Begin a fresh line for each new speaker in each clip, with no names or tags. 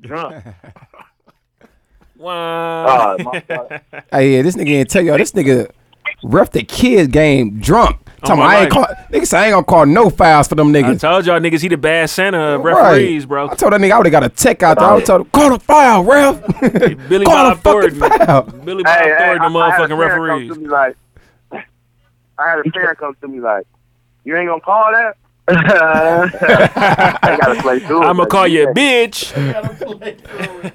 drunk.
Wow.
Oh, ah, my.
Hey, yeah, this nigga ain't tell y'all. This nigga ref the kids game drunk. Tell me
my
I ain't call. Nigga say I ain't gonna call no fouls for them niggas.
I told y'all niggas he the bad Santa of
Right.
referees, bro.
I told that nigga I would have got a tech out there. I would told him call the foul, ref.
Billy
call
Bob
the fucking
Thornton.
foul.
Billy Bob
Hey, hey,
Thornton, the
I- I had a
motherfucking
parent come
referees.
to me like, I had a parent come to me like, you ain't gonna call that? They gotta play through it.
I'm gonna call you a
Yeah.
bitch.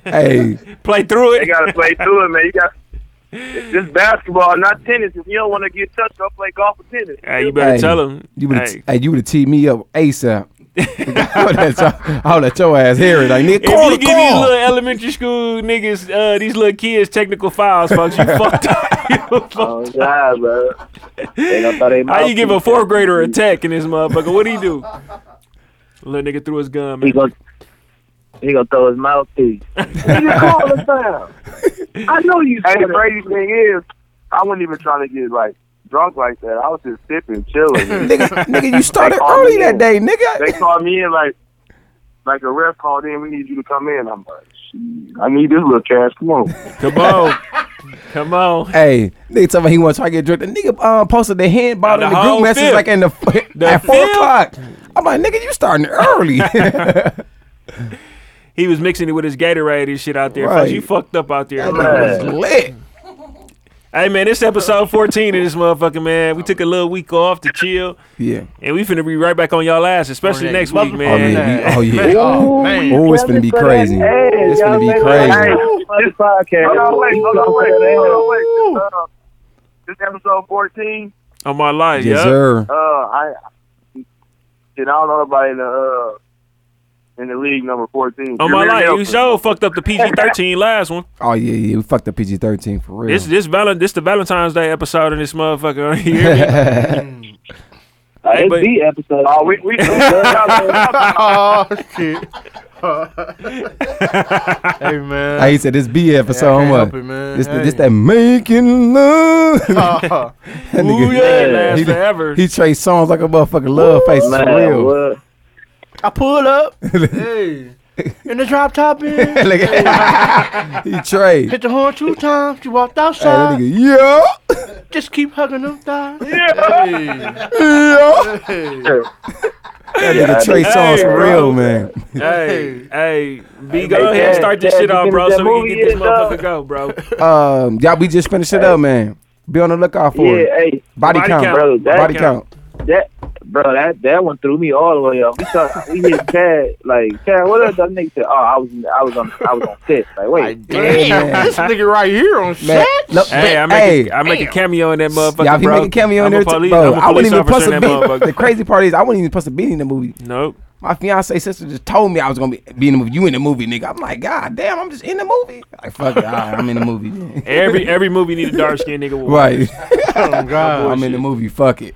hey,
Play through
They
it.
gotta play through it, man. You got it's just basketball, not tennis. If you don't want to get touched, go play golf or tennis.
Hey, you better
Hey,
tell him.
you would
hey.
have hey, you would have teed me up ASAP. I'll, let your, your ass hear it. Like nigga,
If you
the
give these little elementary school niggas, uh, these little kids technical files, folks, you fucked up. You fucked
Oh God, bro. They gonna throw their
How you give a fourth grader a tech in this motherfucker? What do he do? Little nigga threw his gun,
He
man.
gonna he gonna throw his mouthpiece. you call us down. I know you. Hey, the crazy thing is, I wasn't even trying to get like drunk like that. I was just sipping, chilling.
nigga, nigga, you started early that
in.
day, nigga.
they called me in like like a ref called in. We need you to come in. I'm like, I need this little cash. Come on.
Come on. Come on.
Hey, nigga tell me he want to try to get drunk. The nigga um, posted the handball
The
in the
whole
group message
fifth.
like in the,
The
at four
fifth?
o'clock. I'm like, nigga, you starting early.
He was mixing it with his Gatorade and shit out there.
Right.
You fucked up out there.
That was lit.
Hey man, this episode 14 of this motherfucker, man. We took a little week off to chill,
Yeah.
and we finna be right back on y'all ass, especially
that
next week,
Oh
man.
yeah. we- oh yeah.
Oh, man.
Oh, it's gonna be crazy. It's gonna be crazy.
Hey, this podcast. Hold on, wait, hold on, wait, hold on, wait. This episode 14.
On my life,
Yes,
yeah.
sir.
Uh, I, shit, I don't know nobody in the uh in the league number 14.
Oh, my
Jameer
life, you
Nelson.
sure fucked up the PG-13 last one.
Oh yeah, yeah. We fucked up the PG thirteen for real.
This this val- this the Valentine's Day episode of this motherfucker. You hear me?
Uh,
Hey,
it's
but-
the episode. Oh, we we.
oh shit. hey man.
Hey, he said this B
Yeah, I
episode.
can't help it, man.
This,
Hey.
this that making love. that
Ooh yeah, last
he,
forever.
he Trey Songz like a motherfucking love face for real.
what?
I pull up. hey. In the drop top in.
Look he trade.
Hit the horn two times. She walked
Hey,
outside.
nigga, yeah,
Just keep hugging them thighs.
yeah.
Hey.
That nigga Trey Songz for real, man.
hey, hey, B,
Hey,
go ahead and start this
Chad,
shit off, bro, so we can get this motherfucker go, bro.
Um, y'all, we just finished it up, man. Be on the lookout for
Yeah,
it.
hey,
Body,
Body
count,
count.
bro, that
body count.
that bro, that that one threw me all the way up. We saw we hit Chad like Chad. What else? That nigga said, "Oh, I was I was on I was on set." Like, wait,
Damn, this nigga right here on
Man,
set.
look,
Hey, I
but-
make
hey,
a, I make a cameo in that motherfucker,
Y'all, he
bro.
make a cameo in
I'm
there
a
too, bro.
I'm a
I wasn't even
officer
supposed
in
to
that
be. The crazy part is, I wasn't even supposed to be in the movie.
Nope.
My fiance sister just told me I was gonna be, be in the movie. You in the movie, nigga? I'm like, God damn, I'm just in the movie. Like, fuck it, all right, I'm in the movie.
Every every movie need a dark skinned nigga.
right,
Oh God.
I'm in the movie. Fuck it.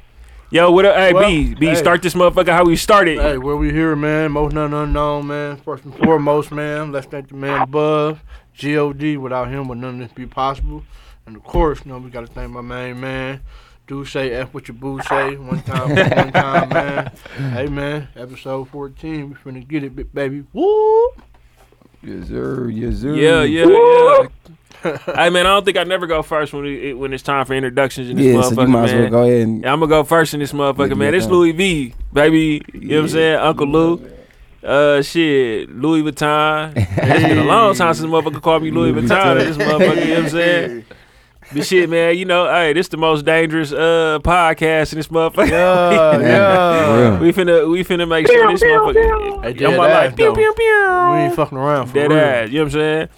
Yo, what up? Hey,
Well,
B, B,
hey.
start this motherfucker how we started.
Hey, where we here, man? Most none unknown, man. First and foremost, man. Let's thank the man above. God. Without him, would none of this be possible. And of course, you know, we gotta thank my main man. Do say F what your boo say. One time, one time, man. Hey, man. Episode 14. We finna get it, baby. Woo!
Yes sir. Yes sir.
Yeah, yeah, yeah. hey man, I don't think I never go first when it, when it's time for introductions in this
Yeah,
motherfucker,
so you might as well
man.
go ahead and
Yeah, I'm gonna go first in this motherfucker,
Yeah,
man.
yeah,
This. Louis V, baby. You know what I'm saying? Uncle Lou. Uh, shit, Louis Vuitton. It's been a long time since motherfucker called me Louis
Louis
Vuitton.
Vuitton.
This motherfucker, you know what I'm saying? But shit, man, you know, hey, this the most dangerous uh podcast in this motherfucker.
Yeah, yeah.
real.
we finna we finna make sure this motherfucker.
Hey,
I'm
dead
my
ass,
life. Pew pew pew.
We ain't fucking around for
Dead
real.
ass. You know what I'm saying?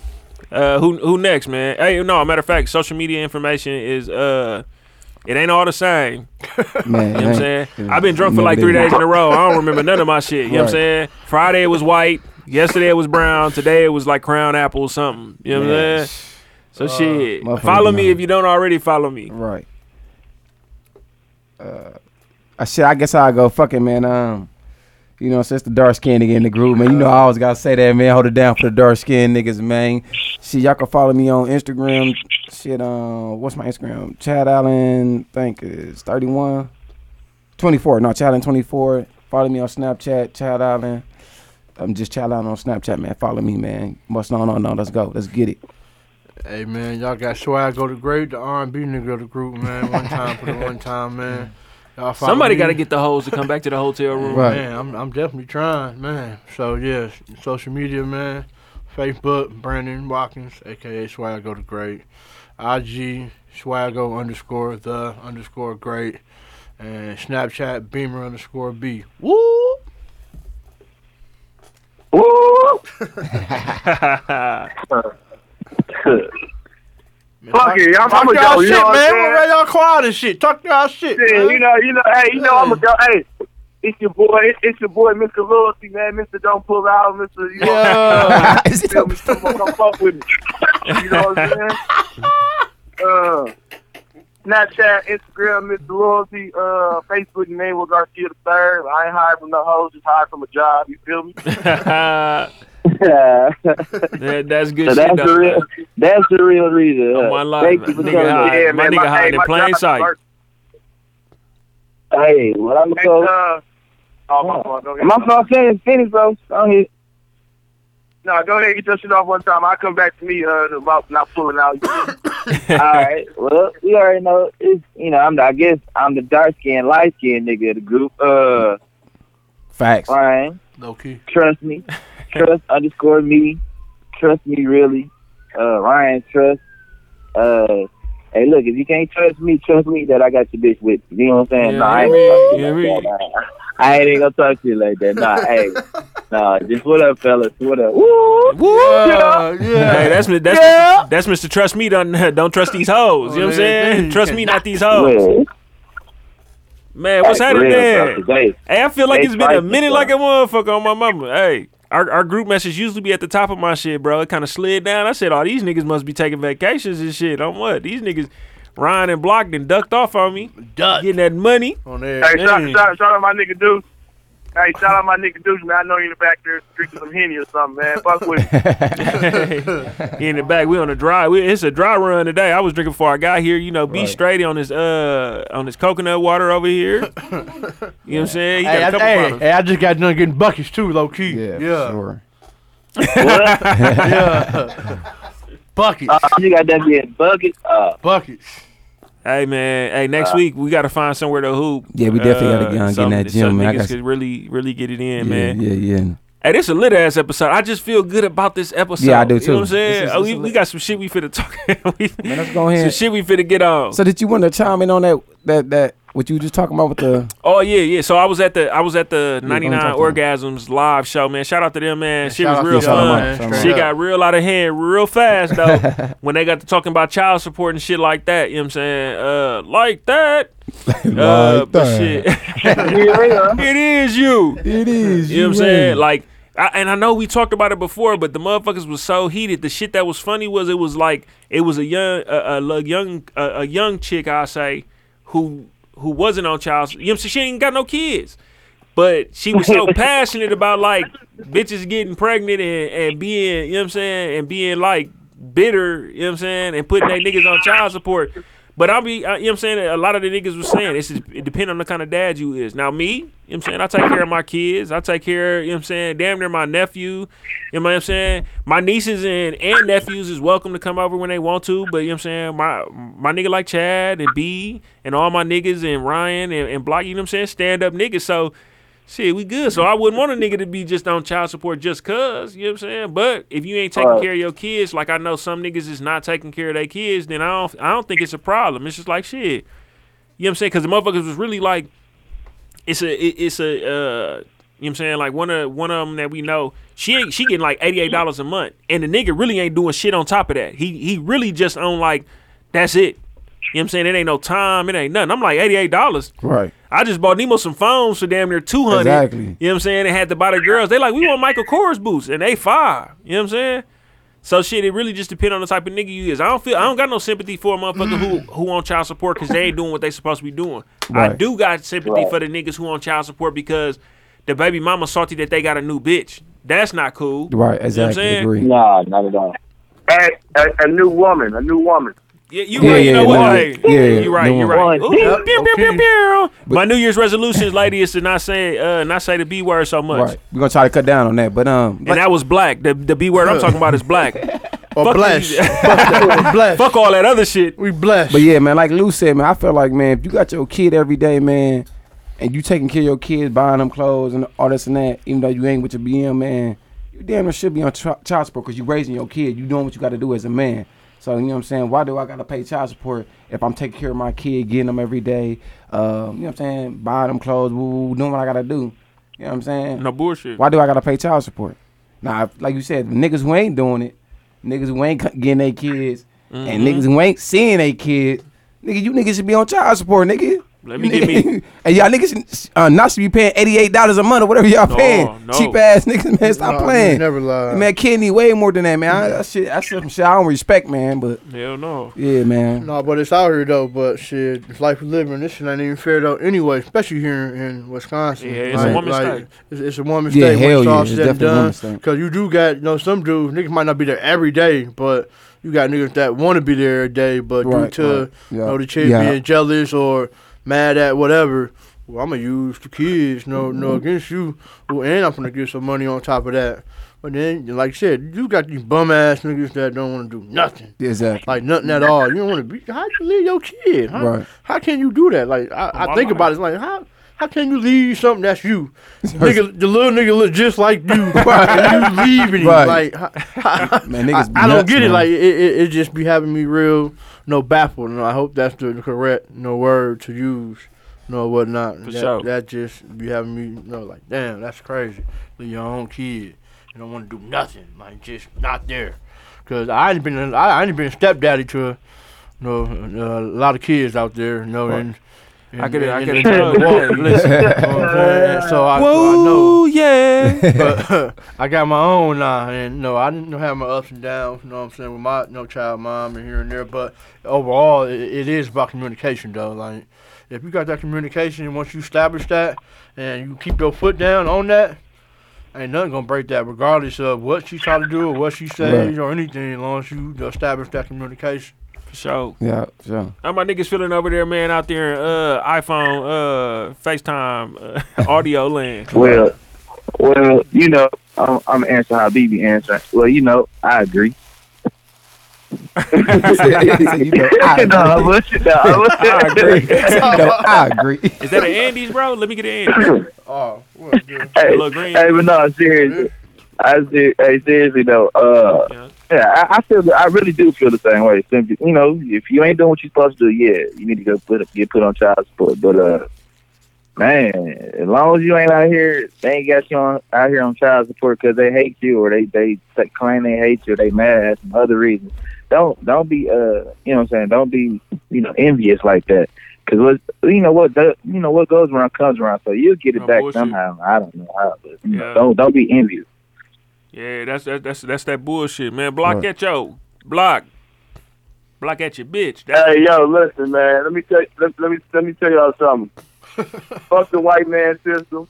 Uh, who who next, man? Hey, no. Matter of fact, social media information is uh, it ain't all the same.
man.
You know what I'm saying?
Yeah.
I've been drunk for like three days in a row. I don't remember none of my shit. You know what I'm saying? Friday it was white. Yesterday it was brown. Today it was like crown apple or something. You know what I'm
Man,
saying? So shit. Follow me
know.
if you don't already follow me.
Right. Uh, I shit. I guess I'll go. Fuck it, man. Um, you know, since the dark skin nigga in the group, man. You know, I always gotta say that, man. Hold it down for the dark skin niggas, man. Shit, y'all can follow me on Instagram. Shit, um, what's my Instagram? Chad Allen, think is 31, 24. No, Chad Allen 24. Follow me on Snapchat, Chad Allen. I'm just child out on Snapchat, man. Follow me, man. What's on? No, no, let's go. Let's get it.
Hey man, y'all got swag go to great, the R and B nigga of the group, man. One time for the one time, man. Y'all follow
Somebody got to get the hoes to come back to the hotel room.
Right.
Man, I'm I'm definitely trying, man. So yeah, social media, man. Facebook, Brandon Watkins, aka Swag the Great. IG, Swaggo underscore the underscore great. And Snapchat, Beamer underscore B. Woo!
Woo!
Man,
Fuck
talk-
it, I'm-
talk
I'ma
y'all
go, you
shit,
know what
man.
I'm saying?
Why y'all quiet and shit? Talk y'all shit,
Yeah,
man.
you know, you know, hey, you know, I'm a go. Hey, it's your boy, it's, it's your boy, Mr. Loyalty, man. Mr. Don't pull out, Mr. You know,
Yeah.
feel me? Come, on, come fuck with me. You know what I'm saying? Uh, Snapchat, Instagram, Mr. Loyalty, uh, Facebook, your name was Garcia the Third. I ain't hired from no hoes, just hired from a job. You feel me?
that,
Yeah.
that's good
So
shit.
that's
though.
the real. That's the real reason. Uh,
my life,
Thank you for
nigga
telling
hide.
Yeah,
my
man,
nigga
my-
hiding
hey,
in plain sight.
work-
Hey, what I'm
Hey,
so.
uh, oh, my fault. Go ahead.
My fault saying finish, bro. Go ahead.
No, go ahead, get your shit off one time. I'll come back to me uh, about not pulling out.
All right. Well, we already know. It's, you know, I'm. The, I guess I'm the dark skinned, light skinned nigga of the group. Uh,
Facts.
Ryan,
Low key.
trust me. Trust underscore me. Trust me, really. Uh, Ryan, trust. Uh, hey, look, if you can't trust me, trust me that I got your bitch with me. You know what I'm saying?
Yeah,
nah, I ain't
yeah,
gonna talk to you like that. Nah. I ain't gonna talk to you like that. Nah, hey, nah, just what up, fellas? What up? Woo!
Yeah, yeah.
Hey, that's that's
Yeah.
that's Mr. Trust Me. Don't don't trust these hoes. You know what I'm saying? Trust me, not these hoes.
Well,
Man, what's happening
real,
there?
bro, 'cause They,
Hey, I feel like
They
it's been a minute like a motherfucker on my mama. Hey, our, our group message usually be at the top of my shit, bro. It kind of slid down. I said, oh, these niggas must be taking vacations and shit. On what? These niggas, Ryan and Block, and ducked off on me,
Dut.
getting that money.
On there.
Hey, shout,
Dang.
shout, shout out my nigga Deuce. Hey, shout out my nigga Deuce, man. I know you in the back there drinking some Henny or something, man. Fuck with me.
in the back, we on the dry. We, it's a dry run today. I was drinking before I got here. You know, be
Right.
straight on this uh on his coconut water over here. you know what I'm saying? He got
Hey,
a
I,
couple
hey, hey, I just got done getting buckets too, low key.
Yeah,
yeah,
for sure.
yeah. buckets,
uh, you got that being bucket. Uh,
buckets.
Hey man, hey next week we got to find somewhere to hoop. Uh,
Yeah, we definitely gotta get on- get in that
so
gym, man. I
niggas
got-
could really, really get it in,
Yeah,
man.
yeah, yeah.
Hey, this a lit ass episode. I just feel good about this episode.
Yeah, I do too.
You know
too.
what I'm saying?
This is- this
we, we got some shit we finna talk. we,
Man, let's go ahead.
some shit we finna get on.
So did you want to chime in on that that that what you were just talking about with the
oh yeah, yeah. So I was at the I was at the
go ahead
99
talk to
Orgasms live show, man. Shout out to them, man. shit was
out
real
to y'all,
fun.
man.
Straight
Shit
up.
got real out of hand real fast though. when they got to talking about child support and shit like that, you know what I'm saying? Uh like that. Uh,
Like
but
that.
shit. it is you.
It is.
You You know what I'm saying? Like, I, and I know we talked about it before, but the motherfuckers was so heated. The shit that was funny was it was like it was a young, a, a, a young, a, a young chick I say, who who wasn't on child. You know what I'm saying? She ain't got no kids, but she was so passionate about like bitches getting pregnant and, and being, you know what I'm saying, and being like bitter, you know what I'm saying, and putting their niggas on child support. But I'll be, uh, you know I'm saying? A lot of the niggas was saying it's just, it depends on the kind of dad you is. Now, me, you know I'm saying? I take care of my kids. I take care, you know I'm saying? Damn near my nephew. You know what I'm saying? My nieces and, and nephews is welcome to come over when they want to. But, you know what I'm saying? My my nigga like Chad and B and all my niggas and Ryan and, and Block, you know what I'm saying? Stand up niggas. So, Shit, we good. So I wouldn't want a nigga to be just on child support just cause, you know what I'm saying? But if you ain't taking
Right.
care of your kids, like I know some niggas is not taking care of their kids, then I don't I don't think it's a problem. It's just like shit. You know what I'm saying? Cause the motherfuckers was really like it's a it, it's a uh you know what I'm saying? Like one of one of them that we know, she ain't she getting like eighty eight dollars a month, and the nigga really ain't doing shit on top of that. He he really just on like that's it. You know what I'm saying? It ain't no time, it ain't nothing. I'm like eighty eight dollars.
Right.
I just bought Nemo some phones for damn near two hundred.
Exactly.
You know what I'm saying? They had to buy the girls. They like, we want Michael Kors boots, and they five. You know what I'm saying? So shit, it really just depends on the type of nigga you is. I don't feel I don't got no sympathy for a motherfucker who who on child support because they ain't doing what they supposed to be doing. I do got sympathy
Right.
for the niggas who on child support because the baby mama salty that they got a new bitch. That's not cool.
Right.
what I'm
Exactly.
saying?
Agree.
nah, not at all.
And a, a new woman, a new woman.
Yeah, you
Yeah,
right. You know what?
no,
Hey,
yeah,
you right. You
one.
right. Ooh,
Yep,
pew, pew, pew,
okay.
pew. My New Year's resolutions, lady, is to not say uh not say the b word so much.
Right. We're gonna try to cut down on that, but um,
And that was black. The the b word I'm talking about is black.
Or
Fuck
bless.
you.
Fuck.
Fuck all that other shit.
We blessed.
But yeah, man, like Lou said, man, I feel like man, if you got your kid every day, man, and you taking care of your kids, buying them clothes and all this and that, even though you ain't with your BM, man, you damn near should be on tra- child support because you raising your kid. You doing what you got to do as a man. So you know what I'm saying? Why do I gotta pay child support if I'm taking care of my kid, getting them every day? Um, you know what I'm saying? Buying them clothes, woo, woo, doing what I gotta do. You know what I'm saying?
No bullshit.
Why do I gotta pay child support? Now, if- like you said, niggas who ain't doing it, niggas who ain't getting their kids, and
Mm-hmm.
niggas who ain't seeing their kid, nigga, you niggas should be on child support, nigga.
Let me get me-
and y'all niggas uh, not should be paying eighty eight dollars a month or whatever y'all
No,
paying.
no.
Cheap ass niggas, man, stop
Nah,
playing.
Never lie.
Man, kid need way more than that, man. I, that shit, that's some shit I don't respect, man. But
Hell no.
yeah, man.
No, but it's out here though. But shit, it's life we live in. This shit ain't even fair though. Anyway, especially here in Wisconsin.
Yeah, it's a woman's
like,
state.
It's, it's a woman's
Yeah,
state.
hell yeah,
all
it's
said
definitely a
done.
woman's state.
Cause you do got, you know, some dudes niggas might not be there every day, but you got niggas that want to be there every day, but
Right,
due to
right.
you
Yeah.
know the chick
Yeah.
being jealous or mad at whatever. Well, I'm gonna use the kids, no, no
Mm-hmm.
against you, well, and I'm gonna get some money on top of that. But then, like I said, you got these bum ass niggas that don't want to do nothing
Exactly.
like nothing at all. You don't want to be. How you leave your kid? How,
Right.
how can you do that? Like I, I think about it. It's like how how can you leave something that's you? nigga, the little nigga look just like you, and you leaving him.
Right.
Like how- how-
Man,
I,
niggas be
I don't
nuts,
get it. Like it, it, it just be having me real no baffled. No, I hope that's the correct no word to use. No whatnot.
For
that,
sure.
that just be having me you know like damn that's crazy. Leave your own kid. You don't want to do nothing. Like just not there. Cause I ain't been I, I ain't been a stepdaddy to you know, a lot of kids out there, you know, and, and
I get it. I
and-
get
and- walk- listen, you know what I'm saying? So I, so I know
yeah.
but I got my own now, and no, I didn't have my ups and downs. You know what I'm saying with my no child mom and here and there. But overall, it, it is about communication, though. Like if you got that communication, and once you establish that, and you keep your foot down on that, ain't nothing gonna break that, regardless of what she try to do or what she says
Right.
or anything. As long as you establish that communication.
For sure.
Yeah, sure.
How my niggas feeling over there, man, out there in uh, iPhone, uh, FaceTime, uh, audio land?
Well, well, you know, I'm, I'm answering how BB answering. Well, you know, I agree.
You know, I agree.
but,
I agree.
You know, I agree.
Is that an Andes, bro? Let me get an Andes.
Oh, what,
hey,
Little green.
hey, but no, seriously. I ser- hey, seriously though, uh,
Yeah.
Yeah, I, I feel, I really do feel the same way. Simply, you know, if you ain't doing what you're supposed to do, yeah, you need to go put get put on child support. But uh, man, as long as you ain't out here, they ain't got you on out here on child support because they hate you or they they claim they hate you, or they mad at some other reasons. Don't don't be uh, you know what I'm saying? Don't be you know envious like that. Cause what you know what the, you know what goes around comes around. So you'll get it
No
back
bullshit.
somehow. I don't know how, but you know, don't don't be envious.
Yeah, that's that, that's that's that bullshit, man. Block
Right.
at yo, block, block at your bitch. That's,
Hey, yo, listen, man. Let me tell you, let, let me let me tell y'all something. Fuck the white man system.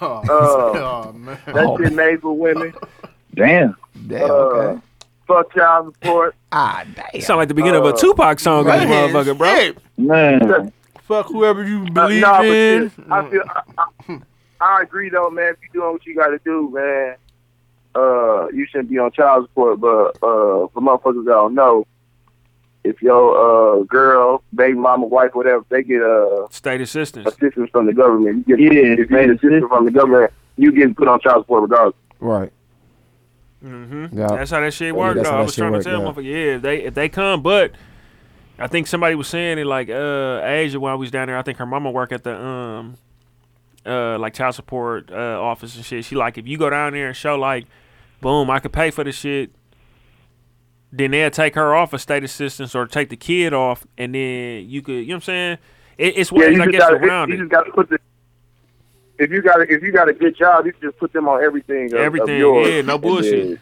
Oh,
Uh,
oh, man.
That
Oh.
shit made for women.
Damn.
Damn,
Uh,
okay.
Fuck child support.
Ah, damn.
sound like the beginning of a
Uh,
Tupac song, in this motherfucker, bro.
shit.
Man.
Fuck whoever you
Uh,
believe
nah, but
in.
shit, I feel I, I, I agree though, man. If you doing what you got to do, man, uh, you shouldn't be on child support. But uh, for motherfuckers that don't know, if your uh girl, baby mama, wife, whatever, they get uh
State assistance.
assistance from the government. You get
Yeah,
if you get assistance from the government, you get put on child support regardless.
Right.
Mm-hmm.
Yeah.
That's how that shit
Yeah,
works.
that's
though.
how
I was trying
work,
to tell
yeah.
motherfucker, yeah, if they if they come, but I think somebody was saying it like uh Asia while we was down there. I think her mama work at the um uh like child support uh office and shit. She like if you go down there and show like, boom, I could pay for the shit. Then they'll take her off of state assistance or take the kid off, and then you could, you know what I'm saying? It, it's ways I guess
gotta,
around
you just got to put the. If you got a, if you got a good job, you just put them on everything. Of,
Everything,
of yours.
yeah, no bullshit.
then-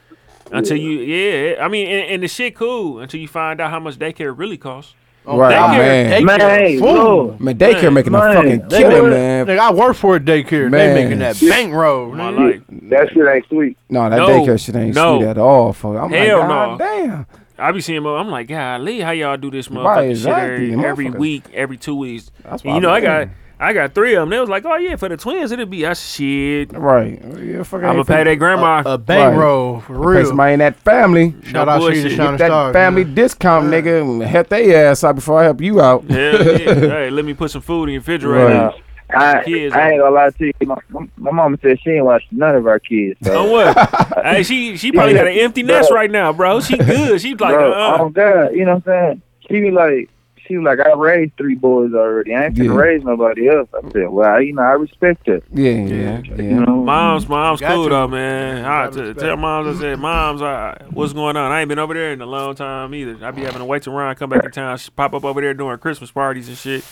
Until you, yeah, I mean, and, and the shit cool until you find out how much daycare really costs.
Oh, right,
Daycare-
man.
Man, hey,
Man, daycare
Man,
making
man,
a fucking
they
killing, man.
Nigga, I work for a daycare.
Man.
They making that bankroll.
My
nigga.
life.
That shit ain't sweet.
No, that
No,
daycare shit ain't
no.
sweet at all. For I'm
Hell
like, God
no.
damn.
I be seeing. mo- I'm like, golly, how y'all do this motherfucking
Right,
shit every,
exactly,
every week, every two weeks?
That's
And
why
you know,
I'm
I got
saying.
I got three of them. They was like, oh yeah, for the twins, it'll be us shit.
Right. Yeah, fuck
I'm gonna pay that grandma.
A bankroll for
Pay
real.
somebody in that family.
Shout
No
out to you,
bullshit.
the
Get
that
Stars.
family
man.
discount, nigga. and Help their ass out before I help you out.
Yeah, yeah. hey, let me put some food in your refrigerator.
Right.
I,
Kids,
I ain't gonna lie to you. My, my, my mama said she ain't watched none of our kids. So.
On what? hey, she she probably got an empty nest right now, bro. She good. She's like,
Bro,
uh,
oh God, you know what I'm saying? She be like, she be like, I raised three boys already. I ain't gonna
Yeah.
raise nobody else. I said, well, you know, I respect her.
Yeah, yeah,
You
yeah.
know,
Mom's, mom's cool
you.
though, man. I
Gotta
t-
respect.
tell moms I said, moms, uh, what's going on? I ain't been over there in a long time either. I be having to wait till Ryan come back in town, she pop up over there during Christmas parties and shit.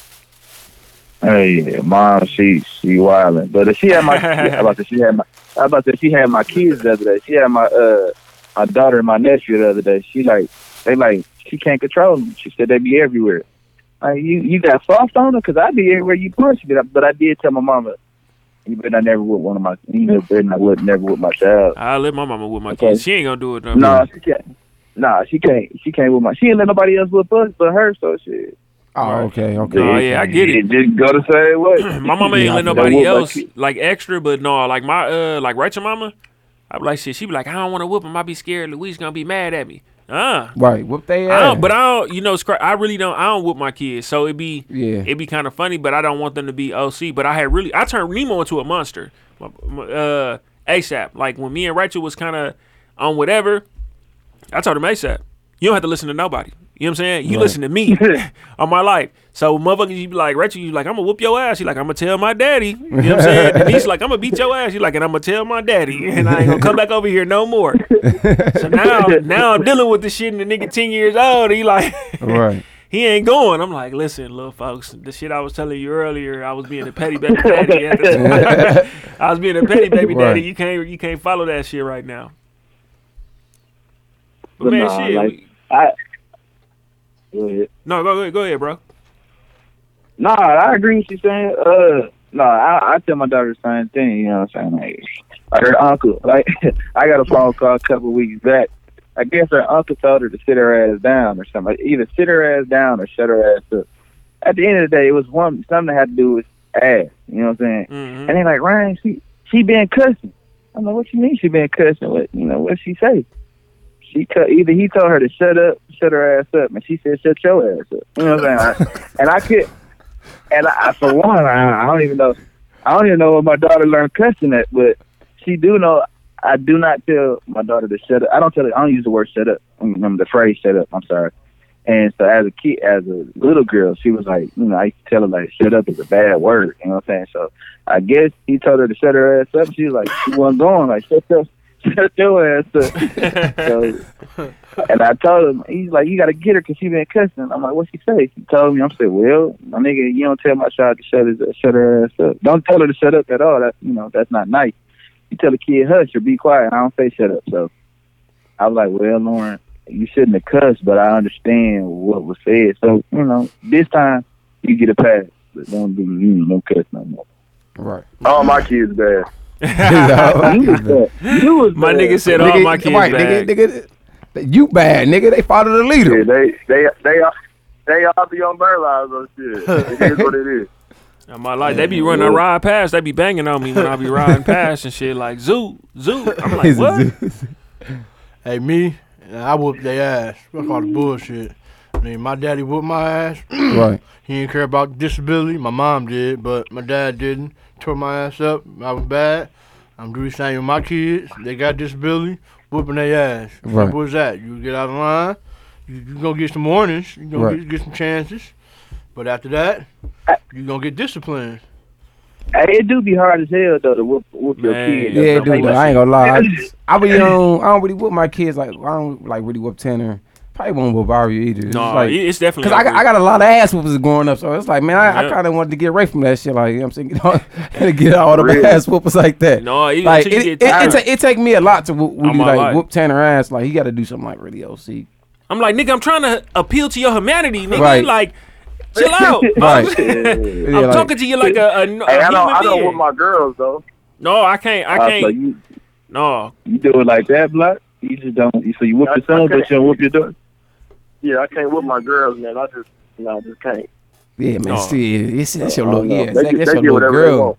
Hey, mom, she she wilding, but she had my. I about to she had my. About to she had my kids the other day. She had my uh my daughter and my nephew the other day. She like they like she can't control them. She said they'd be everywhere. Like you you got soft on her because I'd be everywhere you push me. But I did tell my mama, you better not never with one of my. You better not with never with my child.
I let my mama with my
Okay.
kids. She ain't gonna do it though.
No, she can't. Nah, she can't. She can't with my. She ain't let nobody else with us but her. So shit.
Oh, okay, okay.
Oh, yeah, I get it.
Just go the same way.
my mama ain't
Yeah,
let nobody else like extra, but no, like my uh like Rachel mama, I be like shit. She be like, I don't want to whoop him. I be scared. Louise gonna be mad at me. Uh,
Right, whoop they
I
ass.
don't, but I don't. You know, I really don't. I don't whoop my kids, so it be
yeah,
it'd be kind of funny, but I don't want them to be OC. But I had really, I turned Nemo into a monster, uh, ASAP. Like when me and Rachel was kind of on whatever, I told him ASAP. You don't have to listen to nobody. You know what I'm saying? You
Right.
listen to me on my life. So motherfuckers, you be like Rachel, you like I'm gonna whoop your ass. She like I'm gonna tell my daddy. You know what I'm saying? And he's like I'm gonna beat your ass. You like and I'm gonna tell my daddy, and I ain't gonna come back over here no more. so now, now I'm dealing with this shit, and the nigga ten years old. He like.
right.
he ain't going. I'm like, listen, little folks, the shit I was telling you earlier, I was being a petty baby daddy. At the time. I was being a petty baby
Right.
daddy. You can't, you can't follow that shit right now. But,
But
man,
nah,
shit.
like-
we-
I. Go ahead.
no, go ahead, go ahead, bro.
Nah, I agree with you saying. Uh, no, I, I tell my daughter the same thing. You know what I'm saying? Like, like her uncle. Like, I got a phone call a couple weeks back. I guess her uncle told her to sit her ass down or something. Like, either sit her ass down or shut her ass up. At the end of the day, it was one something that had to do with ass. You know what I'm saying?
hmm
And they like, Ryan, she she been cussing. I'm like, what you mean she been cussing? What you know? What she say? She cut either he told her to shut up, shut her ass up, and she said shut your ass up. You know what I'm saying? And I could, and I, for one, I, I don't even know, I don't even know where my daughter learned cussing at, but she do know. I do not tell my daughter to shut up. I don't tell her. I don't use the word shut up. I mean, the phrase shut up. I'm sorry. And so as a kid, as a little girl, she was like, you know, I used to tell her like, shut up is a bad word. You know what I'm saying? So I guess he told her to shut her ass up. She was like, she wasn't going. Like, shut your, shut your ass up. so, and I told him, he's like, you got to get her because she been cussing. I'm like, what she say? She told me. I'm saying, well, my nigga, you don't tell my child to shut his, shut her ass up. Don't tell her to shut up at all. That's you know, that's not nice. You tell a kid hush or be quiet. I don't say shut up. So I was like, well, Lauren, you shouldn't have cussed, but I understand what was said. So you know, this time you get a pass, but don't do you know, don't cuss no more.
Right.
All my kids bad.
You was bad. You was
My
bad.
nigga said oh, all my kids
right,
bad.
Nigga, nigga, you bad, nigga. They follow the
Yeah,
leader.
they they they all they all be on bird lives on shit. It is what it is.
In my life, they be running a ride past. They be banging on me when I be riding past and shit like zoo, zoo. I'm like, what?
Hey, me, I whooped their ass. Fuck all the bullshit. I mean, my daddy whooped my ass.
right.
He didn't care about disability. My mom did, but my dad didn't. Tore my ass up. I was bad. I'm doing the same with my kids. They got disability. Whooping their ass.
Right.
Simple as that. You get out of line. You, you gonna get some warnings. You gonna
Right.
get, get some chances. But after that, you gonna get disciplined.
Hey, it do be hard as hell though to whoop whoop your kids.
Yeah,
Like,
dude.
like,
I ain't gonna lie. I, I be um, I don't really whoop my kids like I don't like really whoop Tanner. Probably won't whoop Ari either. It's
No,
like,
it's definitely.
Cause I got, I got a lot of ass whoopers growing up, so it's like, man, I, I kind of wanted to get away from that shit. Like, you know what I'm saying, get all, get all the
Really?
ass whoopers like that.
no, even
like, it,
you
it,
get
it,
tired.
ta- it take me a lot to whoop,
On
really, like
life.
whoop Tanner ass. Like, he got to do something like really OC.
I'm like, nigga, I'm trying to appeal to your humanity, nigga.
Right.
Like, chill out.
Right.
I'm
Yeah, like-
talking to you like a, a, a
Hey, I
human
don't I don't
being.
with my girls though.
no, I can't. I
uh, so
can't.
you
no,
you do it like that, block. You just don't. So you whoop
I-
your son, but you don't whoop your daughter.
Yeah, I can't with my girls, man. I just, no, I just can't.
Yeah, man.
Oh.
See, it's, that's your little yeah.
They,
Exactly.
get-
That's
they
your little
whatever they
girl.
want.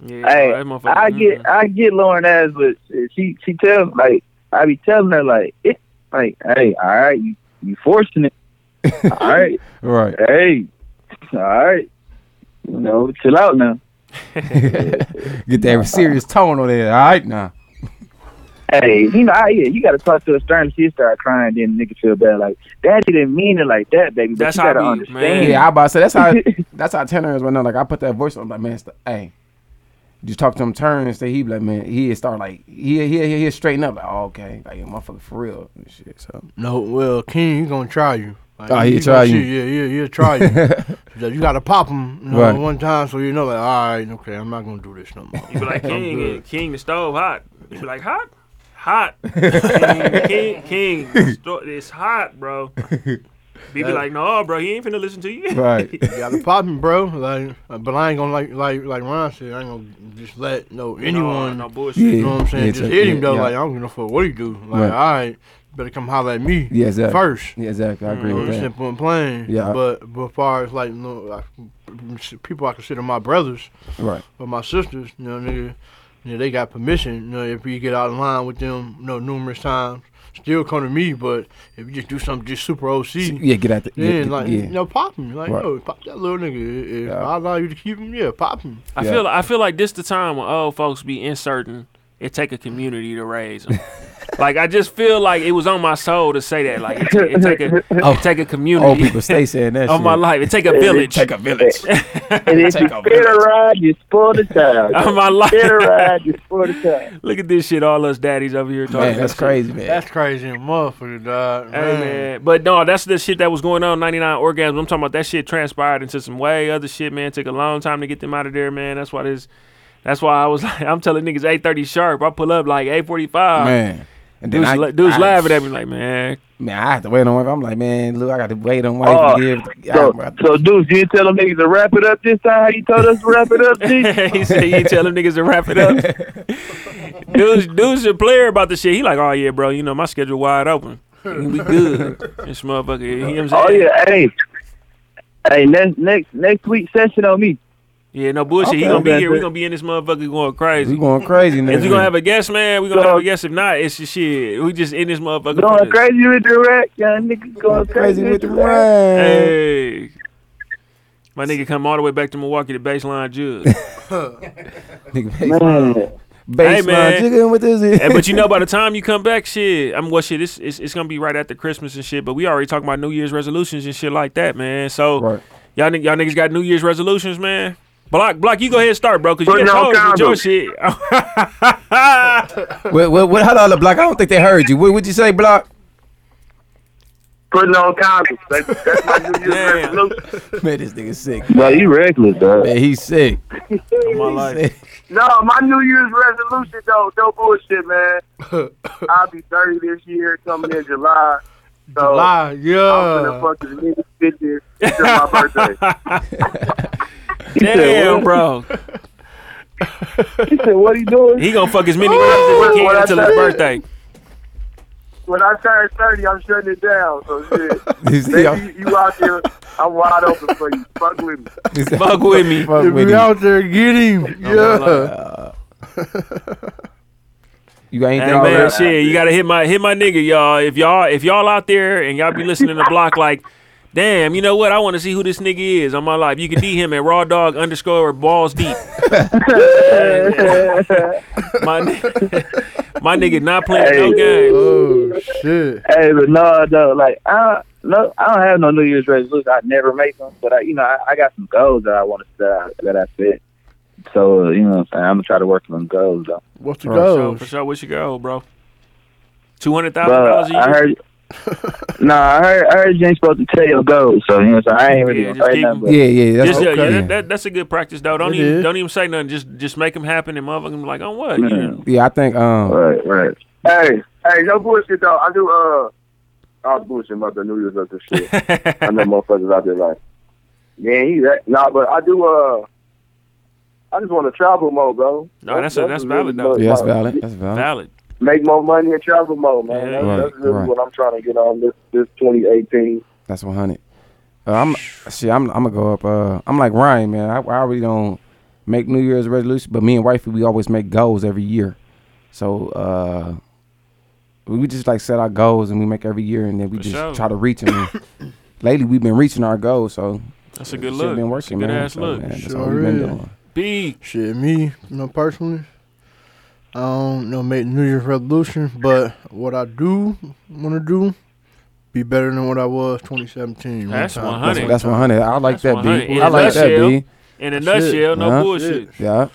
Yeah,
Hey,
that
I get
mm.
I get Lauren ass, but she she tells like I be telling her like it like hey all right you you forcing it all right
Right.
hey all right you know chill out now
Get that serious tone on there. All right, now.
Hey you know I, yeah you got to talk to her stern she start crying then nigga feel bad like daddy didn't mean it like that baby but
That's
you
how
gotta
I be,
understand
man.
Yeah, I about to say that's how that's how Tanner is right now. Like I put that voice on, like man, it's the, hey, just talk to him turn and say he like man, he start like he he he he straighten up like oh, okay, like motherfucker for real and shit. So
No, well, King, he gonna try you. Like,
Oh, he
gonna
try you.
see- Yeah, yeah, he'll try you. So you gotta pop him you know,
Right.
one time so you know, like, all right, okay, I'm not gonna do this no more.
You be like King, King the stove hot. You be like hot, hot. King, King, it's hot, bro. Be be like, no, bro, he ain't finna listen to you.
right,
You gotta pop him, bro. Like, but I ain't gonna like like like Ron said. I ain't gonna just let no anyone.
no, no bullshit.
Yeah.
You know what I'm saying?
Yeah,
just hit him
yeah,
though.
yeah.
Like I don't give no fuck what he do. Like,
Right.
all right, better come holler at me
yeah, exactly.
first.
Yeah, exactly. I agree
You know,
with that.
simple and plain.
Yeah.
But but as far as like, you know, like, people I consider my brothers
Right,
or my sisters, you know, nigga, you know, they got permission. You know, if you get out of line with them, you know, numerous times, still come to me. But if you just do something just super OC,
yeah, get out the
then
yeah,
like
yeah.
you know, pop him. Like,
Right.
yo, pop that little nigga. If
Yeah.
I allow you to keep him, yeah, pop him.
I
Yeah.
feel I feel like this the time when old folks be inserting. It take a community to raise them. like I just feel like it was on my soul to say that. Like it, ta- it take a
Oh,
it take a community.
Old people stay saying that.
of
shit.
my life. It take a village.
Take a village.
and if
Take
you
a
get a ride you spoil the child
on my life.
get a ride you spoil the child
Look at this shit. All us daddies over here talking.
Man,
about
that's
shit.
crazy, man.
That's crazy, motherfucker, dog.
Hey
Man.
man, but no, that's the shit that was going on. Ninety nine orgasms. I'm talking about that shit transpired into some way other shit, man. Took a long time to get them out of there, man. That's why this. That's why I was like, I'm telling niggas eight thirty sharp. I pull up like eight forty five.
man. And then
Dudes,
I,
la- dudes
I-
laughing at me like, man,
Man, I have to wait on wife. I'm like, man, look, I got to wait on wife.
Oh,
to give.
so
I-
so dudes you didn't tell them niggas to wrap it up this time how you told us to wrap it up G?
he said you tell them niggas to wrap it up. dudes, dudes a player about the shit. He like, oh yeah, bro, you know my schedule wide open. We good. This motherfucker, you know what I'm oh, saying?
oh yeah hey hey next next next week session on me
Yeah, no bullshit. he gonna be
That's
here. We gonna be in this motherfucker going crazy.
we going crazy now.
If we gonna have a guest, man, we gonna
So-
have a guest. If not, it's just shit. We just in this motherfucker.
going
for this.
crazy with the rack young niggas going
crazy with the
rack.
rain.
Hey, my nigga come all the way back to Milwaukee to baseline judge.
Nigga,
man
baseline
man.
jigging with this.
hey, but you know, by the time you come back, shit, I'm what shit. It's, it's it's gonna be right after Christmas and shit. But we already talking about New Year's resolutions and shit like that, man. So
Right.
y'all y'all niggas got New Year's resolutions, man. Block, block, you go ahead and start, bro, because you
Putting
get
on
told with your shit.
What, what, what, hold on, Block. I don't think they heard you. What would you say, Block?
Putting on condoms. That's, that's my New Year's
Damn.
resolution.
Man, this nigga sick.
bro you reckless dog
Man, he's sick.
my life.
Sick.
No, my New Year's resolution though, no bullshit, man. I'll be 30 this year, coming in July. So
July,
I'm
yeah.
gonna fucking nigga sit there until my birthday.
Damn, bro.
he said what he doing
He gonna fuck as many girls as he can
I
until his birthday.
When I turn 30, I'm shutting it down. So shit,
He's-
baby, you, you out there, I'm wide open for you. Fuck with me.
he's-
Fuck with me.
Fuck
If
with
we
him.
out there, get him.
Oh,
yeah.
You got anything?
Hey man,
else?
shit, you gotta hit my hit my nigga, y'all. If y'all if y'all out there and y'all be listening to block like, damn, you know what? I want to see who this nigga is on my life. You can D him at raw dog underscore balls deep. my ni- my nigga not playing no
Hey.
games.
Oh shit.
Hey, but no, no, like I no, I don't have no New Year's resolution. I never make them, but I, you know, I, I got some goals that I want to set that I set. So uh, you know, what I'm saying I'm gonna try to work on them goals though.
What's the
For
So
goals?
for sure, what's your goal, bro? Two hundred thousand dollars a year.
I heard, nah, I heard, I heard you ain't supposed to tell your goals. So you know, so I ain't really
Yeah,
gonna
just
say
keep
nothing. But,
Yeah, yeah. That's
just, yeah,
okay.
yeah, that, that, that's a good practice though. Don't
It
even
is.
don't even say nothing. Just just make them happen and motherfuckers be like, on what? You know?
Yeah, I think um
right, right.
Hey, hey, no bullshit though. I do. Uh, I was bullshit about the New Year's of this shit. I know motherfuckers out there like, man, he that. Nah, but I do. Uh, I just want to travel more, bro.
No, that's a- that's valid,
really
though.
yeah, that's valid. That's valid.
Valid.
make more money and travel more, man.
Yeah.
That's,
Right,
that's really
right.
what I'm trying to get on this this 2018.
That's one hundred. Uh, I'm shit. I'm I'm gonna go up. Uh, I'm like Ryan, man. I, I really don't make New Year's resolution, but me and wifey we always make goals every year. So uh, we just like set our goals and we make every year, and then we
For
just
sure.
try to reach them. Lately, we've been reaching our goals, so
That's a good
shit
look.
been
That's a
working,
good
man.
ass
So,
look.
man, that's
Sure
all we've been doing.
B.
Shit, me, you know, personally, I don't know make New Year's resolution, but what I do want to do, be better than what I was 2017.
That's
One
100.
That's, that's one hundred. I like
That's
that,
100.
B.
In
I
a
like that,
nutshell.
B.
In a
That's it.
nutshell, no
Huh?
bullshit.
Yeah,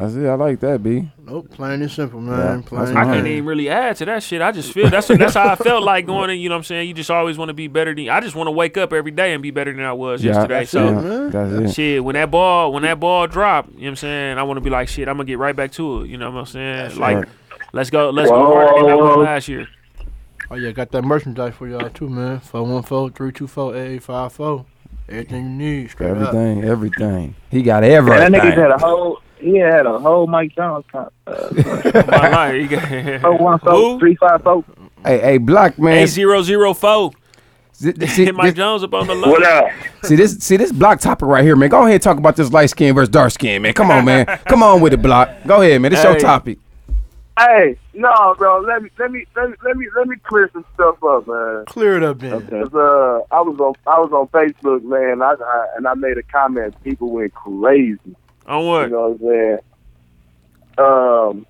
that's it. I like that, B.
Nope, plain and simple, man.
that's
plain
I
and
fine.
can't even really add to that shit. I just feel that's that's how I felt like going in. You know what I'm saying? You just always want to be better than. I just want to wake up every day and be better than I was
Yeah,
yesterday.
that's
So
it, man.
that's it.
shit, when that ball when that ball drop, you know what I'm saying? I want to be like shit. I'm gonna get right back to it. You know what I'm saying? like
right.
let's go, let's go harder than I was last year.
Oh yeah, got that merchandise for y'all too, man. 414-324-8854. Everything you need, straight up.
Everything, everything. He got
Man,
everything.
that nigga had a whole. He had a whole Mike Jones. con- Uh,
My life. You
oh,
got-
one
Who?
four three five four.
Hey, hey, Block man.
Eight zero zero four.
See, see,
Hit Mike
this,
Jones up on the
What up?
see this, see this Block topic right here, man. Go ahead and talk about this light skin versus dark skin, man. Come on, man. Come on with it, Block. Go ahead, man. This your topic.
Hey, no, bro. Let me let me let me let me let me clear some stuff up, man.
Clear it up then.
Okay.
'Cause, uh, I was on I was on Facebook, man. I, I and I made a comment. People went crazy.
On what?
You know what I'm saying? Um,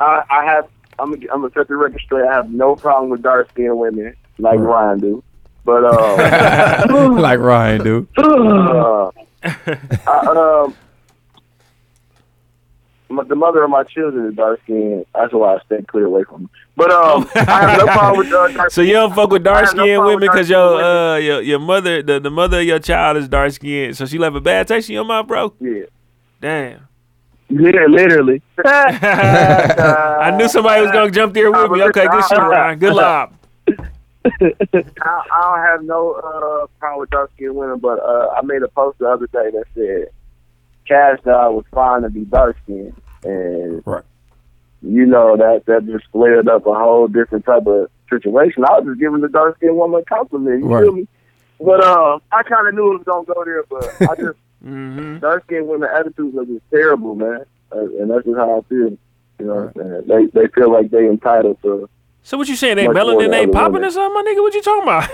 I, I have. I'm gonna, I'm gonna set the record straight. I have no problem with dark skinned women like
Right.
Ryan do, but um,
like Ryan, do.
uh, I, um, my, the mother of my children is dark skinned. That's why I stay clear away from. Them. But um, I have no problem with uh, dark.
So you don't fuck with
I
dark
have no
skinned women because your uh your your mother the, the mother of your child is dark skinned. So she left a bad taste in your mouth, bro.
Yeah,
Damn.
literally. literally.
I knew somebody was gonna jump there with me. Okay, good shit, Ryan. Good lob.
I, I don't have no uh, problem with dark skinned women, but uh, I made a post the other day that said Cash Dog was fine to be dark skinned, and
Right.
you know that that just flared up a whole different type of situation. I was just giving the dark skinned woman a compliment. You
Right.
feel me? But uh, I kind of knew it was gonna go there, but I just
hmm
dark skinned women attitudes are just terrible, man, uh, and that's just how I feel. You know, what I'm saying? they they feel like they entitled to.
So what you saying? They
Much more
melanin
than
ain't popping
women.
or something, my nigga? What you talking about?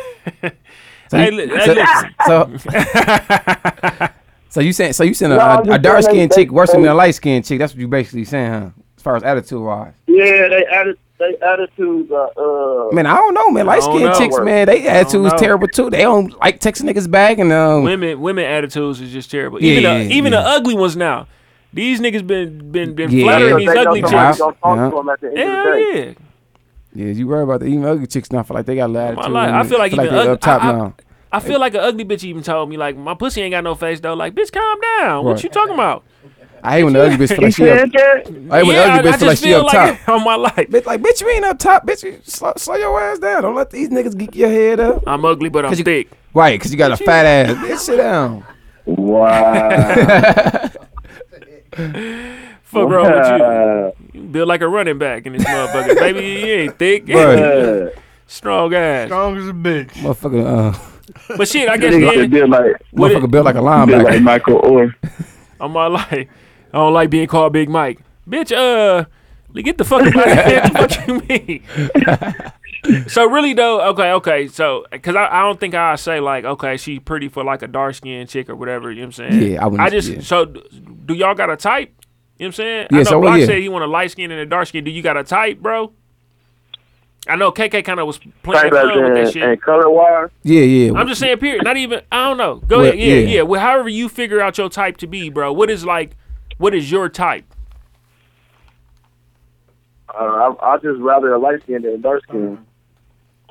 So,
hey,
you,
hey,
so, so, so you saying so you saying a,
No,
a, a dark
saying
skinned chick worse than a light skinned chick? That's what you basically saying, huh? As far as attitude wise.
Yeah, they atti- they attitudes are. Uh,
Man, I don't know, man.
I
Light
don't
skinned
know.
chicks, man, they attitudes
know.
terrible too. They don't like texting niggas back and um.
women women attitudes is just terrible.
Yeah,
Even
yeah,
the, even
yeah.
the ugly ones now. These niggas been been been
Yeah.
flattering these ugly
somebody's
chicks.
gonna talk
Yeah.
to them at the end of
Hell yeah.
Yeah, you worry about the even ugly chicks now. Feel like they got a lot of
My
attitude.
I feel like even
they
ugly-
up top
I- I-
now.
I feel like an ugly bitch even told me like my pussy ain't got no face though. Like bitch, calm down. What you talking about?
I hate when the ugly bitch feel like she up. I hate when the ugly
I,
bitch feel like
just
she up
like
top.
it on my life.
Bitch, like bitch, you ain't up top, bitch. You slow, slow your ass down. Don't let these niggas geek your head up.
I'm ugly, but I'm
'Cause you-
thick.
Right, because you got a fat ass. Bitch, sit down.
Wow.
Fuck wrong with you? You build like a running back in this motherfucker, baby. You ain't thick,
Right.
strong ass.
Strong as a bitch.
Motherfucker, uh,
But shit, I guess
Nigga
then,
did like
motherfucker built like a
did like. Michael Oher.
on my life, I don't like being called Big Mike. Bitch, uh, get the fuck out of here. What you mean? so really though, okay, okay. So, cause I, I don't think I say like, okay, she pretty for like a dark skinned chick or whatever. You know what I'm saying?
Yeah, I wouldn't-
I just
yeah.
so do y'all got a type? You know what I'm saying?
Yeah,
I know
so,
Block
yeah.
said he want a light skin and a dark skin. Do you got a type, bro? I know KK kind of was playing
Type as
fun with that
in,
shit.
and color wise.
Yeah, yeah.
I'm just saying, period. Not even. I don't know. Go
Well,
ahead. Yeah,
yeah.
yeah. Well, however you figure out your type to be, bro. What is like? What is your type?
Uh, I, I just rather a light skin than a dark skin.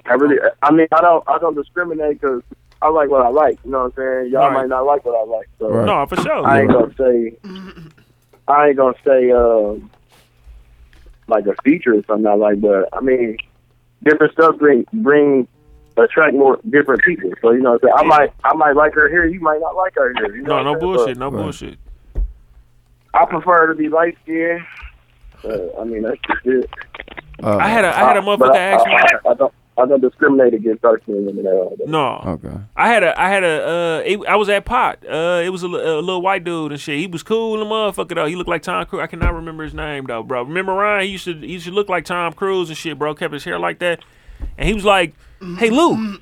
I really, I mean, I don't, I don't discriminate because I like what I like. You know what I'm saying? Y'all
Right.
might not like what I like, so
Right.
No, for sure.
I ain't gonna say, I ain't gonna say, um, like a feature or something I like. But I mean, different stuff bring bring attract more different people. So you know, what I'm saying? I might, I might like her here. You might not like her here. You know
no, no
I'm saying?
bullshit. No
Right.
bullshit.
But I prefer to be light skinned. Uh, I mean, that's just it.
Uh,
I had a I had a
But
motherfucker
I,
ask me.
I, I don't I don't discriminate against dark skinned women at all.
No,
Okay.
I had a I had a uh it, I was at pot. Uh it was a, a little white dude and shit. He was cool in the motherfucker though. He looked like Tom Cruise. I cannot remember his name though, bro. Remember Ryan? He used to he used to look like Tom Cruise and shit, bro. Kept his hair like that. And he was like, "Hey Lou,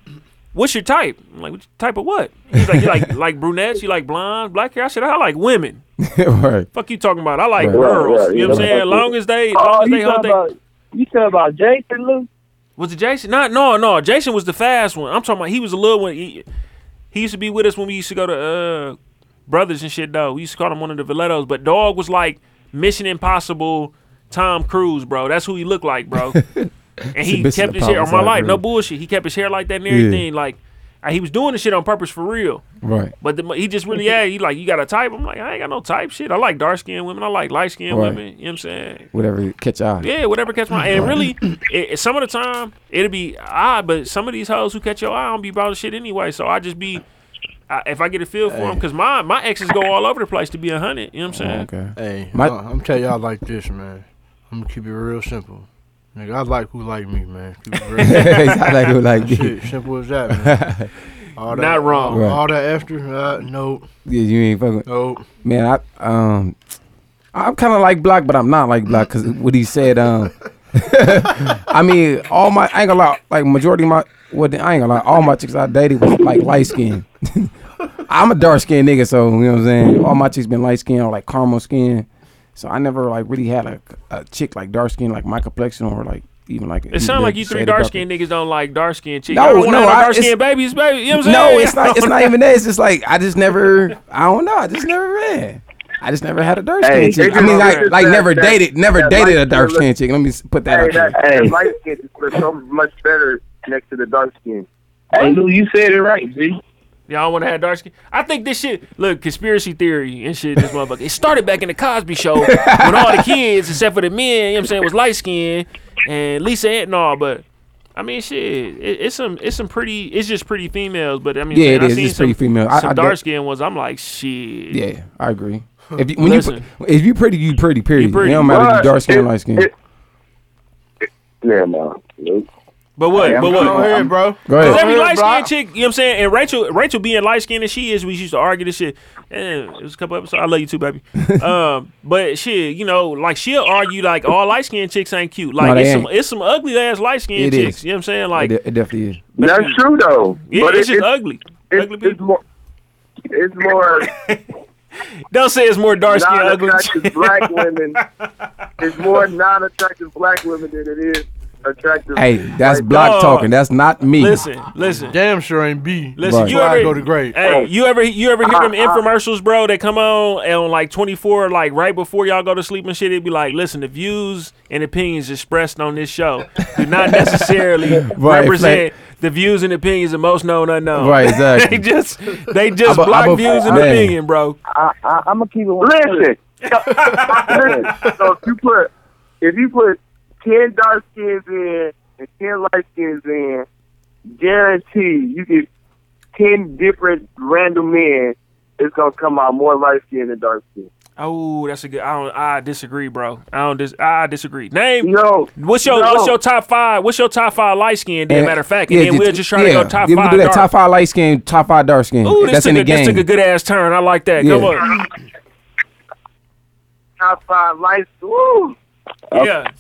what's your type?" I'm like, "What type of what?" He's like, "You like like brunettes? You like blonde, black hair?" I said, "I like women."
right.
Fuck you talking about? I like
Right.
girls.
Right,
You know what I'm saying? Long as they,
Oh,
long as they
you
hold
talking
they.
about you talking about Jason Lou?
Was it Jason? Not no, no. Jason was the fast one. I'm talking about he was a little one. He, he used to be with us when we used to go to uh brothers and shit though. We used to call him one of the Valetos. But dog was like Mission Impossible Tom Cruise, bro. That's who he looked like, bro. and he kept his hair on my
Impossible,
life, no bullshit. He kept his hair like that and
Yeah.
everything. Like uh, he was doing the shit on purpose for real.
Right.
But the, he just really had he like you got a type. I'm like I ain't got no type shit. I like dark skinned women. I like light skinned
Right.
women. You know what I'm saying?
Whatever catch your eye.
Yeah, whatever catch my eye. And really, it, it- some of the time it'll be odd, but some of these hoes who catch your eye don't be about the shit anyway. So I just be, I, if I get a feel for them, because my my exes go all over the place to be a hundred. You know what I'm saying?
Okay.
Hey,
My-
I- I'm tell y'all like this, man. I'm gonna keep it real simple. Nigga, I like who like me, man. Keep it real simple.
I like it like
Shit, simple as that, man. All that,
Not wrong.
All,
Right.
all that extra, uh, no,
Yeah, you ain't fucking.
no.
Man, I um, I'm kind of like black, but I'm not like black because what he said. Um, I mean, all my I ain't gonna lie, like majority of my what I ain't gonna lie, all my chicks I dated was like light skin. I'm a dark skinned nigga, so you know what I'm saying. All my chicks been light skin or like caramel skin, so I never like really had a, a chick like dark skin like my complexion or like even like.
It sounds like you three dark skinned niggas don't like dark skinned chicks.
No,
I don't want
no,
no
I-
dark skinned
it's-
babies, baby. You know what I'm saying?
No, it's not. It's not even that. It's just like I just never. I don't know. I just never read. I just never had a dark
Hey,
skin chick. I mean, like, like
that-
never
that-
dated, never
that
dated a dark
skin
skin chick. Let me put that
Hey,
out there.
that,
Hey.
that light skin is so much better next to the dark skin.
Hey, Lou, you said it right, G.
Y'all want to have dark skin? I think this shit. Look, conspiracy theory and shit. This motherfucker. It started back in the Cosby Show when all the kids, except for the men, you know what I'm saying, was light skinned and Lisa and all. But I mean, shit, it, it's some, it's some pretty. It's just pretty females. But I mean,
Yeah,
saying,
it
I
is.
seen
It's
some,
pretty female.
Some
I
dark
get-
skinned ones. I'm like, shit.
Yeah, I agree. If you, when you if you pretty, you pretty. Period.
pretty.
It don't matter if you dark skin,
it-
or light skin.
it- Yeah, man. Nope.
But what?
Hey,
but what?
Go ahead, bro.
Go
Cause
ahead.
every light
ahead,
skinned chick, you know what I'm saying? And Rachel Rachel being light skinned as she is, we used to argue this shit. And it was a couple episodes. I love you too, baby. um, but shit, you know, like she'll argue like all light skinned chicks ain't cute. Like
No, they
it's some it's some ugly ass light skinned chicks.
is.
You know what I'm saying? Like
it, it definitely is.
That's true though.
yeah,
but
it's
it-
just ugly.
it's,
ugly
it's more. It's more
Don't say it's more dark skinned ugly.
non-attractive black women. It's more non-attractive black women than it is attractive.
Hey, that's
white
black
dog.
talking. That's not me.
listen, listen.
Damn sure ain't B.
Listen,
Right.
you
Before I
ever
go to grade.
Hey, you ever you ever hear them
Uh, uh.
infomercials, bro? That come on and on like 24, like right before y'all go to sleep and shit. It'd be like, listen, the views and opinions expressed on this show do not necessarily
Right,
represent the views and opinions of most known unknown.
Right, exactly.
they just they just
I'm
block
I'm a-
views and
man.
opinion, bro.
I, I, I'm gonna keep it. one-
Listen. Listen. So if you put if you put ten dark skins in and ten light skins in, guarantee you get ten different random men. It's gonna come out more light skin than dark skin.
Oh, that's a good. I don't. I disagree, bro. I don't. Dis, I disagree. Name.
No,
What's your
no.
What's your top five? What's your top five light skin? Then
And-
matter of fact, and
yeah,
then we'll just try
yeah,
to go top
yeah,
five.
We do that
dark.
top five light skin, top five dark skin.
Ooh, this
that's
took,
in the
a, this
game.
took a good ass turn. I like that. Come
Yeah.
on.
top five light. Woo.
Yeah.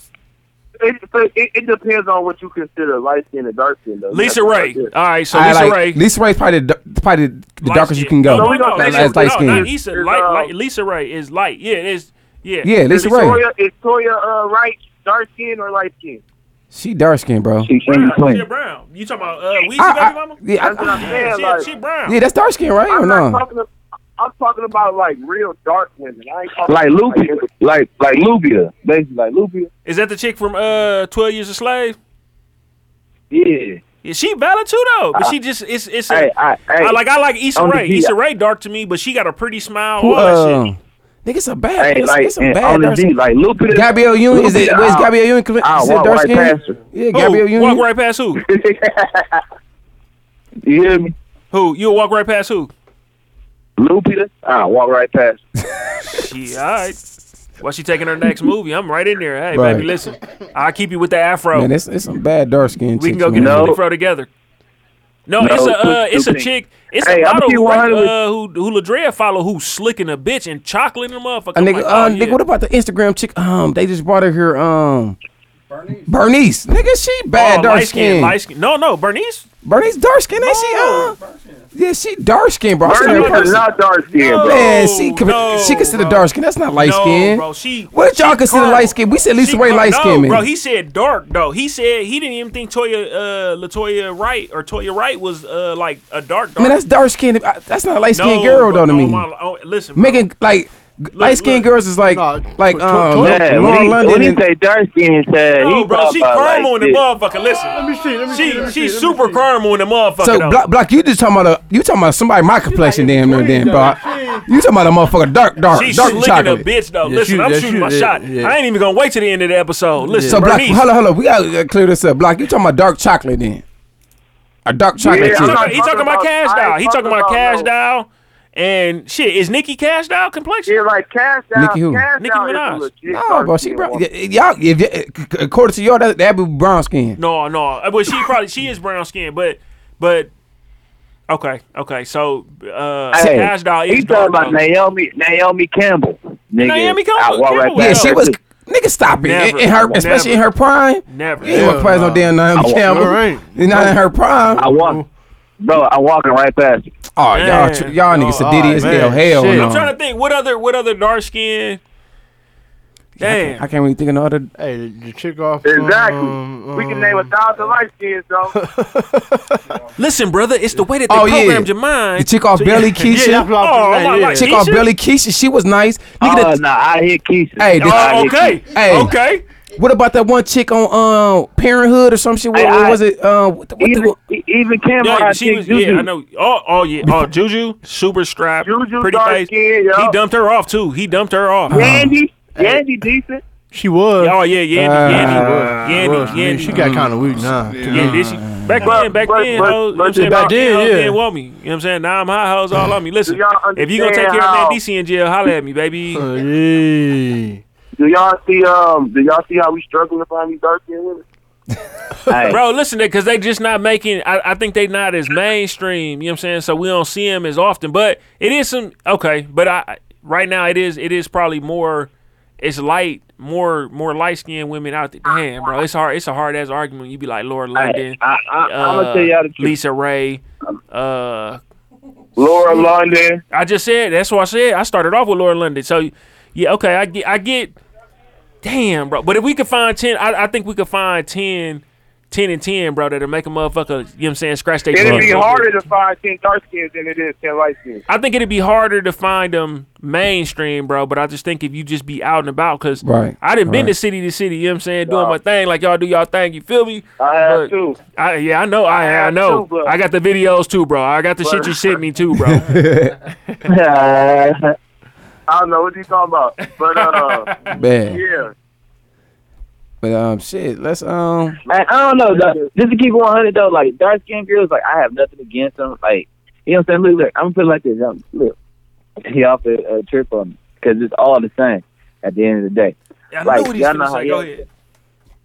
It, it, it depends on what you consider light skin and dark skin. Though.
Lisa Ray.
about.
All right, so Lisa
like-
Ray.
Lisa Ray's probably the, probably the
light
darkest you can go.
No, no,
we
no,
don't-
light
no,
skin.
not Lisa. Light, light, Lisa Ray is light. Yeah, it is. Yeah.
Yeah, Lisa
Is
Ray.
Toya, is Toya uh, right dark skin or light skin?
She dark skin, bro.
She, she
Brown.
between.
She brown. You talking about uh, Weezy
I-
baby mama?
yeah, I-
That's what I'm saying.
She,
like,
she brown.
yeah, that's dark skin, right? Or
I'm not
no?
Talking. I'm talking about like real dark women. I ain't talking
Like
about,
Lupita, like like Lupita, basically like Lupita.
Is that the chick from uh Twelve Years a Slave?
Yeah.
Yeah, she valid too though, but she just it's it's. A,
Hey, I, hey,
I like I like Issa
on the
Rae. Issa Rae dark to me, but she got a pretty smile.
Who,
all that
uh,
shit.
nigga, it's a bad.
hey,
it's,
like
it's a bad
on the
dark
like Lupita.
Gabrielle Union is it? Where's
I'll-
Gabrielle Union? Is it
walk
dark
right
skin?
past her.
Yeah,
Who?
Gabrielle Union.
Walk right past who?
you hear me?
Who? You'll walk right past who?
Lupita, I walk right past. her.
Shit, all right. While she taking her next movie, I'm right in there. Hey,
Right.
baby, listen, I'll keep you with the afro.
Man, it's, it's some bad dark skin. Chick.
We can go get
No.
a Philly fro together. No,
No,
it's a uh, it's a
two
chick. It's
Hey,
a
I'm
model
keep
who,
100 with-
uh, who who Ladrea follow who's slicking a bitch and chocolate in the motherfucker.
A
I'm
nigga,
like,
uh,
oh,
nigga,
yeah.
what about the Instagram chick? Um, they just brought her here. Um, Bernice, Bernice. nigga, she bad
oh,
dark
light
skin.
Light skin. No, no, Bernice.
Bernice dark skin, ain't she? Uh, yeah, she dark skin, bro. I seen
Bernice is not dark skin,
No.
bro.
Man, she
no,
she considered
bro.
dark skin. That's not light
no,
skin.
bro. She.
What did y'all
she
consider
caramel.
light skin? We said Lisa
She
Ray
car-
light
no,
skin, man.
bro. He said dark though. He said he didn't even think Toya uh Latoya Wright or Toya Wright was uh like a dark dark.
Man, that's dark skin. That's not a light skin
no,
girl
bro,
though to
no,
me.
my- oh, listen, bro.
Making like light skinned girls is like
No,
like
to-
um
to-
Yeah,
Lauren
when he,
London
when he say dark skin, said
No,
he
bro, she
about
caramel
like
in the motherfucker. Listen,
Let me see. Let me see.
she
let me
she's
see, let me
super
see.
caramel in the motherfucker.
So
though.
black, black, you just talking about a you talking about somebody my complexion damn near then, bro. You talking about a motherfucker dark, dark,
She's
dark
licking
chocolate.
a bitch though.
Yeah,
Listen,
she-
I'm shooting
she-
my
yeah,
shot.
yeah.
I ain't even gonna wait to the end of the episode. Listen,
So black,
Bernice.
hold on, hold on. We gotta clear this up. Black, you talking about dark chocolate then? A dark chocolate
Yeah,
He talking, he talking about cash
about- I
doll.
ain't
He talking
talking
about
about
cash
no-
doll. And shit, is Nikki Kash Doll complexion?
Yeah, like cash down.
Nicki who?
Cash
Nicki
down is
Minaj.
No,
dark
bro, she
skin
brown. Y'all, if y- according to y'all, that that be brown skin.
No, no. Uh, Well, she probably she is brown skin, but but okay, okay. So uh,
Hey,
Kash Doll
he
is
talking about
though.
Naomi Naomi Campbell. Nigga,
Naomi Campbell-
walk right
Campbell,
Yeah, she was. Nigga, stop it.
Never,
in, in her, especially in her prime.
Never.
You ain't want to no damn Naomi
I-
Campbell.
All right.
You're not in her prime.
I walk, bro. I'm walking right past. her.
Oh, y'all, tr- y'all niggas
Oh,
sadiddy as hell. Hell
Shit.
no.
I'm trying to think what other what other dark skin. Damn.
I can't really think of no other.
Hey, the, the chick off.
Exactly.
Um,
we can name a
um,
thousand light skins, though.
Listen, brother, it's the way that they
Oh, yeah.
programmed your mind.
The chick off
So,
Belly
yeah.
Keisha.
Yeah, that's I
Oh,
was
my
saying.
God.
Yeah.
Chick off
Keisha?
Belly Keisha. She was nice. Nigga,
Oh,
that-
no, I hit Keisha.
Hey, this-
I
Oh,
hear
okay.
Keisha.
Hey.
Okay.
What about that one chick on um Parenthood or some shit? What,
Hey,
what
I-
was it? Uh, what the, what
Even,
the,
even Cameron,
Yeah,
I
she was.
Juju.
Yeah, I know. Oh, oh yeah. Oh, Juju, super strapped,
Juju
pretty face.
skin,
He dumped her off too. He dumped her off.
Yandy, Yandy decent.
She was.
Oh yeah, Yandy,
Uh,
Yandy, Yandy,
was.
Yandy.
She got kind of weak now.
Yeah, did she? Back
But-
then, back
but-
then,
but-
hoes, you know what I'm
but-
saying?
back
Back
then,
then, hoes
yeah.
didn't want me. You know what I'm saying? Now I'm high hoes all on me. Listen, if you gonna take care of
how-
that DC in jail, holla at me, baby.
Uh, yeah.
Do y'all see um? Do y'all see how we struggle to find these dark skinned women?
Hey,
Bro, listen, to because they just not making. I, I think they not as mainstream. You know what I'm saying? So we don't see them as often. But it is some okay. But I right now it is it is probably more. It's light, more more light skinned women out there. Damn, bro, it's hard. It's a hard ass argument. You be like Laura London,
I, I, I'm gonna
uh,
tell y'all the truth.
Lisa Ray. Uh,
Laura London.
I just said that's what I said. I started off with Laura London. So yeah, okay, I get I get damn, bro. But if we could find ten, I, I think we could find 10, 10 and ten, bro, that'll make a motherfucker, you know what I'm saying, scratch their
It'd
butt.
be harder to find ten dark skins than it is ten light skins.
I think it'd be harder to find them mainstream, bro. But I just think if you just be out and about, cause
Right,
I done been
right.
to city to city, you know what I'm saying, doing
Wow.
my thing like y'all do y'all thing. You feel me?
I have
But-
too.
I, yeah, I know. I, I
have
know.
too.
I got the videos too, bro. I got the shit you sent me too, bro.
I don't know what you talking about, but uh,
bad.
yeah.
But um, shit. Let's um.
Man, I don't know. Though. Just to keep it 100 though, like dark skinned girls, like I have nothing against them. Like you know what I'm saying? Look, look I'm gonna put it like this. Um, look, he offered a uh, trip on me because it's all the same at the end of the day.
Yeah, I
Like,
know what he's
y'all
gonna
know how
say. Go
y'all-
ahead.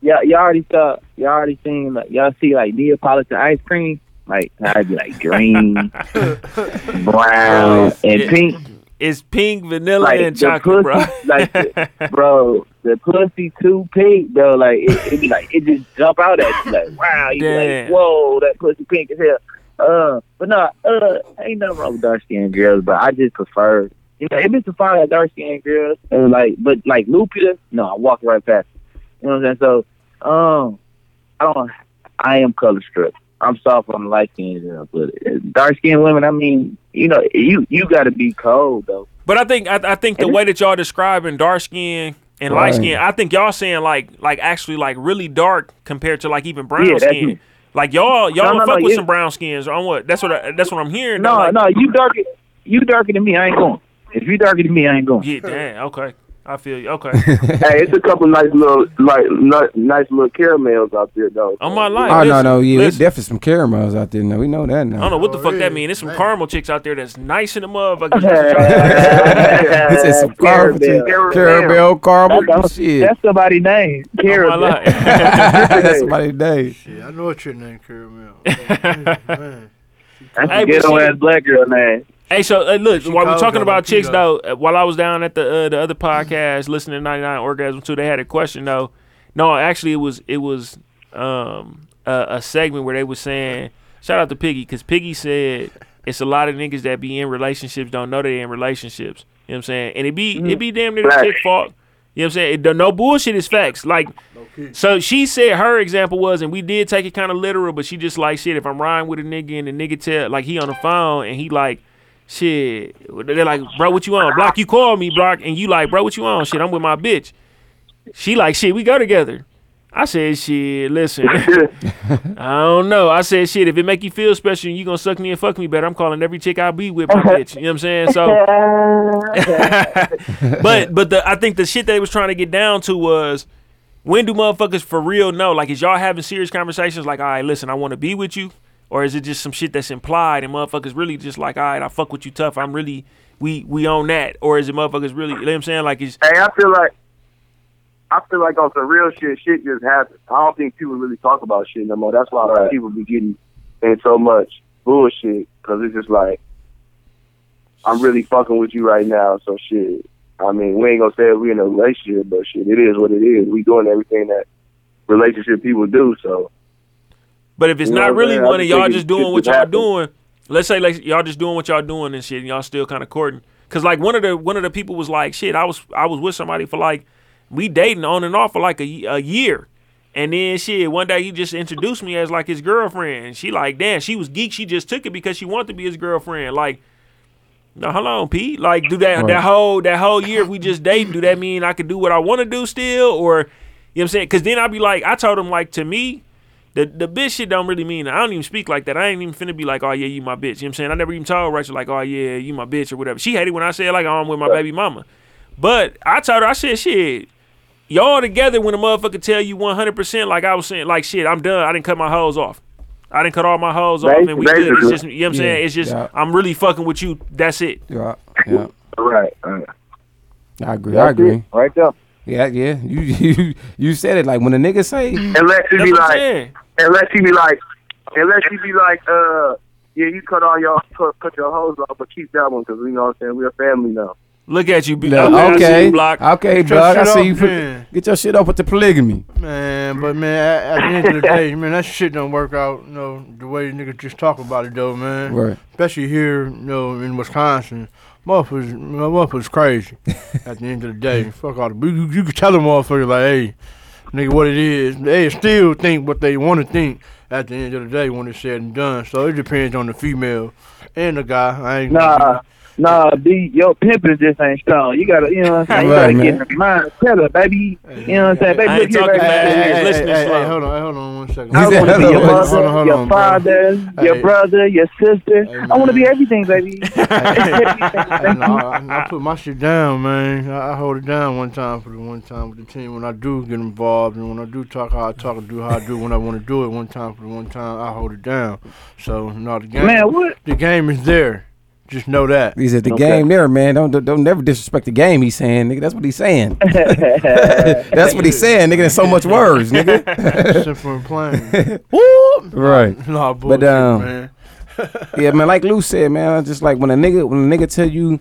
Y'all, y'all already saw, y'all already seen, like y'all see like Neapolitan ice cream, like I'd be like green, brown, and
Yeah.
pink.
It's pink, vanilla,
Like
and chocolate, bro.
like the- bro, the pussy too pink, bro. Like it, it be like it just jump out at you, like wow, you like whoa, that pussy pink as hell. Uh, but no, uh, ain't nothing wrong with dark skinned girls, but I just prefer, you know, if it's a fine dark skinned girls, and like, but like Lupita, no, I walk right past. It. You know what I'm saying? So, um, I don't, I am color stripped. I'm soft on the light skinned girl, but dark skinned women, I mean, you know, you you got to be cold though.
But I think I, I think the way that y'all describing dark skin and light skin, I think y'all saying like like actually like really dark compared to like even brown
Yeah,
skin. Like y'all y'all
No, no,
fuck
no,
with some brown skins on what? That's what I, that's what I'm hearing.
No,
like,
no, you darker, you darker than me. I ain't going. If you darker than me, I ain't going.
Yeah, damn. Okay. I feel you. Okay.
hey, it's a couple nice little like nice little caramels out there though.
On my life.
Oh no,
listen,
no, yeah, it's definitely some caramels out there. Now we know that now.
I don't know what the
Oh,
fuck
yeah.
that mean. There's some
Man.
caramel chicks out there that's nice in the motherfuckers. That's what y'all-
He said some caramel,
Caramel.
caramel, caramel,
That's,
shit.
that's somebody's name.
on my
Carol.
life.
That's somebody's day.
Shit, I know what your name, Caramel. Oh, man.
That's
Hey,
a ghetto ass black girl name.
Hey, so uh, look,
She
while we're talking about chicks
Pluto.
though, uh, while I was down at the uh, the other podcast listening to 99 Orgasm too, they had a question though. No, actually, it was it was um a, a segment where they was saying, shout out to Piggy because Piggy said it's a lot of niggas that be in relationships don't know they in relationships. You know what I'm saying? And it be it be damn near the chick fault. You know what I'm saying? It, no bullshit is facts. Like so she said her example was, and we did take it kind of literal, but she just like shit. If I'm riding with a nigga and the nigga tell like he on the phone and he like, shit, they're like, bro, what you on? Block, you call me, block, and you like, bro, what you on? Shit, I'm with my bitch. She like, shit, we go together. I said, shit, listen, I don't know. I said, shit, if it make you feel special and you gonna suck me and fuck me better, I'm calling every chick I be with my bitch. You know what I'm saying? So but but the I think the shit they was trying to get down to was when do motherfuckers for real know? Like, is y'all having serious conversations? Like, all right, listen, I want to be with you, or is it just some shit that's implied and motherfuckers really just like, all right, I fuck with you tough. I'm really we we own that, or is it motherfuckers really? You know what I'm saying? Like, it's
Hey, I feel like I feel like on some real shit, shit just happens. I don't think people really talk about shit no more. That's why
Right.
people be getting in so much bullshit because it's just like I'm really fucking with you right now. So shit. I mean, we ain't gonna say we in a relationship, but shit, it is what it is. We doing everything that relationship people do. So
But if it's
You
not
what
really
saying? I
one and y'all just doing what y'all
happens.
doing, let's say like y'all just doing what y'all doing and shit, and y'all still kind of courting. Cause like one of the one of the people was like, shit, I was I was with somebody for like we dating on and off for like a, a year. And then shit, one day he just introduced me as like his girlfriend. And she like, damn, she was geek. She just took it because she wanted to be his girlfriend. Like, no, hold on, Pete. Like, do that
Right.
that whole that whole year if we just dating, do that mean I could do what I want to do still? Or you know what I'm saying? Cause then I'd be like, I told him like to me, the the bitch shit don't really mean I don't even speak like that. I ain't even finna be like, oh yeah, you my bitch. You know what I'm saying? I never even told Rachel like, oh yeah, you my bitch or whatever. She hated when I said like, oh, I'm with my baby mama. But I told her, I said, shit, y'all together when a motherfucker tell you 100% like I was saying, like shit, I'm done. I didn't cut my hoes off. I didn't cut all my hoes off and we good. It's just, you know what I'm saying?
Yeah,
It's just,
yeah.
I'm really fucking with you. That's it.
Yeah, yeah.
right, right.
I agree. I agree.
it, right there.
Yeah, yeah. You you you said it like when a nigga say,
Unless he be like,
saying.
Unless he be like, unless he be like, uh, yeah, you cut all your cut, cut your hose off, but keep that one because you know what I'm saying. We're a family now.
Look at you. be-
"No,
okay,
okay,
you, block.
okay,
Get your
block. I see
off,
you. Put,
man.
get your shit up with the polygamy.
Man, but man, at, at the end of the day, man, that shit don't work out, you know, the way niggas just talk about it though, man.
Right.
Especially here, you know, in Wisconsin. Motherfuckers, motherfuckers crazy. at the end of the day, fuck all the. You, you can tell them motherfuckers like, hey, nigga, what it is. They still think what they want to think at the end of the day when it's said and done. So it depends on the female and the guy. I ain't
Nah, nah, B, your pimping just ain't strong. You gotta, you know what I'm saying? You
Right,
gotta
man.
get in the mind. Tell her, baby. You know what I'm saying? Baby,
I
look
ain't
here,
talking
baby.
bad.
Hey, hey, hey,
listening
hey,
slow.
hey, hold on, hold on one second.
I want to be your
hold on,
mother,
hold on, hold
your
on, bro.
father, your
Hey.
brother, your sister.
Hey,
I want to be everything, baby.
Hey, no, I, I put my shit down, man. I, I hold it down one time for the one time with the team. When I do get involved and when I do talk how I talk and do how I do when I want to do it one time for the one time, I hold it down. So no, the game,
Man, what?
the game is there. Just know that.
He said the
Okay.
game there, man. Don't, don't don't never disrespect the game. He's saying, nigga. That's what he's saying. That's what he's saying, nigga. There's so much words, nigga.
Simple and plain.
right.
no bullshit,
um,
man.
Yeah, man. Like Lou said, man. I Just like when a nigga when a nigga tell you,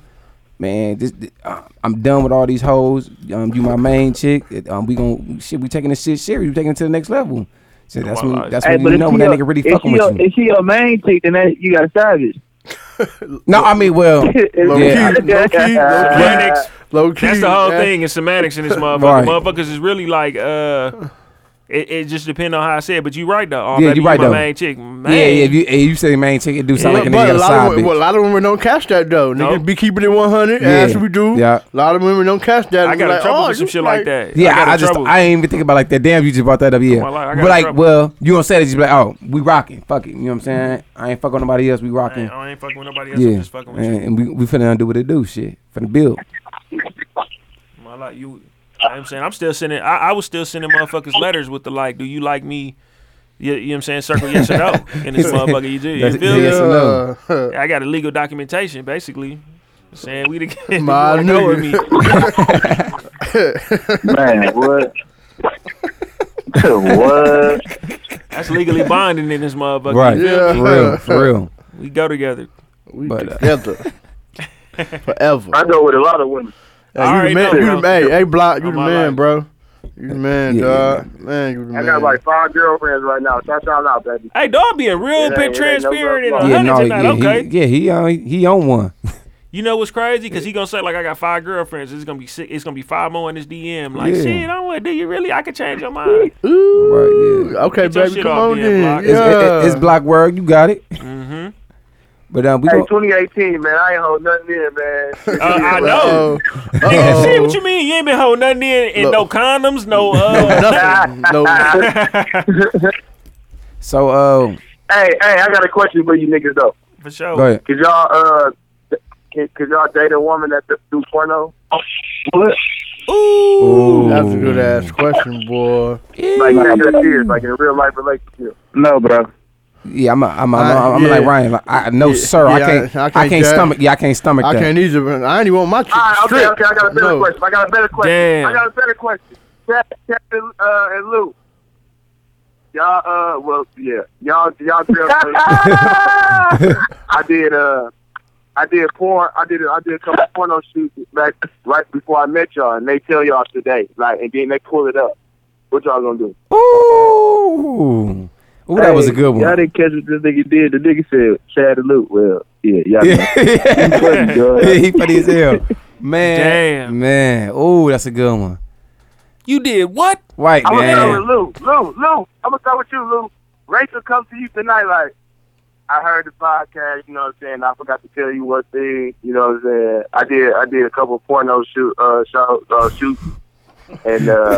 man, this, uh, I'm done with all these hoes. Um, you my main chick. Um, we gon' shit. We taking this shit serious. We taking it to the next level. So that's when that's
Hey,
when you know when that
your-
nigga really
if
fucking with you.
If she your main chick, then that, you got to savage.
No, I mean, well,
Low
Yeah.
key, low key, low key.
Semantics.
Low key.
That's the whole
yeah.
thing in semantics in this motherfucker.
Right.
Motherfuckers is really like, uh, it, it just depends on how I say it. But you right though. Oh,
Yeah,
baby,
you right,
my
though.
main chick. Man.
yeah, yeah. If you, if you say main chick, it do sound like a
but
nigga
a
a
lot,
side
of, women-
bitch.
well, a lot of women don't catch that though.
No.
Niggas be keeping it 100
Yeah.
as we do.
Yeah.
A lot of women don't catch that.
I got
Like,
in trouble
oh,
for some
you
shit like that.
Yeah,
got
I, just
trouble.
I ain't even think about like that. Damn, you just brought that up. Yeah,
life, I got
but like,
trouble.
well, you don't say that? You be like, oh, we rocking, fuck it. You know what I'm saying? I ain't fucking with nobody else. We rocking.
I ain't fucking with nobody else. I'm
Yeah,
just fucking with
and,
you.
and we we finna do what it do. Shit, finna build.
My I like you. You know what I'm saying I'm still sending. I, I was still sending motherfuckers letters with the like, do you like me? You, you know what I'm saying? Circle yes or no in this motherfucker. You do. You
That's-
feel me?
yes or no?
Uh,
I got illegal documentation, basically. Saying we the
My
you wanna with me.
Man, what? what?
That's legally binding in this motherfucker.
Right.
Yeah.
For real, for real.
We go together.
we
But, uh,
together forever.
I go with a lot of women.
Hey, you the man. You the
bro.
hey, hey, block. You the man,
life.
bro. You the man,
Yeah,
dog. Man, you the
I
man.
got like five girlfriends right now. Shout y'all out, baby.
Hey, dog, being real
It
bit
ain't- it no
transparent and a
love
Yeah,
hundred
no,
tonight.
yeah,
Okay.
he, yeah, he on he on one.
You know what's crazy? Because he gonna say like I got five girlfriends. It's gonna be six. It's gonna be five more in this DM. Like
Yeah.
shit, I don't want. Do you really? I could change your mind.
Ooh.
Right, yeah.
Okay,
Get
baby, come on
being
in.
blocked.
It's,
Yeah.
it- it's block word. You got it.
Mm-hmm.
But um, we
Hey, 2018, man. I ain't hold nothing in, man.
Uh, I know.
Uh-oh.
Nigga,
Uh-oh.
shit, what you mean? You ain't been holding nothing in, and no
Look.
condoms, no. uh
Nothing. No.
so uh,
hey, hey, I got a question for you niggas though.
For sure.
go ahead.
Could y'all uh, could, could y'all date a woman that do porno?
What?
Ooh.
That's a good ass question, boy.
Like, take serious, like in a real life relationship.
No, bro.
Yeah, I'm a, I'm a,
Uh,
I'm, a, I'm
yeah.
like Ryan. Like, I no
Yeah,
sir, I can't
I- I
I
can't
can't, stomach. Yeah, I can't stomach
I
that.
can't either. I ain't even want my chick
All right, okay, okay. I got a better
No.
question. I got a better question.
Damn.
I got a better question. Chad, Chad and, uh, and Lou. Y'all, uh, well, yeah, y'all, y'all girls. I did, uh, I did porn. I did, I did a couple porno shoots back right before I met y'all, and they tell y'all today, like, and then they pull it up. What y'all gonna do?
Ooh, ooh, that was a good
Y'all didn't catch what this nigga did. The nigga said, Chad and Luke. Well, yeah, y'all know.
Yeah,
funny, dog.
yeah, he funny as hell. Man,
Damn.
man. Ooh, that's a good one.
You did what?
Right,
I'm gonna start with
man.
Lou. Lou, Lou. I'm gonna start with you, Lou. Rachel comes to you tonight, like, I heard the podcast. You know what I'm saying? I forgot to tell you what thing. You know what I'm saying? I did. I did a couple of porno shoot, uh, show, uh, shoots, and uh,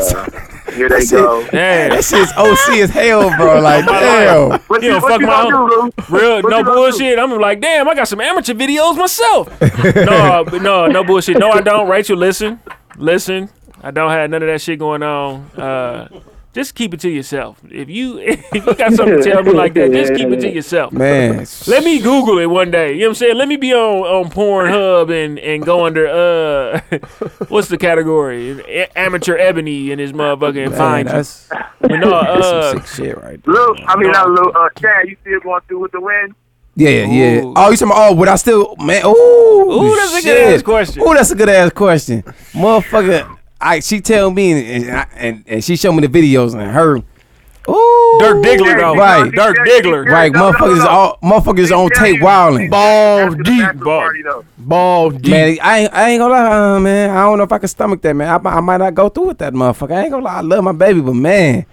here they
That's
go.
Damn.
That shit's OC as hell, bro. Like, damn.
What
You
you,
don't
what
fuck
you
my
gonna do,
Real,
What
no
you gonna do?
bullshit. I'm like, damn, I got some amateur videos myself. no, no, no bullshit. No, I don't. Rachel, listen, listen. I don't have none of that shit going on. Uh, just keep it to yourself. If you if you got something to tell me like that, just keep it to yourself.
Man.
Let me Google it one day. You know what I'm saying? Let me be on on Pornhub and and go under uh what's the category? A- Amateur Ebony and his motherfucker and
Man,
find you.
that's,
But no,
that's
uh,
some sick shit right there.
Lou, I mean, not Lou. Uh, Chad, you still going through with the win?
Yeah, yeah.
Ooh.
Oh, you talking about, oh, would I still, man, ooh.
Ooh, that's a good ass question.
Ooh, that's a good ass question. Motherfucker, I, she tell me, and, I- and, and she show me the videos, and her, ooh.
Dirk Diggler though.
Right.
Dirk Diggler.
Right,
No, no,
motherfuckers,
no.
all, motherfuckers on tape wilding.
Balls
After the
deep,
bachelor
ball.
party, though.
balls deep.
Man, I ain't, I ain't gonna lie, uh, man. I don't know if I can stomach that, man. I, I might not go through with that motherfucker. I ain't gonna lie. I love my baby, but man,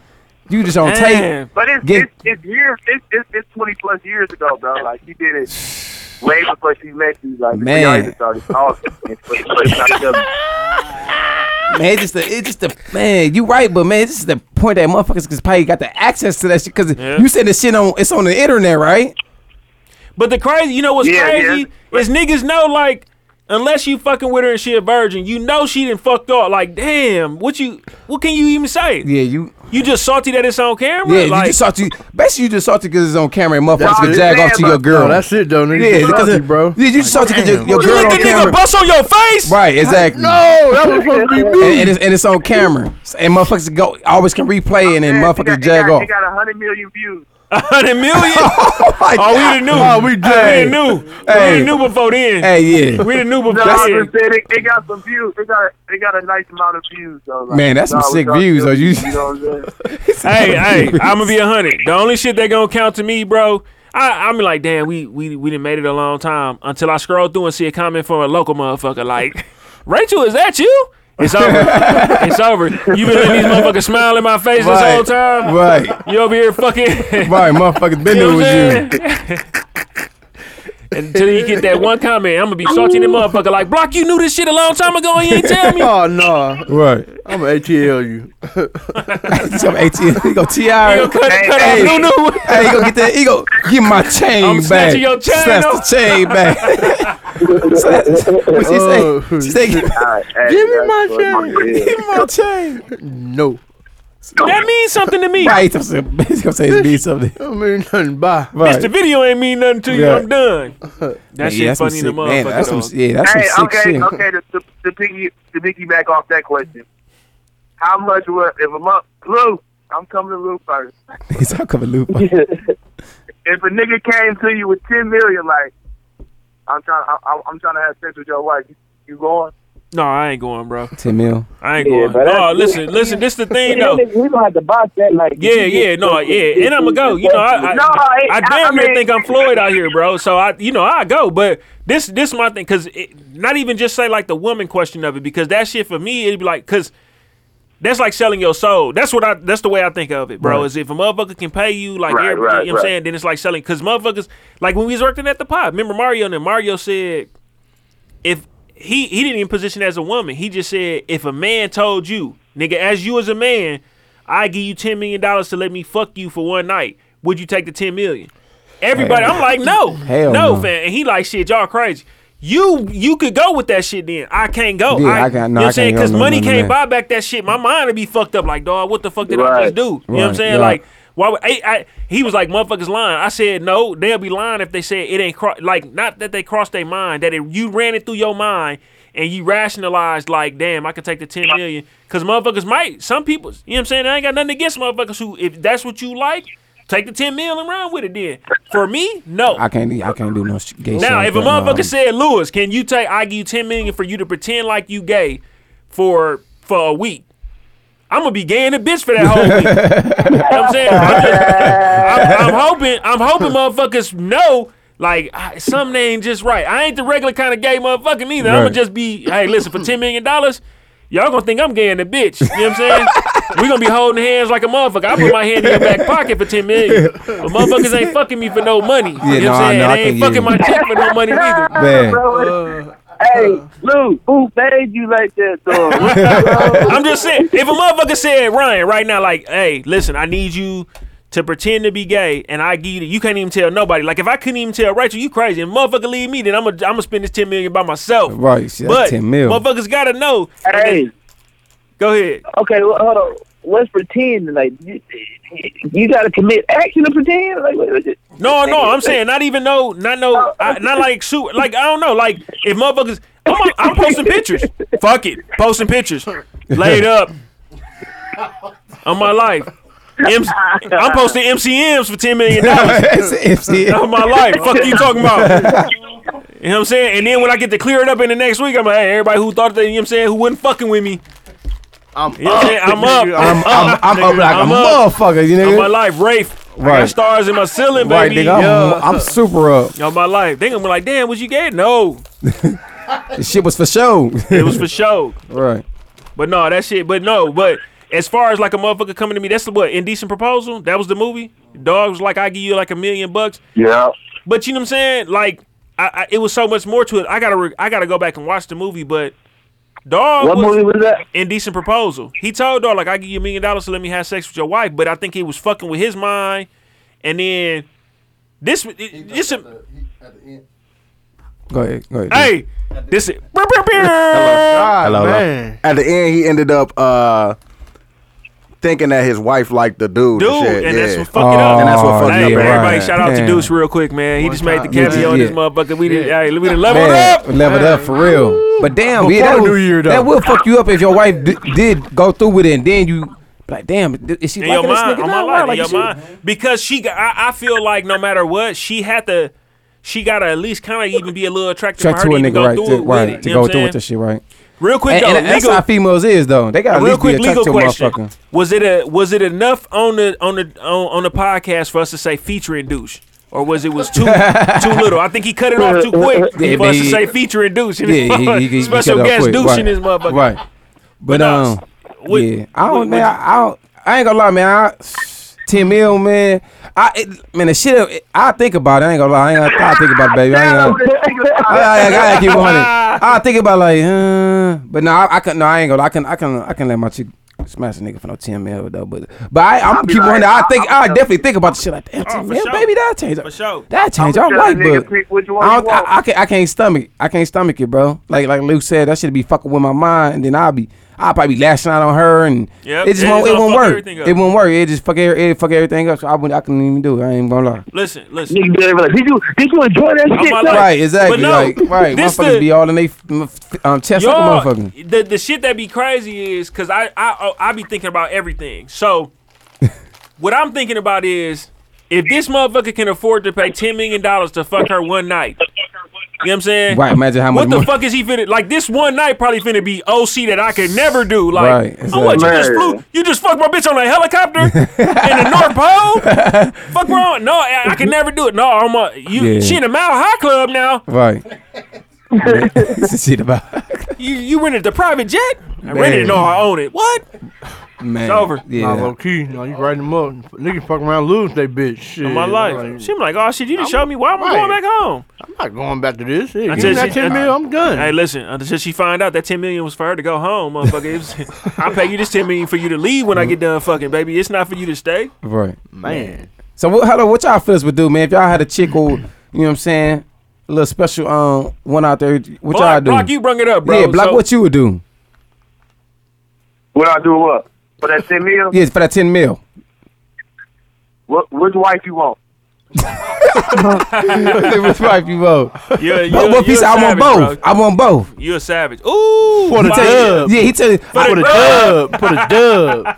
you just on tape.
Damn.
But it's
Get-
it's, it's years. It's, it's it's twenty plus years ago, bro. Like she did it way before she met you. Like before y'all
Man.
even started talking.
Man, it's just the, it's just the man. You right, but man, this is the point that motherfuckers cause probably got the access to that shit. Cause
Yeah.
you said the shit on, it's on the internet, right?
But the crazy, you know what's
Yeah,
crazy
yeah.
is niggas know like unless you fucking with her and she a virgin, you know she didn't fucked up. Like damn, what you what can you even say?
Yeah, you.
You just salty that it's on camera.
Yeah,
like,
you just salty. Basically, you just salty because it's on camera and motherfuckers can jag off to your girl.
No, that's it though, nigga.
yeah,
You
because
salty, bro.
Yeah, you just salty because your, your
you
girl
let
on
the nigga bust on your face.
Right, exactly.
No, that was supposed to be
And,
me.
and, it's, and it's on camera, and motherfuckers go always can replay, it, and then motherfuckers jag off.
It got a hundred million views.
A hundred million.
Oh my
Oh, we done knew.
Oh, we
We
did.
done knew. We
Hey.
done knew before then.
Hey, yeah.
We done knew
No,
before
I
then.
just said it, it got some views. It got it got a nice amount of views. though. Like,
Man, that's some sick views,
still-
though. You-
you know what I'm saying?
hey, hey, I'm gonna be a hundred. The only shit that gonna count to me, bro. I, I'm like, damn, we we we didn't made it a long time until I scroll through and see a comment from a local motherfucker like, Rachel, is that you? It's over. it's over. You been letting these motherfuckers smile in my face this whole time.
Right,
You over here fucking.
right, motherfuckers been there with you.
Saying? Until you get that one comment, I'm gonna be salty in the motherfucker. Like, block, you knew this shit a long time ago and you ain't tell me.
Oh no,
Right.
I'm gonna ATL you.
Some ATM. He go Ti.
You gonna cut,
Hey,
cut
hey.
off Nunu.
Hey, he go get that. He go give my chain
I'm
back.
snatching your chain
Snatch the chain back. what she
Oh,
say? She say, give
Alright, hey,
Give me my
funny, yeah.
me my chain.
No,
That means something to me.
Right. He's gonna say- he's gonna say it means something.
I mean nothing. Bye.
Right.
The video ain't mean nothing to you.
Yeah.
I'm done. That shit
that's some
funny in the
sick- man,
motherfucker.
that's some,
dog.
yeah, that's some
Hey,
sick
okay,
shit.
okay. To, to, to piggy to piggyback off that question, how much would if a month Lou? I'm coming to Lou first.
He's talking about Lupa.
If a nigga came to you with ten million, like I'm trying, I, I'm trying to have sex with your wife. You, you going?
No, I ain't going, bro.
Ten mil.
I ain't
Yeah,
going.
but
Oh,
that's-
listen, listen. This the thing though.
we gonna have to box that like.
Yeah, yeah, no, yeah, and I'm gonna go. You know, I, I,
No, I-
I
I
damn near
mean-
think I'm Floyd out here, bro. So I, you know, I go. But this, this my thing, cause it, not even just say like the woman question of it, because that shit for me, it'd be like, cause that's like selling your soul. That's what I. That's the way I think of it, bro.
Right.
Is if a motherfucker can pay you like,
Right,
every,
right,
you know what I'm saying, then it's like selling. Cause motherfuckers, like when we was working at the pod, remember Mario and then Mario said, if he he didn't even position as a woman, he just said if a man told you, nigga, as you as a man, I give you ten million dollars to let me fuck you for one night, would you take the ten million? Everybody, I'm like, no,
Hell
no,
no.
fam. And he like, shit, y'all crazy. You you could go with that shit then. I can't go.
Yeah,
I,
I can't- no,
you know what I'm saying? Because
no,
money
no,
can't buy back that shit. My mind would be fucked up. Like, dog, what the fuck did I just do? You know what I'm saying?
yeah.
Like, why would I, I? He was like, motherfuckers lying. I said, no, they'll be lying if they said it ain't cro- like not that they crossed their mind, that it, you ran it through your mind and you rationalized like, damn, I could take the ten million. Cause motherfuckers might, some people, you know what I'm saying? I ain't got nothing against motherfuckers who, if that's what you like, take the ten million and run with it. Then for me, no.
I can't. I can't do no sh- gay shit.
Now, if a
that, no.
motherfucker said, Lewis, can you take I give you ten million for you to pretend like you gay for for a week? I'm gonna be gay in a bitch for that whole week. you know what I'm saying? I'm, just- I'm- I'm hoping, I'm hoping motherfuckers know. Like something ain't just right. I ain't the regular kind of gay motherfucker neither. I'm gonna just be, hey, listen, for ten million dollars, y'all gonna think I'm gay in a bitch. You know what I'm saying? we gonna be holding hands like a motherfucker. I put my hand in your back pocket for ten million. But motherfuckers ain't fucking me for no money. you know
no,
what I'm saying?
know, I
they ain't fucking
yeah.
my chick for no money either.
Man.
Uh,
Hey, uh. Lou, who paid you like that, dog?
I'm just saying, if a motherfucker said Ryan right now, like, hey, listen, I need you to pretend to be gay, and I give you, you can't even tell nobody. Like, if I couldn't even tell Rachel, you crazy, and motherfucker leave me, then I'm gonna, I'm gonna spend this ten million by myself.
Right, shit,
but
10 mil.
motherfuckers gotta know.
hey,
Go ahead.
Okay, well, hold on. What's pretend? Like you, you got to commit action to pretend. Like what, what,
No, no, I'm saying not even no, not no, I, not like shoot, like I don't know, like if motherfuckers, I'm, I'm posting pictures. Fuck it, posting pictures, laid up on my life. M- I'm posting MCMs for ten million dollars.
It's MC.
of my life. Fuck you talking about? You know what I'm saying? And then when I get to clear it up in the next week, I'm like, hey, everybody who thought that, you know what I'm saying, who wasn't fucking with me,
I'm
you know what I'm saying? I'm up.
nigga.
I'm, I'm, I'm up like
I'm
a
up.
motherfucker, you
on my life, Rafe. I got
Right.
stars in my ceiling,
Right,
baby.
nigga. I'm,
Yeah.
I'm super up.
On my life. They gonna be like, damn, what you get? No.
This shit was for show.
It was for show.
right.
But no, that shit, but no, but as far as like a motherfucker coming to me, that's the what, Indecent Proposal? That was the movie? Dog was like, I give you like a million bucks.
yeah.
But you know what I'm saying? Like, I, I, it was so much more to it. I gotta, re- I gotta go back and watch the movie. But dog,
what
was
movie was that?
indecent proposal. He told dog like, I give you a million dollars to let me have sex with your wife. But I think he was fucking with his mind. And then this, it, this,
Go ahead. Go ahead.
hey, this, is-
God,
Hello, hello.
man.
At the end, he ended up uh, thinking that his wife liked the dude.
dude,
and, shit.
and
yeah.
that's what fucked it up.
Oh,
And that's what fucked
Hey,
it up.
everybody,
right.
shout out to Deuce real quick, man. He
One
just made the
time.
cameo
Yeah,
on this motherfucker. We did, hey, we done leveled
Man,
up.
leveled up for real. But damn, yeah, that,
Before
will,
New Year, though.
that will fuck you up if your wife d- did go through with it and then you like, damn, is she
in your
liking this
mind,
nigga
my
now?
life,
Like,
your
she-
mind, because she, I, I feel like no matter what, she had to, she got to at least kind of even be a little attractive
Try
her
to
to
a nigga
go
right,
through
to,
it with
right, to go through with this shit, right?
Real quick
And,
though,
and that's how females is though. They got
a real quick legal question. Was it a was it enough on the on the on, on the podcast for us to say featuring douche? Or was it was too too little? I think he cut it off too quick
Yeah,
for us to say featuring douche.
Yeah, he, he, he,
special
cut it off
guest
quick.
douche
right.
in this motherfucker.
Right. But
no,
um,
What-
yeah, I don't, man.
what-
I, I don't. I ain't gonna lie, man. I, ten mil, man. I it, man, the shit. I think about it. I ain't gonna lie. I ain't gonna, I think about it, baby. I ain't gonna. I, I, I gotta keep on it. I think about like, uh, but no, I, I can. No, I ain't gonna. I can. I can. I can let my chick smash a nigga for no ten mil though. But but I, I'm keep
like,
on. I
I-
think I
telling-
definitely think about the shit like damn
Oh,
ten
for
mil,
sure.
baby. That change.
For sure.
That change. I'm right, but.
pick which one
I, don't, I. I can't. I can't stomach. I can't stomach it, bro. Like like Luke said, that should be fucking with my mind, and then I'll be. I'll probably be lashing out on her, and
Yep,
it just
it
won't. It won't work. It won't work. It just fuck. every- It fuck everything up. So I wouldn't. I couldn't even do it. I ain't gonna lie.
Listen, listen.
Nigga be like, did you did you enjoy that shit?
my
though?
life.
Right, exactly.
But no,
like, right.
this
Motherfuckers
the-
be all in they um, chest like a
Y'all,
motherfucker.
the the shit that be crazy is because I I oh, I be thinking about everything. So what I'm thinking about is if this motherfucker can afford to pay ten million dollars to fuck her one night. You know what I'm saying?
Right, imagine how much
What the
more-
fuck is he finna like? This one night probably finna be OC that I could never do. Like,
Right,
oh, what you just flew? You just fucked my bitch on a helicopter in the North Pole? fuck wrong? No, I, I can never do it. No, I'm a you.
Yeah.
She in the Mile High Club now.
Right.
You you rented the private jet? I rented it. No, I own it. What?
Man.
It's over.
Yeah.
Nah, low key. No, you writing them up. Niggas fuck around, lose they bitch. Shit.
In my life.
Like,
She be like, oh shit, you just showed me why I'm
Right.
going back home.
I'm not going back to this. Hey,
I
give me that
she-
10 I'm done.
Hey, listen, until she find out that 10 million was for her to go home, motherfucker. Was, I'll pay you this 10 million for you to leave when I get done fucking, baby. It's not for you to stay.
Right.
Man.
So what? Hello, what y'all fellas would do, man? If y'all had a chick or you know what I'm saying, a little special um one out there, what y'all do?
block, you bring it up, bro.
yeah, block.
So-
what you would do?
What I do what? For that ten mil?
Yeah, for that ten mil.
What which wife you want?
Which wife you want?
You're, you're,
What, what piece?
you're
want both.
bro.
I want both.
You're a savage. Ooh.
For the dub.
Yeah, he tell you.
Put a dub. Put a dub.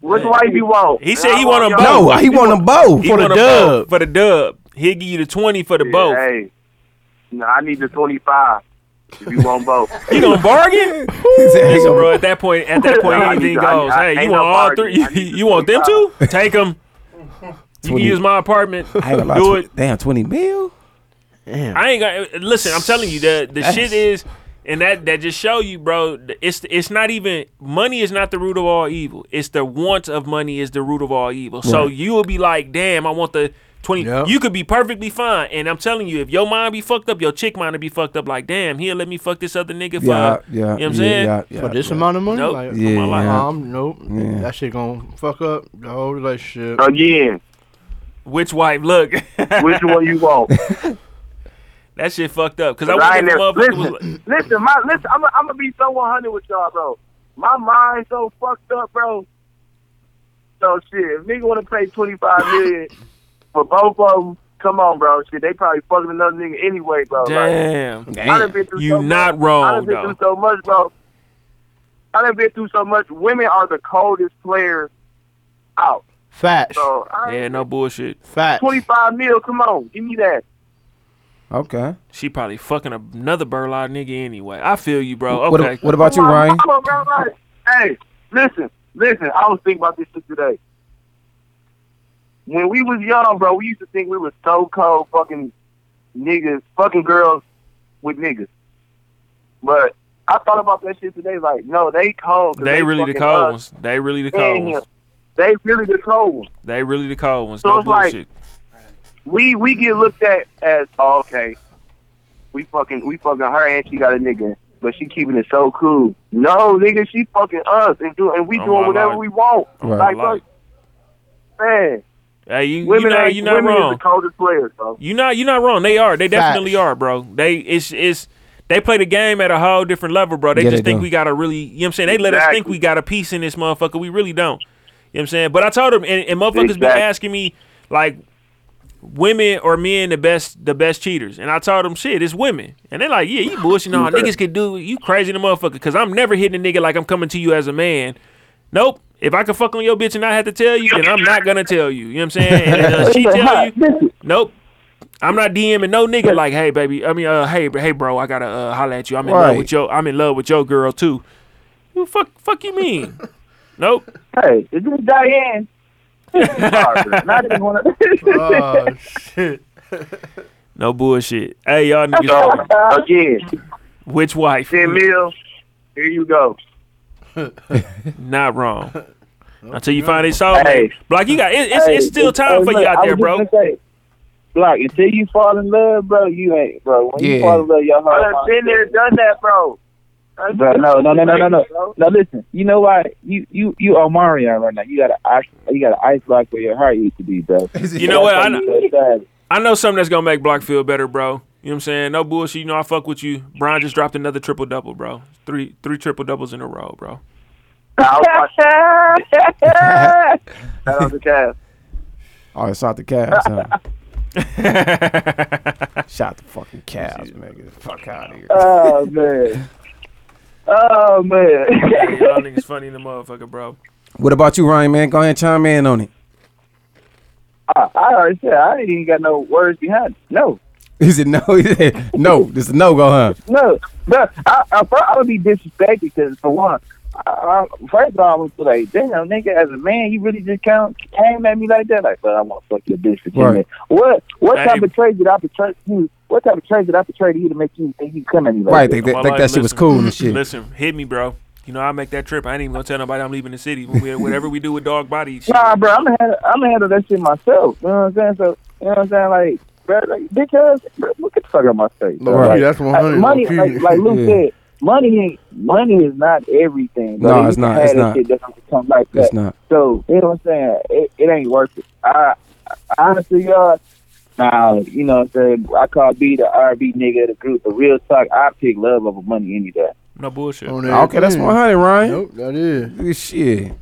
Which wife you want?
He said he want them
y'all-
both.
No, he want them both.
For the dub.
For the dub. He'll give you the 20 for the
Yeah,
both.
Hey, no, I need the twenty five. If you want both.
You gonna bargain? Listen, bro. At that point, at that point,
I
anything
need- I-
goes.
I-
Hey,
ain't
you
no
want all
bargain.
three?
I
You want them
25.
two? Take them. You can use my apartment.
I ain't gonna
Do
tw-
it.
Damn, twenty mil.
Damn.
I ain't gonna listen. I'm telling you, the the
That's-
shit is, and that that just show you, bro. It's it's not even money is not the root of all evil. It's the want of money is the root of all evil. So you will be like, damn, I want the. 20
Yep.
you could be perfectly fine and i'm telling you if your mind be fucked up your chick mind will be fucked up like damn he'll let me fuck this other nigga for
Yeah, yeah.
you know what i'm
yeah,
saying
Yeah, yeah,
For this
yeah.
amount of money?
Nope.
Like,
Yeah,
my life.
yeah.
um, nope.
Yeah.
That shit gonna fuck up the whole relationship.
Again,
which wife look
which one you want?
that shit fucked up because i
I
want
ain't
that
never,
motherfucker was
listen, listen, my listen. I'm gonna be so 100 with y'all, bro. My mind so fucked up, bro. So shit, if nigga want to pay 25 million for both of them, come on, bro. Shit, they probably fucking another nigga anyway, bro. Like,
damn
I done
Damn.
been through
You
so
not
much. I
wrong,
done been
though.
through so much, bro. I done been through so much. Women are the coldest players out.
Facts.
So
yeah no bullshit
Facts.
25 mil, come on, give me that.
Okay.
she probably fucking another burlock nigga anyway i feel you bro
What,
okay
what about you, Ryan?
come on, bro, like, hey, listen, listen. I was thinking about this shit today. When we was young, bro, we used to think we were so cold, fucking niggas, fucking girls with niggas. But I thought about that shit today. Like, no, they cold.
they really the cold
us
ones they really the cold ones
They really the cold ones.
they really the cold ones
So
no
it's like-
bullshit
we we get looked at as oh, okay. We fucking we fucking her and she got a nigga, but she keeping it so cool. No, nigga, she fucking us and do and we
Oh,
doing whatever
life.
we want.
Right.
Like, fuck, man,
hey you, you
women
not
ain't
you not
women is
wrong
the coldest players, bro.
You not you not wrong. They are. They definitely
Facts.
are, bro. They it's it's they play the game at a whole different level, bro. They
Yeah,
just
they
think
do.
we got a really, you know what I'm saying? They let us think we got a piece in this motherfucker. We really don't. You know what I'm saying? But I told them and, and motherfuckers be
Exactly.
asking me like women or men the best the best cheaters. And I told them shit, it's women. And they're like, "Yeah, you bullshit. No, niggas can do you crazy the motherfucker cuz I'm never hitting a nigga like I'm coming to you as a man." Nope. If I can fuck on your bitch and I have to tell you, then I'm not gonna tell you. You know what I'm saying? And uh, she tell you, nope. I'm not DMing no nigga like, hey baby. I mean, uh, hey, hey bro, I gotta uh, holler at you. I'm in love with your, I'm in love with your girl too. Who fuck, fuck you mean? nope.
Hey, is this Diane? Not even one of
Oh, shit.
No bullshit. Hey y'all niggas,
again,
which wife?
ten mil. Here you go.
Not wrong. until you find a soulmate.
Hey.
Block, you got it, it's,
Hey,
it's still time
hey,
for you out
I
there, bro.
say, Block, until you fall in love, bro, you ain't, bro. When
Yeah.
you fall in love, your heart.
I've been there, done that, bro. I
Bro, no, no, no, no, no, no. Now listen, you know why? You you you Omarion right now. You got a ice, you got an ice block where your heart used to be, bro.
You know what? I know,
why you so sad.
I know something that's gonna make Block feel better, bro. You know what I'm saying? No bullshit. You know I fuck with you. Brian just dropped another triple double, bro. Three three triple doubles in a row, bro.
I was watching that the cast.
Oh, it's out the Cavs, huh? Shot the fucking Cavs, man. Get the fuck out of here.
Oh man. Oh man.
Y'all niggas funny in the motherfucker, bro.
What about you, Ryan, man? Go ahead and chime in on it.
I, I already said I ain't even got no words behind it. No.
He said no. He said no. This is no go, huh?
No, but I, I, first, I would be disrespected because for one, I, I, first of all, I was like, damn, nigga, as a man, you really just count came at me like that, like, but I want to fuck your bitch for ten
Right.
minutes. What what type of trade did I portray to you? What type of trade did I portray to you to make you think you come at me like
Right.
that?
Think that, think that shit was cool and shit.
Listen, hit me, bro. You know I make that trip. I ain't even gonna tell nobody I'm leaving the city. We- Whatever we do with dog body, shit.
Nah, bro, I'm gonna handle, I'm gonna handle that shit myself. You know what I'm saying? So, you know what I'm saying? Like, bro, like, because bro, look at the fuck out my face. bro.
Low
Like,
that's one hundred.
money, like, like Luke
Yeah.
said, money ain't money is not everything. Bro.
No,
You
it's not, it's not.
Shit that doesn't come like
It's not.
So you know what I'm saying? It, it ain't worth it. I, I honestly, y'all. Now, you know what I'm saying? I call B the RB nigga of the group, but real talk, I pick love over money any day.
No bullshit.
Okay, that's
everything.
100, Ryan.
Nope, that is.
Good Shit.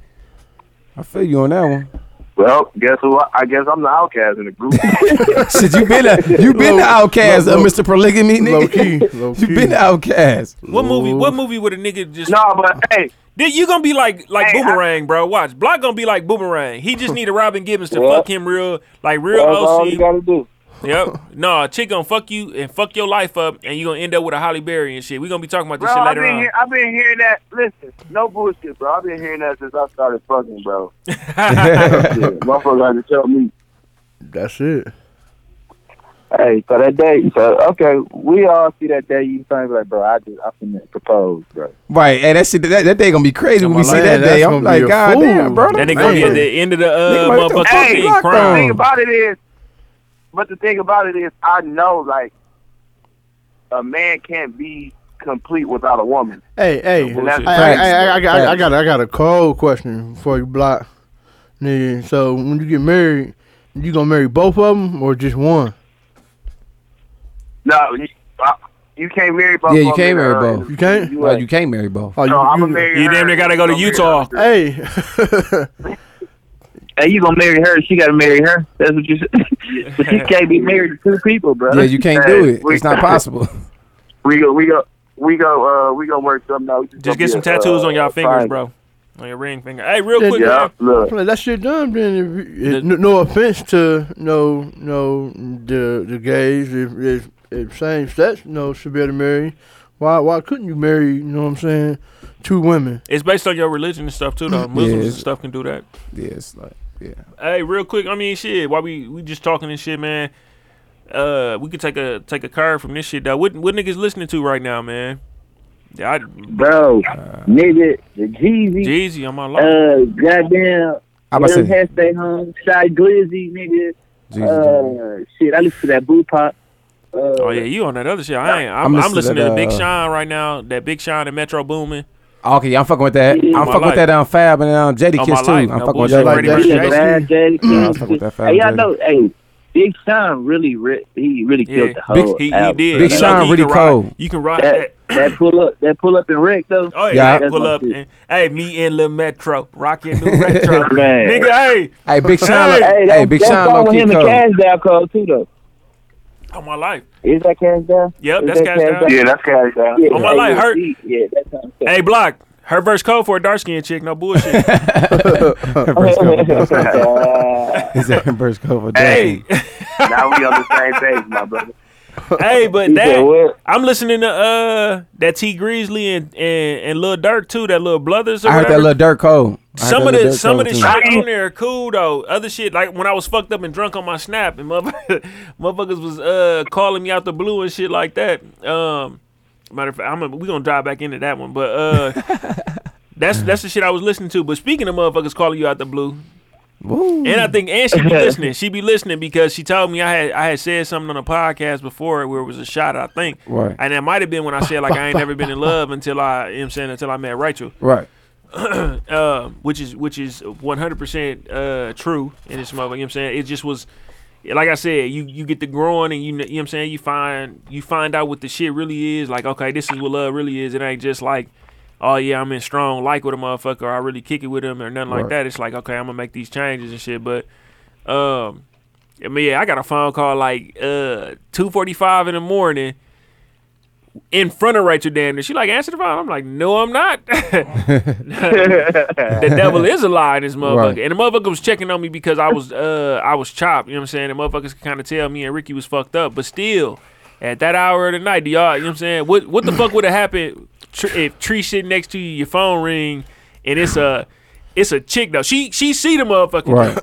I feel you on that one.
Well, guess who? I, I guess I'm the outcast in the group.
Shit, you been a, you been the outcast,
low-
uh, Mr. Polygamy, nigga.
Low key, low
You
key.
been the outcast.
What movie? What movie would a nigga just?
no, but hey,
Dude, you gonna be like like
Hey, I-
Boomerang, bro. Watch, Block gonna be like Boomerang. He just need a Robin Givens to
Yeah.
fuck him real, like real
That's all you gotta do.
Yep. No, a chick gonna fuck you and fuck your life up, and you gonna end up with a Halle Berry and shit. We gonna be talking about this
bro,
shit
I've
later
been
on.
hear, I've been hearing that. Listen, no bullshit, bro. I've been hearing that since I started fucking, bro. Shit, Motherfucker had to tell me.
That's it.
Hey, so that day, so okay, we all see that day. You think like, bro, I just, I finna propose, bro.
Right, and that shit, that, that day gonna be crazy when we see that day. I'm like,
be
God
fool.
damn, bro.
Then they gonna get the end of the uh,
Nigga, what the
motherfucking
fuck
thing
you locked
crime.
on?
thing about it is, but the thing about it is, I know like a man can't be complete without a woman.
Hey, hey,
No
I, I. I, I, I, got, I got, I got a cold question before you block, nigga. So when you get married, you gonna marry both of them or just one?
No, you, uh, you can't marry both.
Yeah, you can't marry
uh,
both.
You can't.
You
Well, you can't marry both.
Oh,
No, I'm
you,
gonna
you,
marry
You
her.
damn near gotta go to Utah.
hey,
Hey, you gonna marry her? She gotta marry her. That's what you said. but she can't be married to two people, bro.
Yeah, you can't
Hey,
do it.
we-
It's not possible.
We go, we go, we go, uh, we gonna work something out. We
Just get some
a,
tattoos
uh,
on y'all fingers,
fine.
bro. On your ring finger. Hey, real
Yeah,
quick,
Yeah,
man.
look.
That shit done. Then if, if, no, no offense to no no the the gays if if, if same sex no should be able to marry. Why why couldn't you marry? You know what I'm saying? Two women.
It's based on your religion and stuff too, though. Muslims and stuff can do that.
yeah, it's like, yeah.
Hey, real quick. I mean, shit. While we we just talking and shit, man. Uh, we could take a take a card from this shit. Though, what what niggas listening to right now, man? Yeah, I,
Bro, nigga, the Jeezy,
Jeezy on my life.
uh, goddamn,
I about to
Young
say,
Head Stay Home, Shy Glizzy, nigga.
Jesus,
Uh, shit, I listen to that Boo Pop. Uh,
oh yeah, you on that other shit. I ain't. I'm,
I'm
I'm,
listening
listening
to
to, Big
that, uh,
Sean right now. That Big Sean and Metro Boomin.
Okay, yeah, I'm fucking with that. I'm fucking with
life.
that down Fab and
um,
down
Jadakiss
too. I'm
no
fucking with that.
Freddie
that
Mercury.
shit.
Jason.
Yeah, I was fucking with that Fab
Hey, y'all know, hey, Big Sean really, re- he really
Yeah,
killed the
Big-
whole
He, he
album.
did.
Big
You know,
Sean really
can ride-
cold.
You can ride
That,
that.
that pull up, that pull up in wreck though.
Oh yeah,
Yeah.
yeah. pull up. And, hey, me and Lil Metro, rocking new retro,
Man.
nigga. Hey,
Hey, Big Sean.
Hey,
Hey,
Hey,
Big
that
Sean
song
low
with
key
him and. Kash Doll cold too though.
On my life.
Is that Kash Doll?
Yep,
Is
that's
that
Kash Doll.
Yeah, that's Kash Doll.
Yeah,
On my
hey,
life,
yeah,
hurt.
Yeah, that sounds.
Hey, block. Her verse code for a dark skinned chick. No bullshit.
Burst cover.
Uh,
Is that burst cover?
hey,
now we on the same page, my brother.
Hey, but that? I'm listening to uh that Tee Grizzley and and and Lil Durk too. That little brothers. Or
I heard that Lil Durk cold.
Some of the some of the shit on there are cool though. Other shit like when I was fucked up and drunk on my snap and motherfuckers, motherfuckers was uh calling me out the blue and shit like that. Um, matter of fact, I'm gonna, we gonna drive back into that one, but uh. that's that's the shit I was listening to. But speaking of motherfuckers calling you out the blue,
Woo.
and I think and she be listening. She be listening because she told me I had I had said something on a podcast before where it was a shot. I think,
Right.
and that might have been when I said like I ain't never been in love until I, you know I'm saying, until I met Rachel.
Right.
uh, which is which is 100% uh, true in this motherfucker. You know what I'm saying? It just was like I said, you you get the growing and you you know what I'm saying, you find you find out what the shit really is. Like, okay, this is what love really is. It ain't just like Oh yeah, I'm in strong like with a motherfucker, or I really kick it with him, or nothing like
Right.
that. It's like okay, I'm gonna make these changes and shit. But, um, I mean, yeah, I got a phone call like uh 2:45 in the morning, in front of Rachel Damn. She like answer the phone. I'm like, no, I'm not. the devil is a lie in this motherfucker.
Right.
And the motherfucker was checking on me because I was uh I was chopped. You know what I'm saying? The motherfuckers could kind of tell me and Ricky was fucked up, but still. At that hour of the night, do y'all, you know what I'm saying? What what the fuck would have happened if Tree sitting next to you, your phone ring, and it's a it's a chick though. She she see the motherfucker.
Right.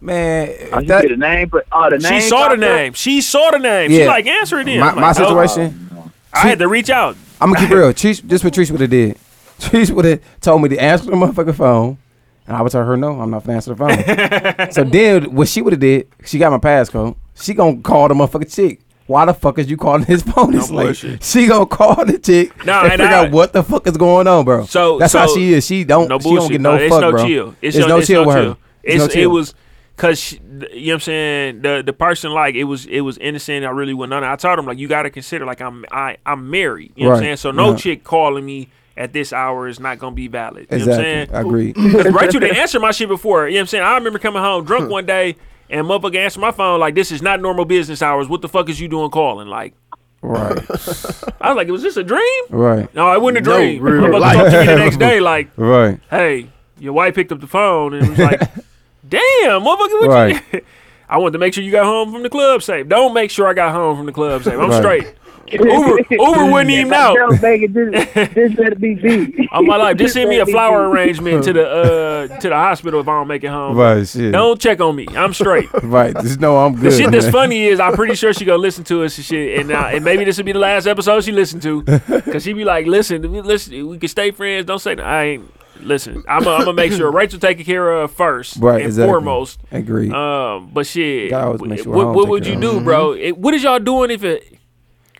Man,
Oh,
if
you
that,
get a name, but oh, the
She saw the
popped up?
name. She saw the name. She like answer it in.
my,
I'm
my
like, nope.
situation,
I had to reach out.
I'm gonna keep it real. Trish, this what Trish would have did. Trish would have told me to answer the motherfucking phone, and I would tell her no, I'm not gonna answer the phone. so then, what she would have did, she got my passcode. She gonna call the motherfucking chick. Why the fuck is you calling his phone this late?
bullshit.
She gonna call the chick
No,
and
and
figure
I-
out what the fuck is going on, bro.
So-
that's how she is. She don't.
No
she
bullshit.
don't get no,
it's
fuck,
no
bro.
chill. It's, no,
no
it's
chill
no
with her.
chill.
There's
It's,
no
It was because you know what I'm saying the the person like it was it was innocent. I really went on. I told him like you got to consider like I'm I I'm married. You know what I'm saying? So no
Yeah.
chick calling me at this hour is not gonna be valid. You know
Exactly.
what I'm saying?
I agree.
Because You didn't answer my shit before. You know what I'm saying? I remember coming home drunk one day and motherfucker answered my phone like, this is not normal business hours. What the fuck is you doing calling? Like,
right.
I was like, was this a dream?
Right.
No, it wasn't a
No,
dream.
real
Motherfucker
life.
talked to me the next day like,
Right.
hey, your wife picked up the phone and was like, damn, motherfucker, what
Right.
you? I wanted to make sure you got home from the club safe. Don't make sure I got home from the club safe. I'm
Right.
straight. Uber, Uber wouldn't even know.
Tell Megan this, this better be B.
On my life, just send me a flower arrangement to the uh to the hospital if I don't make it home.
Right. Shit.
Don't check on me. I'm straight.
Right. Just know I'm good.
The shit that's funny is I'm pretty sure she gonna listen to us and shit, and, uh, and maybe this will be the last episode she listened to, cause she be like, listen, listen, we can stay friends. Don't say no. I ain't. Listen, I'm gonna make sure Rachel taken care of first
Right,
and
exactly.
foremost.
Agree.
Um, but shit,
Gotta always make sure
what, what would you do, bro? It, what is y'all doing if it?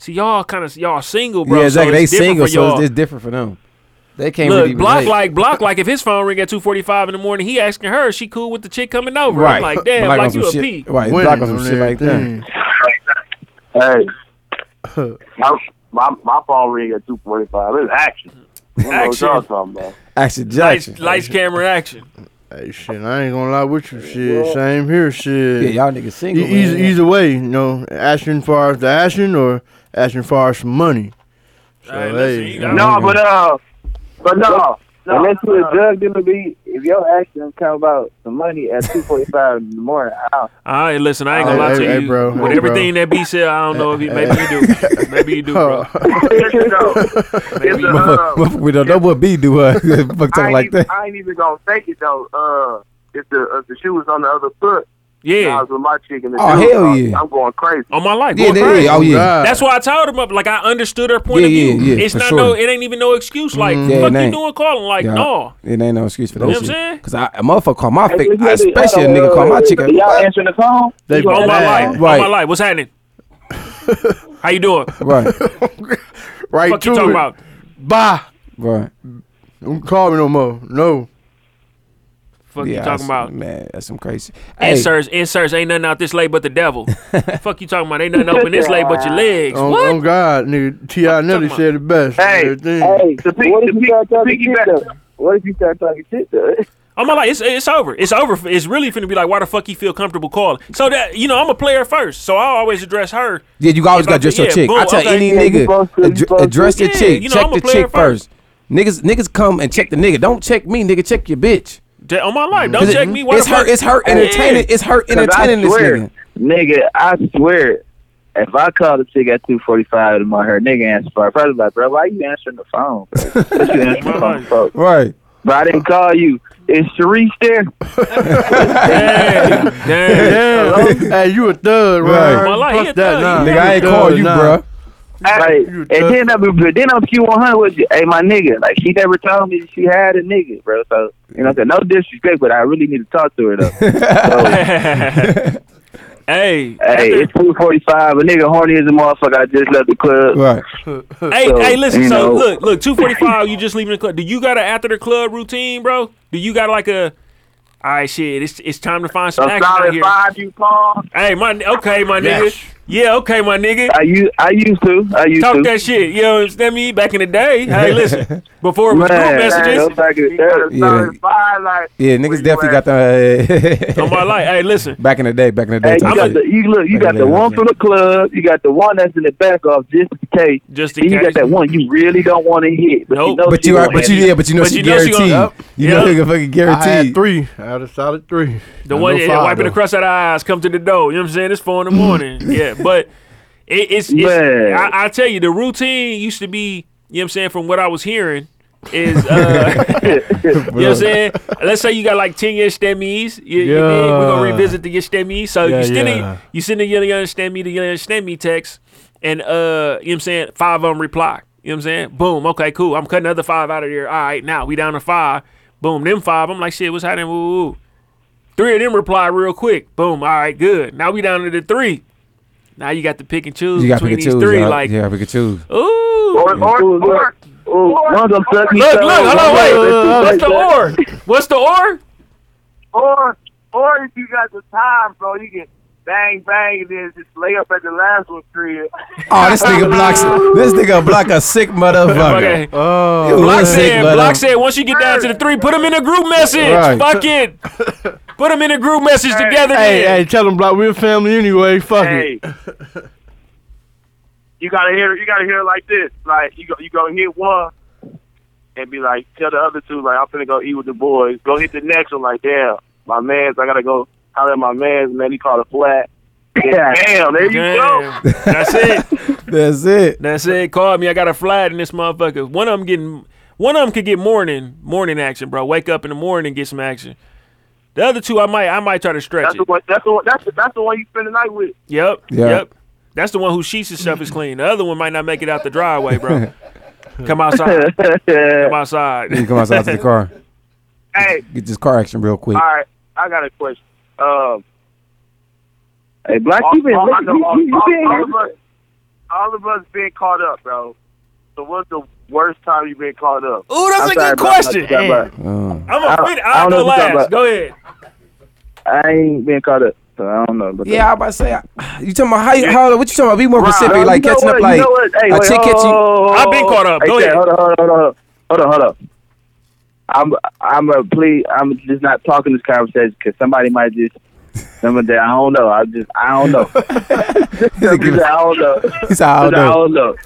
See, y'all kind of y'all single, bro.
yeah, exactly.
So
they single, so it's, it's different for them. They can't
Look,
really
block
relate.
like block like if his phone ring at two forty five in the morning, he asking her, she cool with the chick coming over.
right.
I'm like, damn,
Block
like you a
shit.
P.
Right.
Winning
Block on some
on
shit like that.
Hey, my, my my phone ring at two forty five. It's action. I don't know what
Action.
y'all talking about.
Action
Lights,
Jackson.
lights, camera, action.
Hey, shit, I ain't gonna lie with you. Shit, same here. Shit.
Yeah, y'all niggas
E-
single.
either,
man.
either way, you know, asking far as the asking or asking far as some money. So,
Hey, listen,
hey,
you got-
No, but uh, but no. no
Unless you
uh,
a drug dealer, be if your action come about the money at two forty five in the morning, I don't,
All right, listen, I ain't gonna
Hey,
lie to
hey, hey,
you.
bro,
With
hey,
everything that B said, I don't know if he maybe you do. Maybe you do, bro.
Oh,
no, it's,
Maybe you-
uh,
we don't know what B do. Uh, fuck
I
talking like
even,
that.
I ain't even gonna fake it though. Uh, if the if the shoe was on the other foot, I
Yeah,
was with my chick in the
Oh,
dude,
hell
I'm-
yeah.
I'm going crazy.
on my life.
Yeah,
going
yeah,
crazy.
yeah. Oh yeah.
That's why I told him up. Like I understood her point
Yeah,
of view.
yeah, yeah,
it's
for
not
sure.
no. It ain't even no excuse. Like
Yeah,
fuck
it
you
ain't.
doing calling. Like
Yeah.
no.
It ain't no excuse for that
You know what. I'm saying?
Cause I, a motherfucker call my
Hey,
face,
listen, listen,
especially a
hold
nigga
on,
call my
uh,
chick.
Y'all answering the phone?
They
You gonna
On my
bad.
answer
life.
the
On my life. What's happening? How you doing?
Right,
right
Fuck
to
you talking
it.
about?
Bye.
right.
Don't call me no more. No.
Fuck you
Yeah,
talking about?
Man, that's some crazy. Hey,
Inserts, inserts. Ain't nothing out this late but the devil. Fuck you talking about? Ain't nothing open this late but your legs.
Oh,
what?
on God, nigga. T.I. Nelly
talking
said it best.
Hey,
Hey,
To pick-
what if you start talking shit
piggyback-
though? What if you start talking shit though?
Oh my life, it's it's over. It's over. It's really finna be like, why the fuck you feel comfortable calling? So that you know, I'm a player first, so I always address her.
yeah, you always got to address your
yeah,
chick.
boom,
I tell
okay.
any nigga,
supposed to, you
addre-
supposed to.
address your
Yeah,
chick.
you know,
check the
player
chick first. Niggas, niggas come and check the nigga. Don't check me, nigga. Check your bitch.
That- On my life, mm-hmm. don't
'Cause it-
check me. Why
It's
the
her. It's her entertaining. It's her
'Cause I
entertaining this
swear,
nigga.
nigga, I swear, if I call the chick at two forty five in the morning, her nigga answer for probably like, bro, why you answering the phone? Bro? What you answering the phone for?
Right.
But I didn't call you. Is Sharice there?
Damn, damn.
Damn. hey, you a thug,
Right.
right?
My life, he a
Fuck that,
thug.
nah.
Nigga, I ain't call you,
nah.
Bruh.
Like, and then I'm, but then I'm Q100 with you. Hey, my nigga, like she never told me she had a nigga, bro. So you know, I said no disrespect, but I really need to talk to her though. So,
hey,
hey, it's two forty five. A nigga horny as a motherfucker. I just left the club.
Right.
hey,
so,
hey, listen. So
know-
look, look, two forty five. You just leaving the club. Do you got a after the club routine, bro? Do you got like a? All right, shit. It's it's time to find some
A
action out
solid
here.
five, you Paul.
Hey, my okay, my
Yes.
nigga. Yeah, okay, my nigga.
I used, I used to, I used
Talk
to.
that shit. You know, understand me? Back in the day. Hey, listen. Before it was
Man,
group
man,
messages.
those back in the
You got a
day.
solid
Yeah.
five, like
Yeah,
where
niggas
you
definitely got
at?
the.
On my life. Hey, listen.
back in the day, back in the day.
Hey,
type
you got
shit.
the you look, you got the one from the club, you got the one that's in the back off just in case.
Just
Then
in
you
case.
got that one you really don't want to hit, but you
Nope.
know
But
she
you are,
gonna
but you
hit.
yeah, but you know
But
she
you know she
guaranteed.
gonna-
you
Yeah.
know she fucking
I had
guaranteed.
three. I had a solid three.
The one yeah, wiping
though.
the crust out of eyes, come to the door. You know what I'm saying? It's four in the morning. yeah, but it, it's, it's I, I tell you, the routine used to be, you know what I'm saying, from what I was hearing, is uh you know what I'm saying? Let's say you got like ten year STEMIs. You, you dig? We're gonna revisit the your STEMI. So
Yeah,
you send
yeah.
it, you send the young young STEMI, the young STEMI text, and uh, you know what I'm saying, five of them reply. You know what I'm saying? Boom, okay, cool. I'm cutting the other five out of there. All right, now we down to five. Boom, them five. I'm like, shit, what's happening? Woo, woo, woo. Three of them reply real quick. Boom. All right, good. Now we down to the three. Now you got to pick and choose
You got to
between
pick and
these
choose.
three.
yeah,
Like,
yeah, pick and choose.
ooh.
Or, or,
Ooh,
or,
Ooh, one of them suck me
look,
so-
look, hold on, wait.
Let's uh,
What's
do
the
that.
or? What's the or?
or, or if you got the time, bro, you can bang, bang, and then just lay up at the last one crib.
Oh, this nigga blocks. This nigga block a sick motherfucker.
Okay.
Oh,
You
Block
was sick,
said,
but,
Block said, once you get down to the three, put them in a group message.
Right.
Fuck it. Put them in a group message together.
Hey,
then.
hey, tell them block we're family anyway. Fuck
Hey,
it.
you gotta hear, you gotta hear it like this. Like you go, you go hit one, and be like, tell the other two, like I'm finna go eat with the boys. Go hit the next one, like damn, my man's. I gotta go holler at my man's. Man, he called a flat.
Yeah.
Damn, there you go.
That's it.
That's it.
That's it. Call me. I got a flat in this motherfucker. One of them getting, one of them could get morning, morning action, bro. Wake up in the morning and get some action. The other two, I might, I might try to stretch
That's the
it.
one. That's the one. That's the, that's the one you spend the night with.
Yep.
Yeah.
Yep. That's the one who sheets himself is clean. The other one might not make it out the driveway, bro. Come outside. Come outside.
You come outside to the car.
Hey,
Get this car action real quick.
all right, I got a question. Um,
Hey, Black,
all,
you been,
all, know, all,
you, you
all- all of us, all of us been caught up, bro. So what's the worst time you've been caught up?
Ooh, that's
I'm
a
sorry,
good
bro, I'm
question.
not talking about-
I'm
I
a
don't-
fit.
I
I'll
don't
go
what you're talking
last. Go ahead.
I ain't been caught up, so I don't know. But uh,
yeah, I about to say. You talking about how? You, how what you talking about? Be more specific.
No,
like catching
what,
up. Like
you know what? Hey,
a chick
hold
catch you.
I've been caught up.
Hey,
Go ahead.
Hold on, hold on, hold on, hold on, hold on. I'm, I'm a please. I'm just not talking this conversation because somebody might just. Some of that I don't know. I just I don't know. I don't know.
He said, I don't
I
know.
don't know.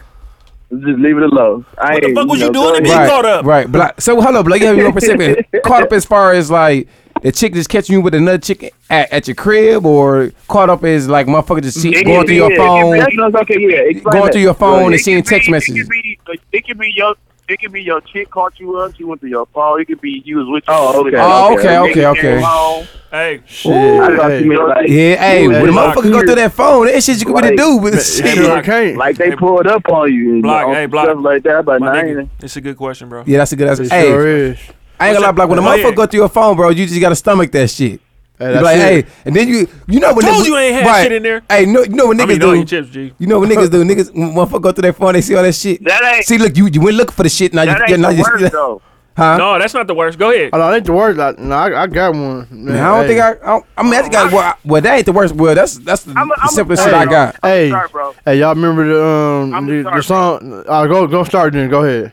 Just leave it alone. I
What the fuck was you
know,
doing to
go
me?
ahead.
Right,
caught up.
right. But so hold up, like you have more specific. caught up as far as like the chick just catching you with another chick at, at your crib, or caught up as like motherfucker just see,
It
going
can
through your
it
phone.
be-
That's okay. Yeah,
Going
that.
through your phone
ahead.
and seeing
It
text messages.
It could be, it could be your. It could be your chick caught you up. She went through your phone. It could be you was with. Your
Oh, okay.
Oh, okay,
okay,
okay, okay.
Hey,
Shit.
I thought
hey.
like,
Yeah, hey, when the
Hey,
motherfucker go through that phone, that shit you can really
Like,
do. But
Hey,
shit.
bro, can't.
like they pulled up on you. and
Block,
on
hey, block.
Stuff like that, but nah, I
nigga,
ain't-
it's a good question, bro.
Yeah, that's a good answer.
It
Hey,
sure is.
I ain't gonna lie, like when a
Oh,
motherfucker go through your phone, bro, you just gotta stomach that shit.
Hey,
You like,
it.
hey, and then you, you know when
told
niggas-
you ain't had
right.
shit in there.
Hey, no, you know what
I
niggas
mean,
do?
chips, G.
You know what niggas do? Niggas, when motherfucker go through their phone, they see all that shit.
That ain't.
See, look, you you went looking for the shit. Now you,
that
you
ain't
now
the
you,
worst though.
huh?
No, that's not the worst. Go ahead.
Hold on, I ain't the word. Like, no, I, I got one. Man,
Man, I don't
hey.
think I. I, don't, I mean, I think I, well, I- well, that ain't the worst. Well, that's that's the,
I'm a-
the
I'm a-
simplest
hey,
shit I
bro.
got.
Hey,
Sorry, bro.
hey, y'all remember the um the,
sorry,
the song? Uh, go go start then. Go ahead.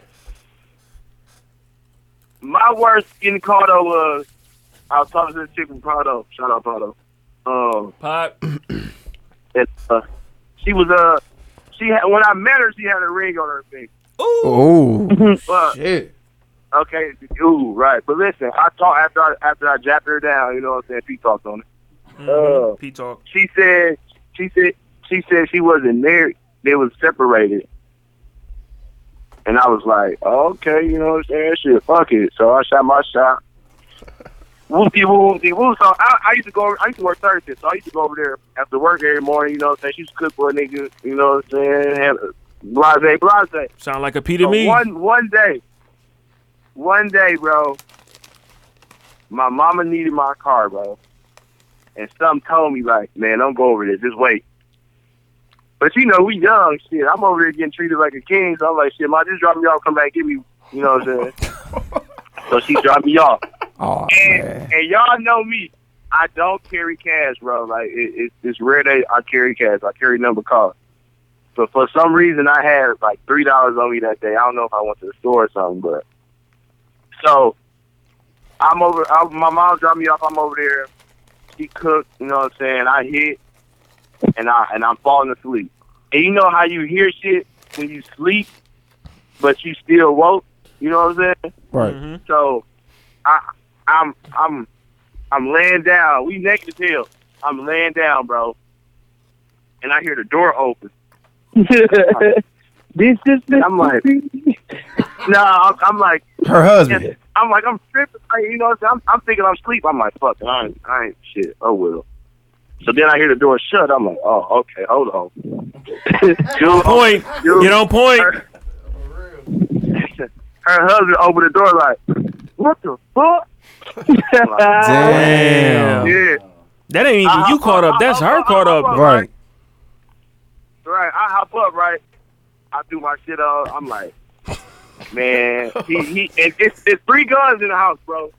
My worst getting caught up was I was talking to this chick from Prado. Shout out Prado. Um,
Pop.
and, uh, she was uh, she had when I met her, she had a ring on her finger.
Oh
But
shit!
okay, ooh, right. But listen, I talked after I after I jacked her down. You know what I'm saying? Pete talked on it. Uh,
P talk.
she said she said she said she wasn't married. They was separated. And I was like, okay, you know what I'm saying? Shit, fuck it. So I shot my shot. Whoopty whoopty woo. So I, I used to go. I used to work Thursday, so I used to go over there after work every morning. You know what I'm saying? She used to cook for a nigga. You know what I'm saying? Had a blase, blase.
Sound like a P to
So
me.
One one day, one day, bro. My mama needed my car, bro, and some told me like, "Man, don't go over there. Just wait." But you know, we young, shit. I'm over there getting treated like a king, so I'm like, "Shit, ma, just drop me off. Come back, get me." You know what I'm saying? so she dropped me off,
Oh
and,
man.
and y'all know me. I don't carry cash, bro. Like it, it, it's rare that I carry cash. I carry number cards. But for some reason, I had like three dollars on me that day. I don't know if I went to the store or something, but so I'm over. I, my mom dropped me off. I'm over there. She cooked. You know what I'm saying? I hit, and I and I'm falling asleep. And you know how you hear shit when you sleep, but you still woke. You know what I'm saying?
Right.
Mhm.
So I I'm I'm I'm laying down. We naked as hell. I'm laying down, bro. And I hear the door open.
this is the
I'm like, no, I'm, I'm like,
Her husband.
I'm like, I'm tripping. I, you know, what I'm, saying? I'm thinking I'm asleep. I'm like, fuck, I ain't, I ain't shit. Oh well. So then I hear the door shut. I'm like, oh, okay, hold on. Dude,
Point.
dude,
Get on point.
Her, her husband opened the door like, what the fuck?
Damn.
Yeah.
That ain't even you caught up. That's her caught up.
Right.
Right, I hop up, right? I do my shit on. I'm like, man, he he. And it's it's three guns in the house, bro.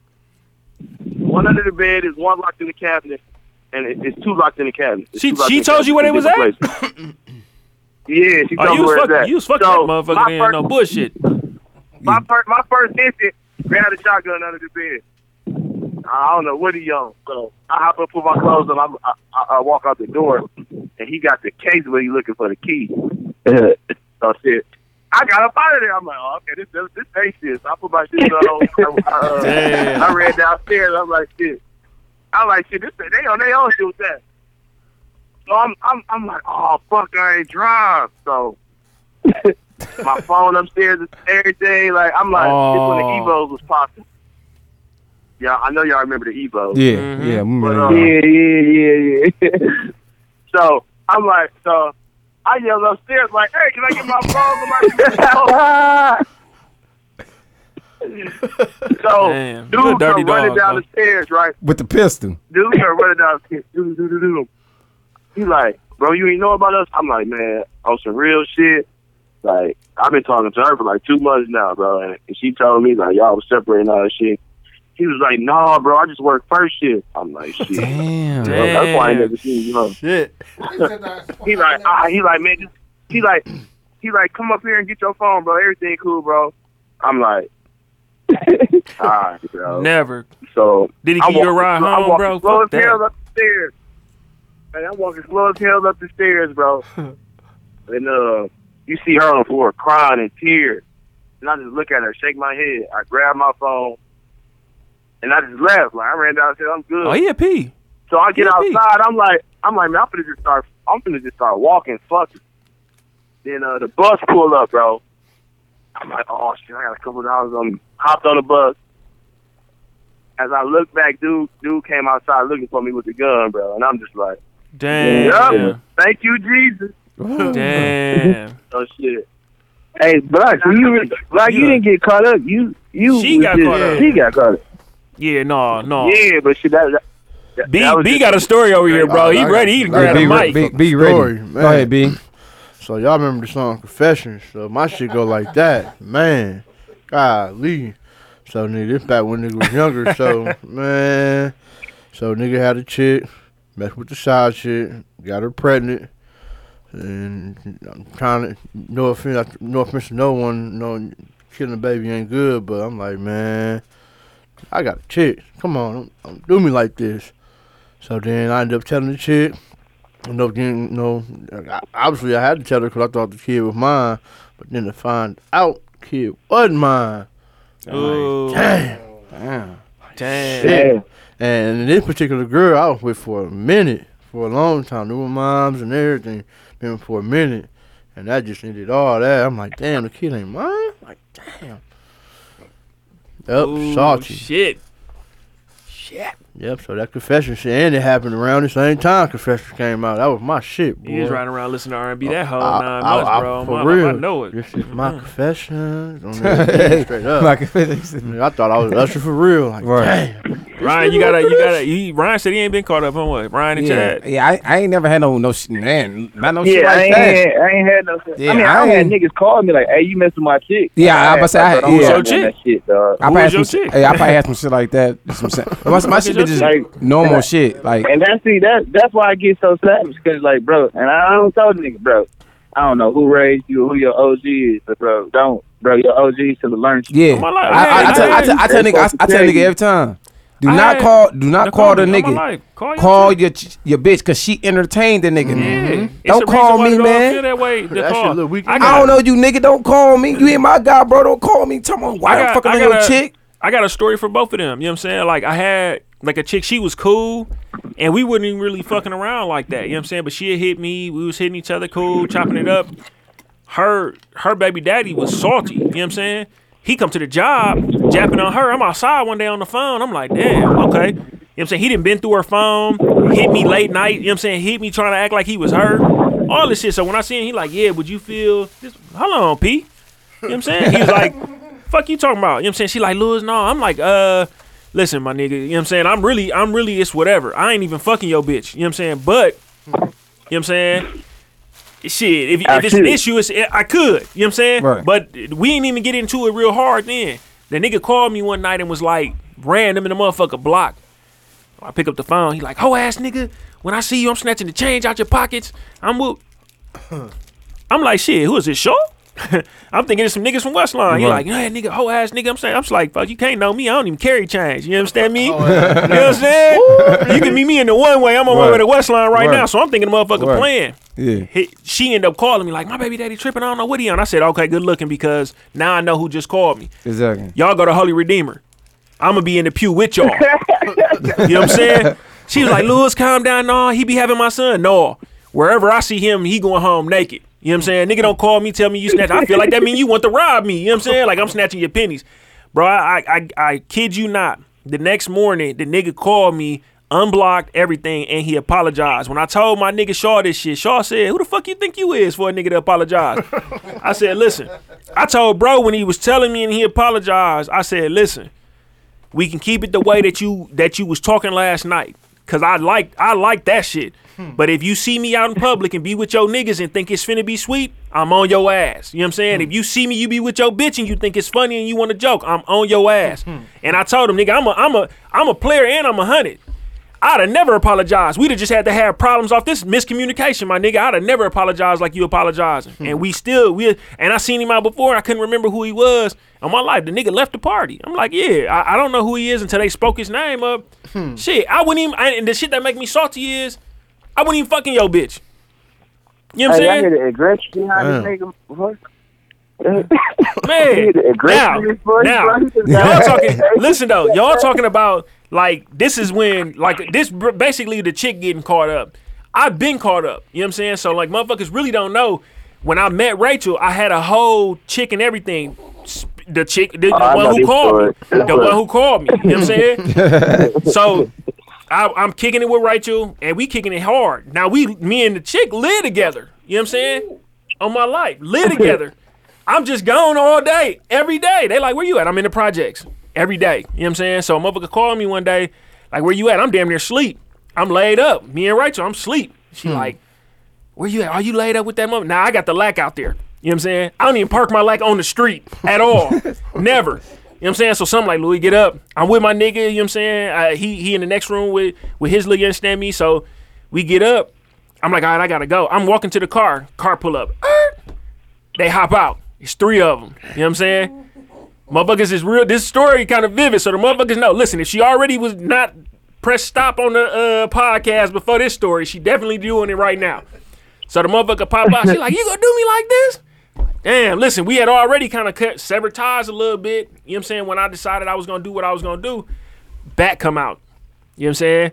One under the bed is one locked in the cabinet, and it, it's two locked in the cabinet. It's
She- she
the
told you where it was
at. yeah, she
Oh,
told
you
me where
fucking,
at.
you was fucking
so,
that motherfucker. There ain't
first,
no bullshit.
my, fir- my first instant, grabbed a shotgun under the bed. I don't know what he on. So I hop up, put my clothes on. I, I, I walk out the door, and he got the case where he looking for the key. so shit. I got up out of there. I'm like, oh, okay, this this, this ain't shit. So I put my shit on. I, uh, I ran downstairs. I'm like, shit. I'm like, shit. This they on their own shit with that. So I'm I'm I'm like, oh fuck, I ain't drive. So my phone upstairs and everything. Like I'm like, it's when the
Oh.
Evos was popping. Yeah, I know y'all remember the Evos.
Yeah.
Mhm.
Yeah.
But, uh,
that.
yeah, yeah, yeah.
So I'm like, so I yell upstairs like, hey, can I get my phone? Somebody so
Damn.
dude
You a
running
dog,
down
bro.
the stairs, right?
With the pistol.
Dude start running down the stairs. Dude, dude, dude, dude. He like, bro, you ain't know about us? I'm like, man, on some real shit. Like, I've been talking to her for like two months now, bro, and and she told me like y'all was separating all that shit. He was like, nah, bro, I just work first shift. I'm like, shit.
Damn.
Bro, That's why I ain't never seen you, huh?
Shit.
He like, ah, he like, man, just, he like, he like, come up here and get your phone, bro. Everything cool, bro. I'm like, all right, bro.
Never.
So
Did he
I'm
give you a
walking-
ride
I'm
home,
walking
bro?
Slow
Fuck
as hell
that.
up the stairs. Man, I'm walking slow as hell up the stairs, bro. and uh, you see her on the floor crying in tears. And I just look at her, shake my head. I grab my phone, and I just left. Like I ran down and said, I'm good.
Oh, he a P.
So I get
Yeah, Pete.
outside. I'm like, I'm like, man, I'm gonna just start. I'm gonna just start walking. Fuck it. Then uh, the bus pull up, bro. I'm like, oh shit, I got a couple dollars on me. Hopped on the bus. As I look back, dude, dude came outside looking for me with the gun, bro, and I'm just like,
Damn.
Yup. thank you, Jesus.
Damn.
Oh shit.
Hey, Black, you re- Black, you didn't get caught up. You you
She got
just-
caught up.
She got caught up.
Yeah, no, no.
Yeah, but she that. that
B
that
B got a story over here, bro. He
I
ready. He
I
grab the
be,
mic.
be, be ready.
Story,
Go
man.
ahead, B.
So y'all remember the song Confessions? So my shit go like that, man. Golly. So nigga, this back when nigga was younger. So man, so nigga had a chick, messed with the side chick, got her pregnant, and I'm trying to no offense, no offense to no one, no killing a baby ain't good, but I'm like man, I got a chick. Come on, don't, don't do me like this. So then I end up telling the chick. End up getting, you know, obviously I had to tell her because I thought the kid was mine, but then to find out the kid wasn't mine.
Ooh.
Damn.
Damn.
Damn.
Yeah.
And this particular girl I was with for a minute, for a long time, knew her moms and everything, been for a minute, and that just ended all that. I'm like, damn, the kid ain't mine. Like, damn. Up,
Ooh,
salty.
Shit. Shit.
Yep. So that confession shit, and it happened around the same time confession came out. That was my shit, boy.
He was riding around listening to R&B uh, that whole
I-
nine
I-
months,
I-
bro.
for
My-
real.
I know it.
This is my confession. Straight up.
Like,
Nigga, I thought I was Usher for real. Like,
Right.
damn.
Ryan, you gotta, you gotta. You, Ryan said he ain't been caught up on what? Ryan and
yeah,
Chad.
yeah. I, I ain't never had no no sh- man, not no shit
Yeah, I
like
ain't,
that.
had, I ain't had no.
Yeah,
I mean,
I
I, had
ain't-
niggas call me like, "Hey, you messing my chick."
Yeah, I
Like,
was about to say, I-
but don't
yeah.
want
Who's your
that shit, dog.
I probably had
your
some,
chick?
hey, I probably had some shit like that. Some, shit- my, my shit been just
your
chick?
normal shit. Like,
And that's see that that's why I get so savage because like, bro, and I don't tell the nigga, bro. I don't know who raised you, who your OG is, but bro, don't, bro, your OG should have learned
yeah,
my life.
I, I, I, tell, I, tell, I tell
hey,
nigga, I, I tell nigga every time. Do
I
not
had-
call, do not
Now
call the
me all my
nigga.
Call, your
Call your ch- your bitch because she entertained the nigga.
Yeah. Mm-hmm. It's
Don't call me, man.
Feel that way.
That
call.
look.
I
I don't know you, nigga. Don't call me. You ain't my guy, bro. Don't call me. Tell me why
I
I'm
got- I got a-
chick.
I got a story for both of them. You know what I'm saying? Like I had like a chick, she was cool, and we wasn't even really fucking around like that. You know what I'm saying? But she hit me. We was hitting each other, cool, chopping it up. Her her baby daddy was salty. You know what I'm saying? He come to the job, japping on her. I'm outside one day on the phone. I'm like, damn, okay. You know what I'm saying? He didn't been through her phone, hit me late night, you know what I'm saying? Hit me trying to act like he was her. All this shit. So when I see him, he like, yeah, would you feel this? Hold on, P. You know what I'm saying? He was like, fuck you talking about? You know what I'm saying? She like, Lewis, no. I'm like, uh, listen, my nigga, you know what I'm saying? I'm really, I'm really, it's whatever. I ain't even fucking your bitch. You know what I'm saying? But, you know what I'm saying? Shit, if, if it's an issue, it's, I could. You know what I'm saying?
Right.
But we ain't even get into it real hard then. The nigga called me one night and was like, random in the motherfucker block. I pick up the phone. He like, ho ass nigga, when I see you, I'm snatching the change out your pockets. I'm whoop. I'm like, shit, who is this, Shaw? I'm thinking it's some niggas from Westline. He
Right.
like, yeah, nigga, whole ass nigga. I'm saying, I'm just like, fuck, you can't know me. I don't even carry change. You understand me? Oh, you know what I'm saying? you can meet me in the one way. I'm on my
Right.
way to Westline right,
Right.
now, so I'm thinking the motherfucker
Right.
playing.
Yeah.
He, she ended up calling me like, my baby daddy tripping. I don't know what he on. I said, okay, good looking because now I know who just called me.
Exactly.
Y'all go to Holy Redeemer. I'm gonna be in the pew with y'all. you know what I'm saying? She was like, Lewis, calm down. No, he be having my son. No. Wherever I see him, he going home naked. You know what I'm saying? Nigga don't call me, tell me you snatch. I feel like that mean you want to rob me. You know what I'm saying? Like I'm snatching your pennies. Bro, I I I, kid you not. The next morning, the nigga called me, unblocked everything, and he apologized. When I told my nigga Shaw this shit, Shaw said, Who the fuck you think you is for a nigga to apologize? I said, listen, I told bro when he was telling me and he apologized, I said, listen, we can keep it the way that you that you was talking last night. Cause I like I like that shit. Hmm. But if you see me out in public and be with your niggas and think it's finna be sweet, I'm on your ass. You know what I'm saying? If hmm. you see me, you be with your bitch and you think it's funny and you want to joke, I'm on your ass. Hmm. and I told him, nigga, I'm a I'm a I'm a player and I'm a hundred. I'd have never apologized. We'd have just had to have problems off this miscommunication, my nigga. I'd have never apologized like you apologizing. And we still we and I seen him out before. I couldn't remember who he was. On my life, the nigga left the party. I'm like, yeah, I, I don't know who he is until they spoke his name up. Shit, I wouldn't even. I, and the shit that make me salty is, I wouldn't even fucking your bitch. You know what I'm
Hey, I
saying?
hear the aggression behind this nigga. What?
Man,
hear
now,
in his voice,
now,
bro. He just
y'all talking. Listen though, y'all talking about like this is when like this basically the chick getting caught up. I've been caught up. You know what I'm saying? So like motherfuckers really don't know. When I met Rachel, I had a whole chick and everything. The chick, the, the oh,
I
one
know
who
this
called me, the one who called me. You know what I'm saying? so I, I'm kicking it with Rachel, and we kicking it hard. Now we, me and the chick, live together. You know what I'm saying? On my life, live together. I'm just gone all day, every day. They like, where you at? I'm in the projects every day. You know what I'm saying? So a motherfucker called me one day, like, where you at? I'm damn near sleep. I'm laid up. Me and Rachel, I'm sleep. She hmm. like, where you at? Are you laid up with that mother? Now I got the lack out there. You know what I'm saying? I don't even park my lack on the street at all. Never. You know what I'm saying? So something like, Louis, get up. I'm with my nigga, you know what I'm saying? Uh, he he in the next room with with his little, you understand me? So we get up. I'm like, all right, I gotta go. I'm walking to the car. Car pull up. They hop out. It's three of them. You know what I'm saying? Motherfuckers is real. This story kind of vivid, so the motherfuckers know. Listen, if she already was not press stop on the uh, podcast before this story, she definitely doing it right now. So the motherfucker pop out. She like, you gonna do me like this? Damn, listen, we had already kind of cut severed ties a little bit. You know what I'm saying? When I decided I was gonna do what I was gonna do, back come out. You know what I'm saying?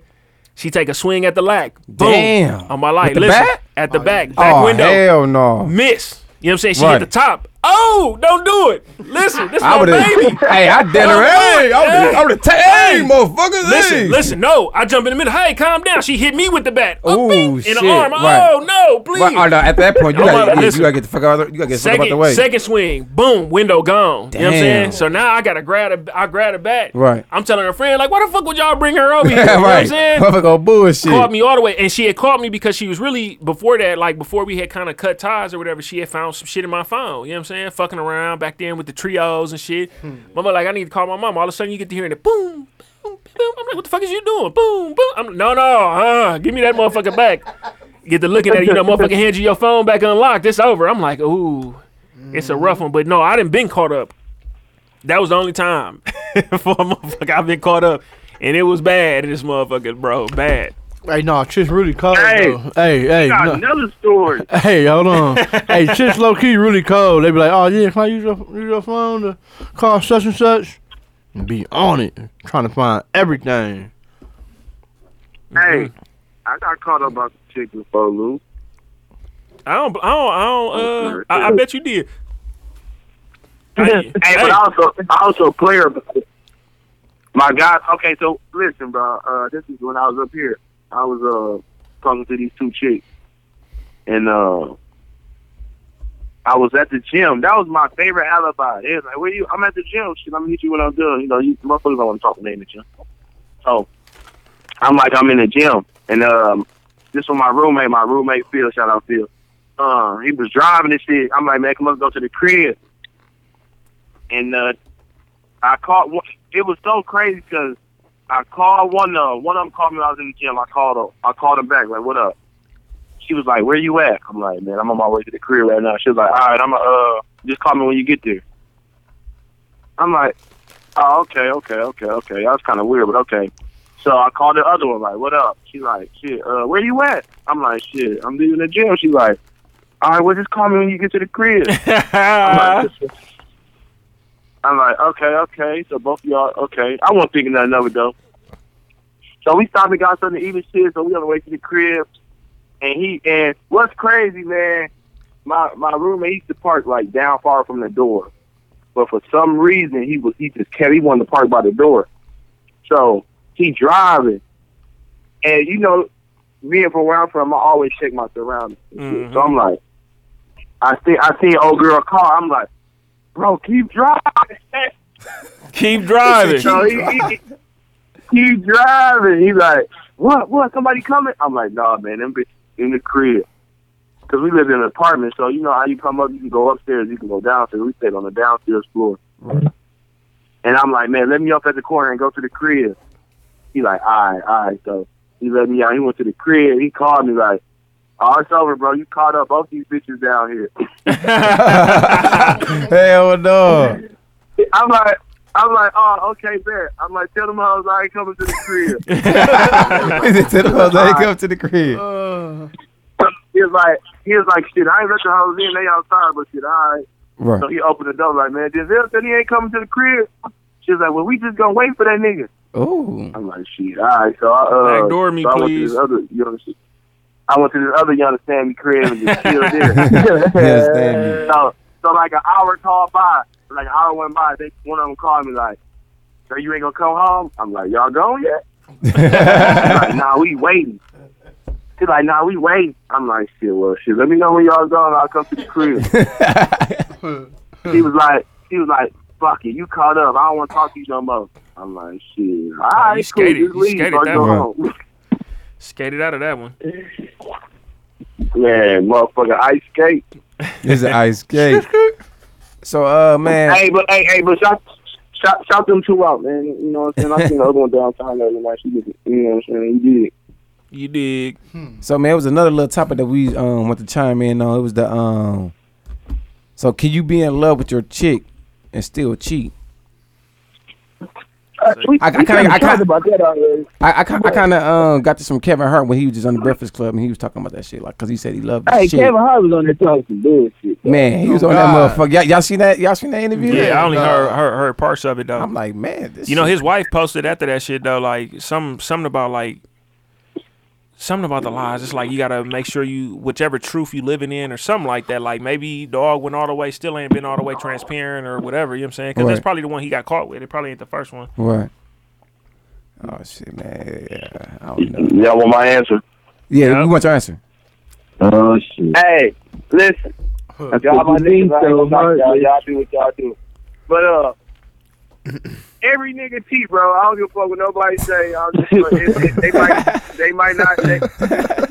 She take a swing at the lack. Boom.
Damn.
On my life.
With the
Listen,
bat?
At the oh, back. Back
oh
window
hell no.
miss. You know what I'm saying? She
Right.
hit the top. Oh, don't do it. Listen, this is
I
my baby.
Hey, I did her. Oh, hey, I would have. Hey, motherfuckers.
Listen,
hey.
listen, no. I jump in the middle. Hey, calm down. She hit me with the bat. Oh,
Ooh,
in
shit,
the arm.
right.
Oh no, please.
Right, oh, no, at that point, you
Oh,
gotta,
my-
yeah, you gotta get the fuck out. Of the, you gotta get the fuck out the way.
second swing, boom, window gone. You know what I'm saying? So now I gotta grab a, I grab a bat.
Right.
I'm telling her friend, like, why the fuck would y'all bring her over here? You know what I'm
right.
saying?
Motherfucker, bullshit.
Caught me all the way, and she had caught me because she was really before that, like before we had kind of cut ties or whatever. She had found some shit in my phone. You know what I'm saying? Fucking around back then with the trios and shit. Mama, like, I need to call my mom. All of a sudden, you get to hearing it, boom, boom, boom. I'm like, what the fuck is you doing? Boom, boom. I'm no, no, huh? give me that motherfucker back. Get to looking at it, you know, motherfucker hand you your phone back unlocked. It's over. I'm like, ooh, it's a rough one. But no, I didn't been caught up. That was the only time for a motherfucker I've been caught up. And it was bad this motherfucker, bro. Bad.
Hey, no, Chit's really cold.
Hey.
though. hey, hey,
Got
no.
another story.
Hey, hold on. hey, Chit's low key really cold. They be like, oh yeah, can I use your use your phone to call such and such? And be on it, trying to find everything.
Hey, I got caught up about the chick before, Lou.
I don't. I don't. I don't. Uh, I, I bet you did. I-
Hey, but also, I also player. My God. Okay, so listen, bro. Uh, this is when I was up here. I was uh talking to these two chicks, and uh, I was at the gym. That was my favorite alibi. They was like, "Where you?" I'm at the gym. Shit, let me meet you when I'm done. You know, you motherfuckers don't want to talk to me in the gym. So I'm like, I'm in the gym, and um, this was my roommate. My roommate Phil. Shout out Phil. Uh, he was driving and shit. I'm like, man, come on, go to the crib. And uh, I caught. It was so crazy because I called one of one of them called me. when I was in the gym. I called her. I called him back. Like, what up? She was like, where you at? I'm like, man, I'm on my way to the crib right now. She was like, all right, I'm uh, just call me when you get there. I'm like, oh, okay, okay, okay, okay. That was kind of weird, but okay. So I called the other one, like, what up? She's like, shit, uh, where you at? I'm like, shit, I'm leaving the gym. She's like, all right, well, just call me when you get to the crib. I'm like, I'm like, okay, okay. So both of y'all, okay. I wasn't thinking nothing of it though. So we stopped and got something to eat and shit. So we on the way to the crib, and he and what's crazy, man. My my roommate used to park like down far from the door, but for some reason he was he just kept he wanted to park by the door. So he driving, and you know, being from where I'm from, I always check my surroundings. shit. So mm-hmm. I'm like, I see I see an old girl car. I'm like, bro, keep driving.
Keep driving.
So he, he, he keep driving. He's like, what? What? Somebody coming? I'm like, nah, man, them bitches in the crib. Cause we live in an apartment, so you know how you come up, you can go upstairs, you can go downstairs. We stayed on the downstairs floor. And I'm like, man, let me up at the corner and go to the crib. He like, all right, all right. So he let me out. He went to the crib. He called me like, oh, it's over, bro. You caught up both these bitches down here.
Hell no.
I'm like, I'm like, oh, okay, bet. I'm like, tell them hoes I ain't coming to the crib.
He said, Tell the hoes they ain't come to the crib.
Uh,
he was like, he was like, shit, I ain't let the hoes in. They outside, but shit, all right. So he opened the door like, man, Denzel said he ain't coming to the crib. She was like, well, we just gonna wait for that nigga.
Oh.
I'm like, shit, all right. So I, uh,
Backdoor me,
so I went to
please.
this other, you know, shit. I went to this other young Sammy crib and just chilled there.
Yes,
so, so like an hour called by, like an hour went by. They one of them called me like, "So you ain't gonna come home?" I'm like, "Y'all gone yet?" Like, "Nah, we waiting." She's like, "Nah, we waiting." I'm like, "Shit, well, shit. Let me know when y'all gone. I'll come to the crib." she was like, she was like, "Fuck it, you caught up. I don't want to talk to you no more." I'm like, "Shit, all right,
you
cool,
skated.
just
You
leave
skated
or
that
go
one.
home."
Skated out of that one.
Man, motherfucker, ice skate.
It's an ice skate. So, uh, man.
Hey, but hey, hey, but shout, shout, shout them two out, man. You know what I'm saying? I seen the other one downtown the other night. She did, it. you know what I'm saying? You did. it.
You dig?
So man, it was another little topic that we um want to chime in on. It was the um. So can you be in love with your chick and still cheat?
Uh, we,
I- I kinda-
kinda
I kinda-
talked about that already.
I I, ki- I kind of um got this from Kevin Hart when he was just on the Breakfast Club and he was talking about that shit like because he said he loved the
Hey,
shit.
Kevin Hart was on there talking some bullshit. though.
Man, he was
Oh,
on
God.
that motherfucker. Y'all, y'all seen that? Y'all seen that interview?
Yeah, I only
nah.
heard, heard heard parts of it though.
I'm like, man, this
You know, his wife posted after that shit though, like some something about like something about the lies. It's like you gotta make sure you whichever truth you living in or something like that. Like maybe dog went all the way, still ain't been all the way transparent or whatever. You know what I'm saying? Because that's probably the one he got caught with. It probably ain't the first one.
Right. Oh shit, man. Yeah, I don't know.
Y'all want my answer?
Yeah,
Yep.
we want your answer.
Oh shit.
Hey, listen. Y'all my niggas, I ain't gonna y'all. Y'all do what y'all do. But uh, every nigga cheat, bro. I don't give a fuck what nobody say. I'm just, it, it, they might, they might not. They,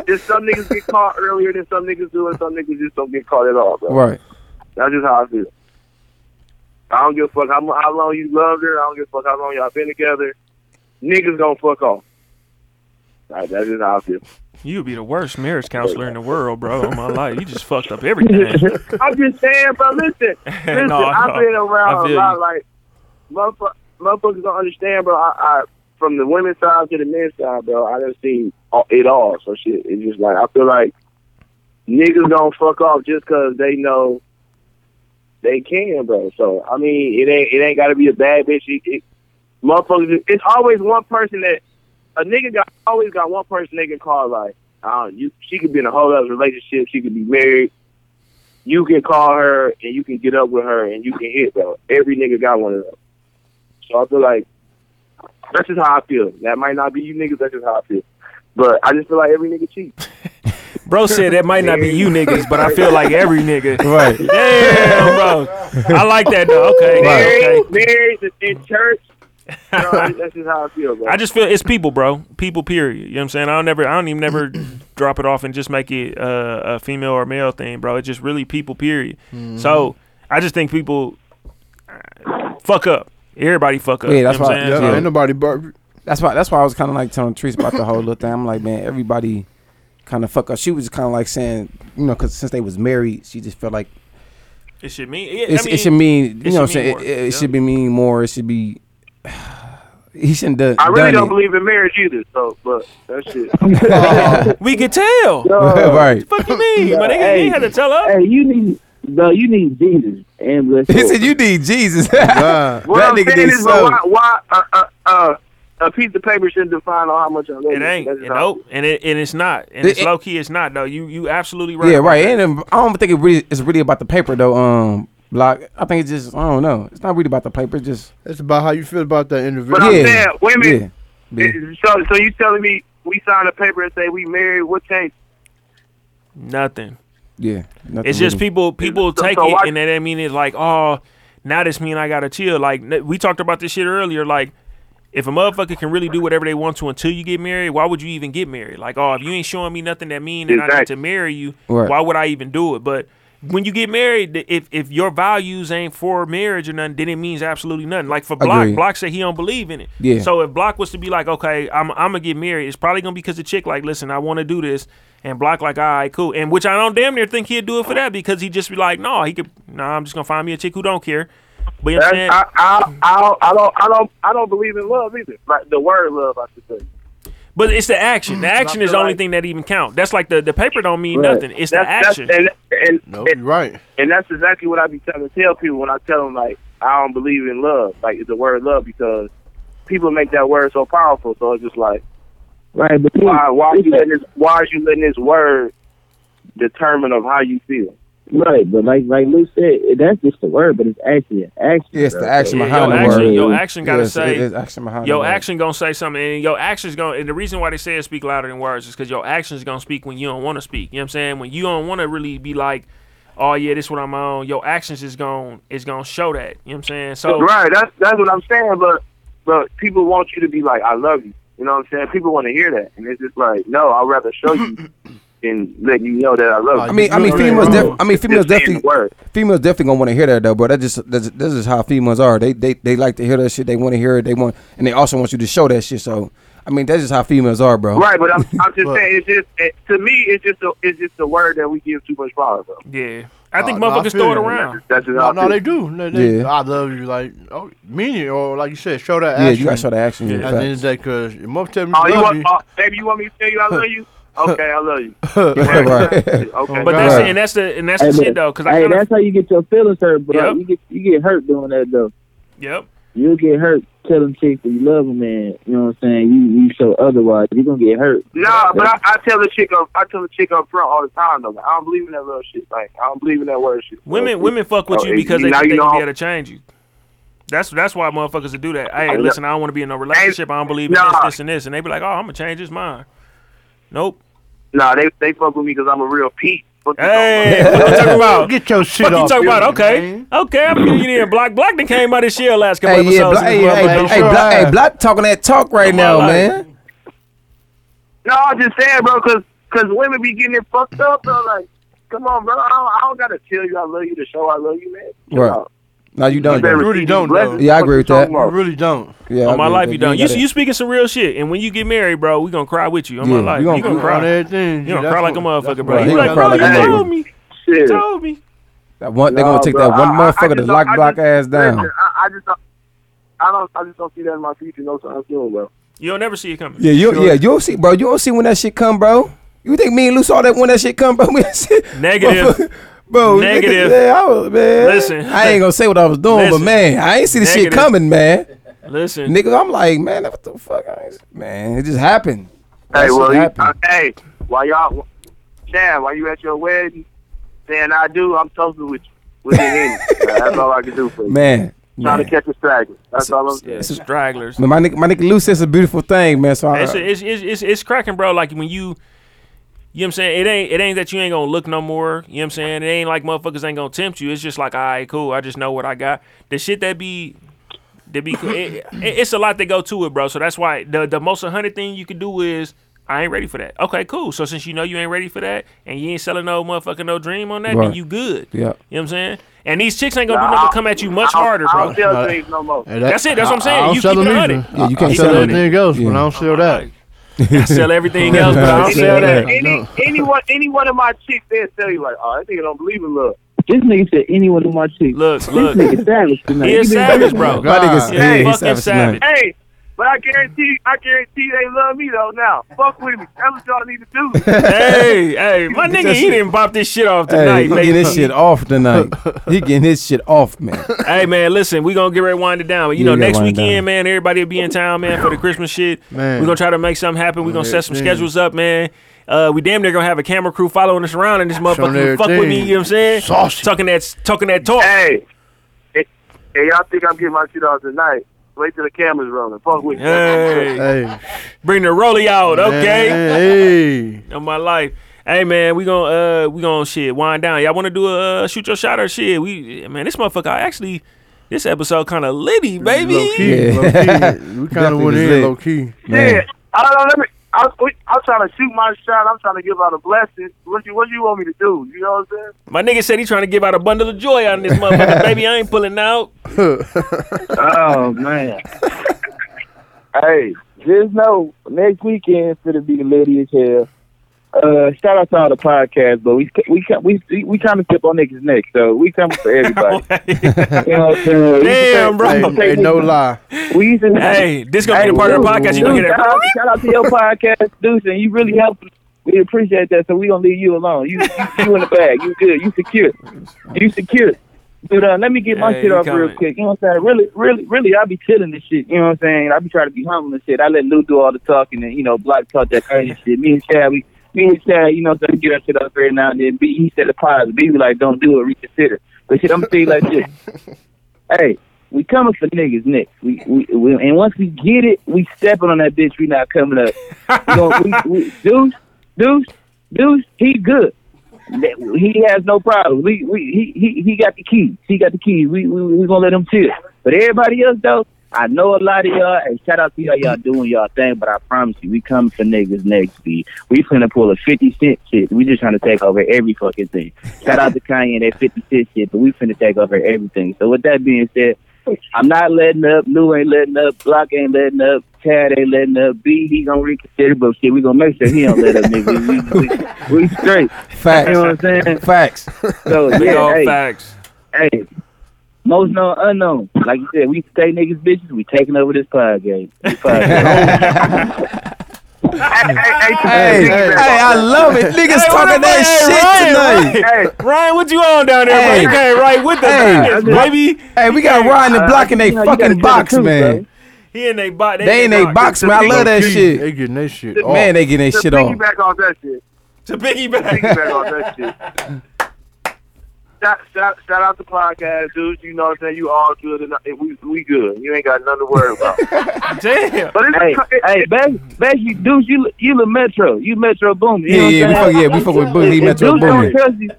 just some niggas get caught earlier than some niggas do, and some niggas just don't get caught at all, bro.
Right.
That's just how I feel. I don't give a fuck how, how long you loved her. I don't give a fuck how long y'all been together. Niggas gonna fuck off. Like, that's just how I feel.
You would be the worst marriage counselor in the world, bro. In my life, you just fucked up everything.
I'm just saying, bro. Listen, listen.
No,
I've
no.
been around a lot.
you.
Like motherfuckers, motherfuckers don't understand, bro. I, I from the women's side to the men's side, bro. I done seen all, it all. So shit, it's just like I feel like niggas gonna fuck off just cause they know they can, bro. So I mean, it ain't it ain't got to be a bad bitch. It, it, motherfuckers, it's always one person that a nigga got always got one person they can call like. Uh, you, she could be in a whole other relationship. She could be married you can call her and you can get up with her and you can hit, bro. Every nigga got one of them. So I feel like that's just how I feel. That might not be you niggas, that's just how I feel. But I just feel like every nigga cheats.
Bro said that might not be you niggas, but I feel like every nigga.
Right.
Damn, bro. I like that though. Okay,
Married,
okay.
married in church. You know, that's just how I feel, bro.
I just feel it's people, bro. People, period. You know what I'm saying? I don't never, I don't even never drop it off and just make it uh, a female or male thing, bro. It's just really people, period.
Mm-hmm.
So I just think people uh, fuck up. Everybody fuck up.
Yeah,
you know
that's why-
saying?
Yeah, ain't nobody perfect.
That's why. That's why I was kind of like telling Trees about the whole little thing. I'm like, man, everybody kind of fuck up. She was kind of like saying, you know, because since they was married, she just felt like
It should mean. Yeah,
it's,
I mean,
it should mean, you know, what I'm saying it, it, it
yeah.
should be mean more. It should be. He shouldn't have
I really
done
don't
it.
believe in marriage either. So, but that shit.
we could tell.
right.
Fuck you mean?
Yeah,
but they,
hey.
they had to tell us.
Hey, you need, bro. You need Jesus and bless.
He said you need Jesus.
God.
What
That
I'm
nigga
saying
needs
is, but why, why uh, uh, uh, a piece of paper shouldn't define on how much I love
It ain't. It,
just how I
nope. And it and it's not. And
It-
it's
it-
low key. It's not though. You you absolutely right.
yeah, right.
that.
And um, I don't think it really it's really about the paper though. Um, block. I think it's just I don't know. It's not really about the paper. It's just
It's about how you feel about that individual.
But I'm
Yeah.
saying, women.
yeah. yeah.
So, so you telling me we signed a paper and say we married? What changed?
Nothing.
Yeah, nothing
It's just
really.
people people
So-
take
so
it
why-
and then that mean it's like, oh, now this mean I gotta chill. Like we talked about this shit earlier. Like if a motherfucker can really do whatever they want to until you get married, why would you even get married? Like, oh, if you ain't showing me nothing that mean that I need to marry you,
Right.
why would I even do it? But when you get married, if if your values ain't for marriage or nothing, then it means absolutely nothing. Like for Block,
Agreed.
Block said he don't believe in it.
Yeah.
So if Block was to be like, okay, I'm I'm gonna get married, it's probably gonna be because the chick like, listen, I want to do this, and Block like, all right, cool, and which I don't damn near think he'd do it for that because he'd just be like, no, he could, no, I'm just gonna find me a chick who don't care. But you know what I'm saying?
I, I, I, don't, I don't, I don't, I don't believe in love either. Like the word love, I should say.
But it's the action. The mm. action is the only
like-
thing that even count. That's like the the paper don't mean
Right.
nothing. It's the action.
and and,
No,
and
you're right.
and that's exactly what I be trying to tell people when I tell them like I don't believe in love, like it's the word love because people make that word so powerful. So it's just like
Right, but
why why are you letting this why are you letting this word determine of how you feel?
right, but like like Lou said, that's just the word, but it's actually an action.
Yeah, it's the action
Yeah,
behind
your
the
action,
word.
your action gotta
Yes,
say
it is action behind
your
the word.
action gonna say something, and your action's gonna. And the reason why they say it speak louder than words is because your actions gonna speak when you don't want to speak. You know what I'm saying? When you don't want to really be like, oh yeah, this what I'm on. Your actions is gonna is gonna show that. You know what I'm saying? So
right, that's that's what I'm saying. But but people want you to be like I love you. You know what I'm saying? People want to hear that, and it's just like no, I'd rather show you and let you know that I love you.
I mean, I mean, females. Def- I mean, females
Just saying the
definitely.
word.
Females definitely gonna want to hear that though, bro. That just that's, this is how females are. They they they like to hear that shit. They want to hear it. They want, and they also want you to show that shit. So, I mean, that's just how females are, bro.
Right, but I'm, I'm just
But-
saying it's just it, to me it's just a it's just a word that we give too much power, bro.
yeah, I think
Uh, no, I
motherfuckers
feel
throw it around.
That's just
No, no, they do. They, they,
Yeah.
I love you. Like, oh, mean it, or like you said, show that
Yeah, you gotta show the action.
Yeah.
Yeah,
At the end of the because your mother tell me
Oh,
you
you
love
want,
me.
oh, baby, you want me to tell you I love you? Okay, I love you.
right.
Okay,
But that's
Right.
and that's the and that's
Hey,
the
but-
shit though, because I
Hey,
kind of
that's how you get your feelings hurt, bro.
Yep.
You get you get hurt doing that though.
Yep.
You'll get hurt telling chicks that you love them, and you know what I'm saying. You you show otherwise, you're gonna get hurt.
Nah, but I, I tell the chick up, I tell the chick up front all the time though. Like, I don't believe in that little shit. Like, I don't believe in that word shit.
Women,
Like,
women fuck with
oh,
you because they
now
think they
know
can be able to change you. That's that's why motherfuckers would do that. Hey,
I
listen, I don't want to be in no relationship. I don't believe in
Nah.
this, this, and this, and they be like, oh, I'm gonna change his mind. Nope.
Nah, they they fuck with me because I'm a real Pete. Fuck you
Hey,
talking
what you talking about?
Get your shit
What you
off.
talking about?
here,
Okay,
man.
okay. I feel you there. Black Black that came out this year last couple
Hey,
episodes.
Black,
of
hey,
this
hey, hey,
sure
Black, hey,
have.
Black talking that talk right
Come
now,
on,
man.
No, I'm just saying, bro, because cause women be getting it fucked up, bro. Like, come on, bro. I don't, I don't gotta tell you I love you to show I love you, man. Chill
Right.
out.
No, you don't.
You better
though.
really don't,
these
though. Yeah, I agree with that.
talking
I really don't.
Yeah,
On my life, you don't. You, you speaking some real shit, and when you get married, bro, we gonna cry with you. On
Yeah,
my life, you
gonna
gonna
On
cry.
everything.
You gonna cry like a motherfucker, bro.
He
You
gonna
like,
cry
bro,
like
you told me. You told me.
That one, they
Nah,
gonna take that one motherfucker to lock block ass down.
I, I just don't. I don't. I just don't see that in my future. No time soon, bro.
You'll never see it coming.
Yeah, you yeah, you'll see, bro. You don't see when that shit come, bro. You think me and Lou saw that when that shit come, bro?
Negative.
Bro.
Negative.
nigga, Yeah, I was, man.
Listen.
I ain't gonna say what I was doing, but man, I ain't see the shit
Negative.
coming, man.
Listen,
Nigga, I'm like, man, what the fuck? I ain't, man, it just happened. That
Hey,
shit
well, you,
happened.
uh, hey, while y'all, Sam, while you at your wedding, saying I do, I'm toasting with you. With your Henny. Uh, That's all I can do for you.
man,
Trying
man.
to catch a straggler. That's all I'm saying.
it's stragglers.
Man, my nigga, my nigga Lou says a beautiful thing, man. So I,
It's, it's, it's, it's, it's cracking, bro. Like when you, you know what I'm saying? It ain't it ain't that you ain't gonna look no more. You know what I'm saying? It ain't like motherfuckers ain't gonna tempt you. It's just like, all right, cool. I just know what I got. The shit that be, that be, it, it, it's a lot that go to it, bro. So that's why the the most hundred thing you can do is. I ain't ready for that. Okay, cool. So since you know you ain't ready for that, and you ain't selling no motherfucking no dream on that, then you good.
yeah.
You know what I'm saying? And these chicks ain't gonna
Nah,
do nothing to come at you much
I don't-
harder,
I
bro.
don't sell dreams no more.
Hey,
That's it, that's what I'm saying.
I, I don't
You
sell
keep it
them
100.
Yeah, you can't
I
sell
sell
them.
everything else, but I don't sell that.
I sell everything else, but I don't sell that.
Any, any one, any one of my chicks, they'll tell you like, oh, that nigga don't believe in love.
This nigga said any one of my chicks.
Look,
This
look.
nigga savage tonight.
He is savage, bro.
My nigga,
God.
yeah,
Hey,
he
fucking
savage
savage.
Hey, but I guarantee, I guarantee they love me though. Now, fuck with me. That's what y'all need to do.
hey, hey, my nigga, he didn't pop this shit off
Hey,
tonight,
he
baby.
getting his shit off tonight. he getting his shit off, man.
Hey man, listen, we gonna get ready to wind it down. But you
Yeah,
know, next weekend,
down.
man, everybody will be in town, man, for the Christmas shit.
Man.
We're gonna try to make something happen. We're gonna set some
Yeah.
schedules up, man. Uh, we damn near gonna have a camera crew following us around in this motherfucker.
Showing
Fuck with me, you know what I'm saying?
Saucy.
Talking that, talking that talk.
hey, hey, hey, y'all think I'm getting my shit off tonight? Wait till the camera's rolling. Fuck with me.
Hey,
Hey,
bring the rollie out, okay?
Hey,
On my life. Hey man, we gonna uh we gonna shit wind down. Y'all want to do a uh, shoot your shot or shit? We man, this motherfucker I actually this episode kind of litty, baby.
Low key,
Yeah.
low key. We kind of went in
lit.
low key.
Man.
Yeah, I don't know. Let me. I, was- I'm trying to shoot my shot. I'm trying to give out a blessing. What you What you want me to do? You know what I'm saying?
My nigga said he trying to give out a bundle of joy out of this motherfucker, baby. I ain't pulling out.
Oh man. hey, just know next weekend for to be litty as hell. Uh, shout out to all the podcasts, but we we we we, we trying to step on niggas' neck, so we coming for everybody. you know what I'm saying? We used to
Damn, bro.
Hey,
used to say
hey, no lie.
We used to
hey, this gonna be the part of the podcast. You gonna
get
hear
shout, out,
that?
shout out to your podcast, Deuce, and you really helped. We appreciate that, so we gonna leave you alone. You, you, you in the bag. You good. You secure. You secure. But uh, let me get my
Hey,
shit
you
off real quick. You know what I'm saying? Really, really, really, I be chilling this shit. You know what I'm saying? I be trying to be humble and shit. I let Lou do all the talking and you know, Block talk that crazy shit. Me and Chad, we, and Chad, you know, so we get that shit up every now and then. B, he said the positive. B, we like, don't do it, reconsider. But shit, I'm gonna tell you like this. hey, we coming for niggas next. We, we, we and once we get it, we stepping on that bitch. We not coming up. We gonna, we, we, Deuce, Deuce, Deuce, he good. He has no problem. We, we, he, he, he got the keys. He got the keys. We, we, we gonna let him chill. But everybody else though, I know a lot of y'all. and shout out to y'all. Y'all doing y'all thing. But I promise you, we coming for niggas next week. We finna pull a fifty cent shit. We just trying to take over every fucking thing. Shout out to Kanye and that fifty cent shit. But we finna take over everything. So with that being said, I'm not letting up. Lou ain't letting up. Block ain't letting up. Chad ain't letting up. B he gonna reconsider, but shit, we gonna make sure he don't let up, nigga. We, we, we straight.
Facts.
You know what I'm saying?
Facts.
So
Big
yeah,
old
hey,
facts.
hey, most known unknown. Like you said, we stay niggas bitches. We taking over this podcast. This podcast.
hey, hey,
Hey,
hey,
hey, I love it. Niggas
Hey,
talking that
fuck?
shit
Hey,
tonight.
Ryan,
Hey.
Ryan, what you on down there,
Hey.
bro? You right with the
Hey.
niggas, baby.
Hey, we got Ryan and Block in they
you know,
fucking
tell the
box,
truth,
man.
He in they box.
They in they box, man. I love that shit.
They
shit.
getting that shit. off.
Man, they getting that shit off.
piggyback off that shit.
To piggyback.
Piggyback off that shit. Shout, shout, shout out the podcast, dudes. You know what I'm saying? You all good and we we good. You ain't got nothing to worry about.
Damn.
But it's
Hey, hey, Beck, Beck, you Deuce, you you the Metro, you Metro Boom. You
Yeah, yeah, we fuck, yeah, we fuck with Boogie
If
Metro
Deuce don't trust you,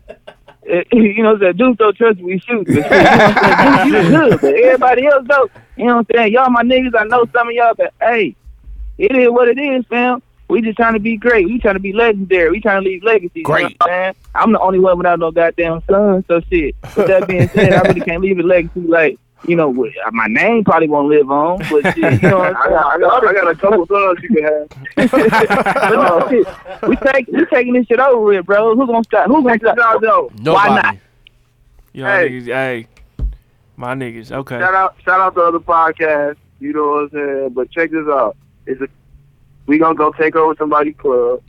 eh, you know what I'm saying? Deuce don't trust you, we shoot. But you know what I'm saying? Deuce, you good, but everybody else though, you know what I'm saying? Y'all my niggas, I know some of y'all, but hey, it is what it is, fam. We just trying to be great. We trying to be legendary. We trying to leave legacy. You know what I'm? I'm the only one without no goddamn son, so shit. With that being said, I really can't leave a legacy like, you know, uh, my name probably won't live on, but shit, you know what I'm
I
saying?
got, I got, I got a couple sons you can have.
but no, shit, we take we taking this shit over with, bro. Who's gonna stop? Who's gonna stop?
No, no.
Nobody.
Why not?
Y'all
Hey.
niggas, hey. My niggas, okay.
Shout out, shout out to other podcasts. You know what I'm saying? But check this out. It's a we gonna go take over somebody's club.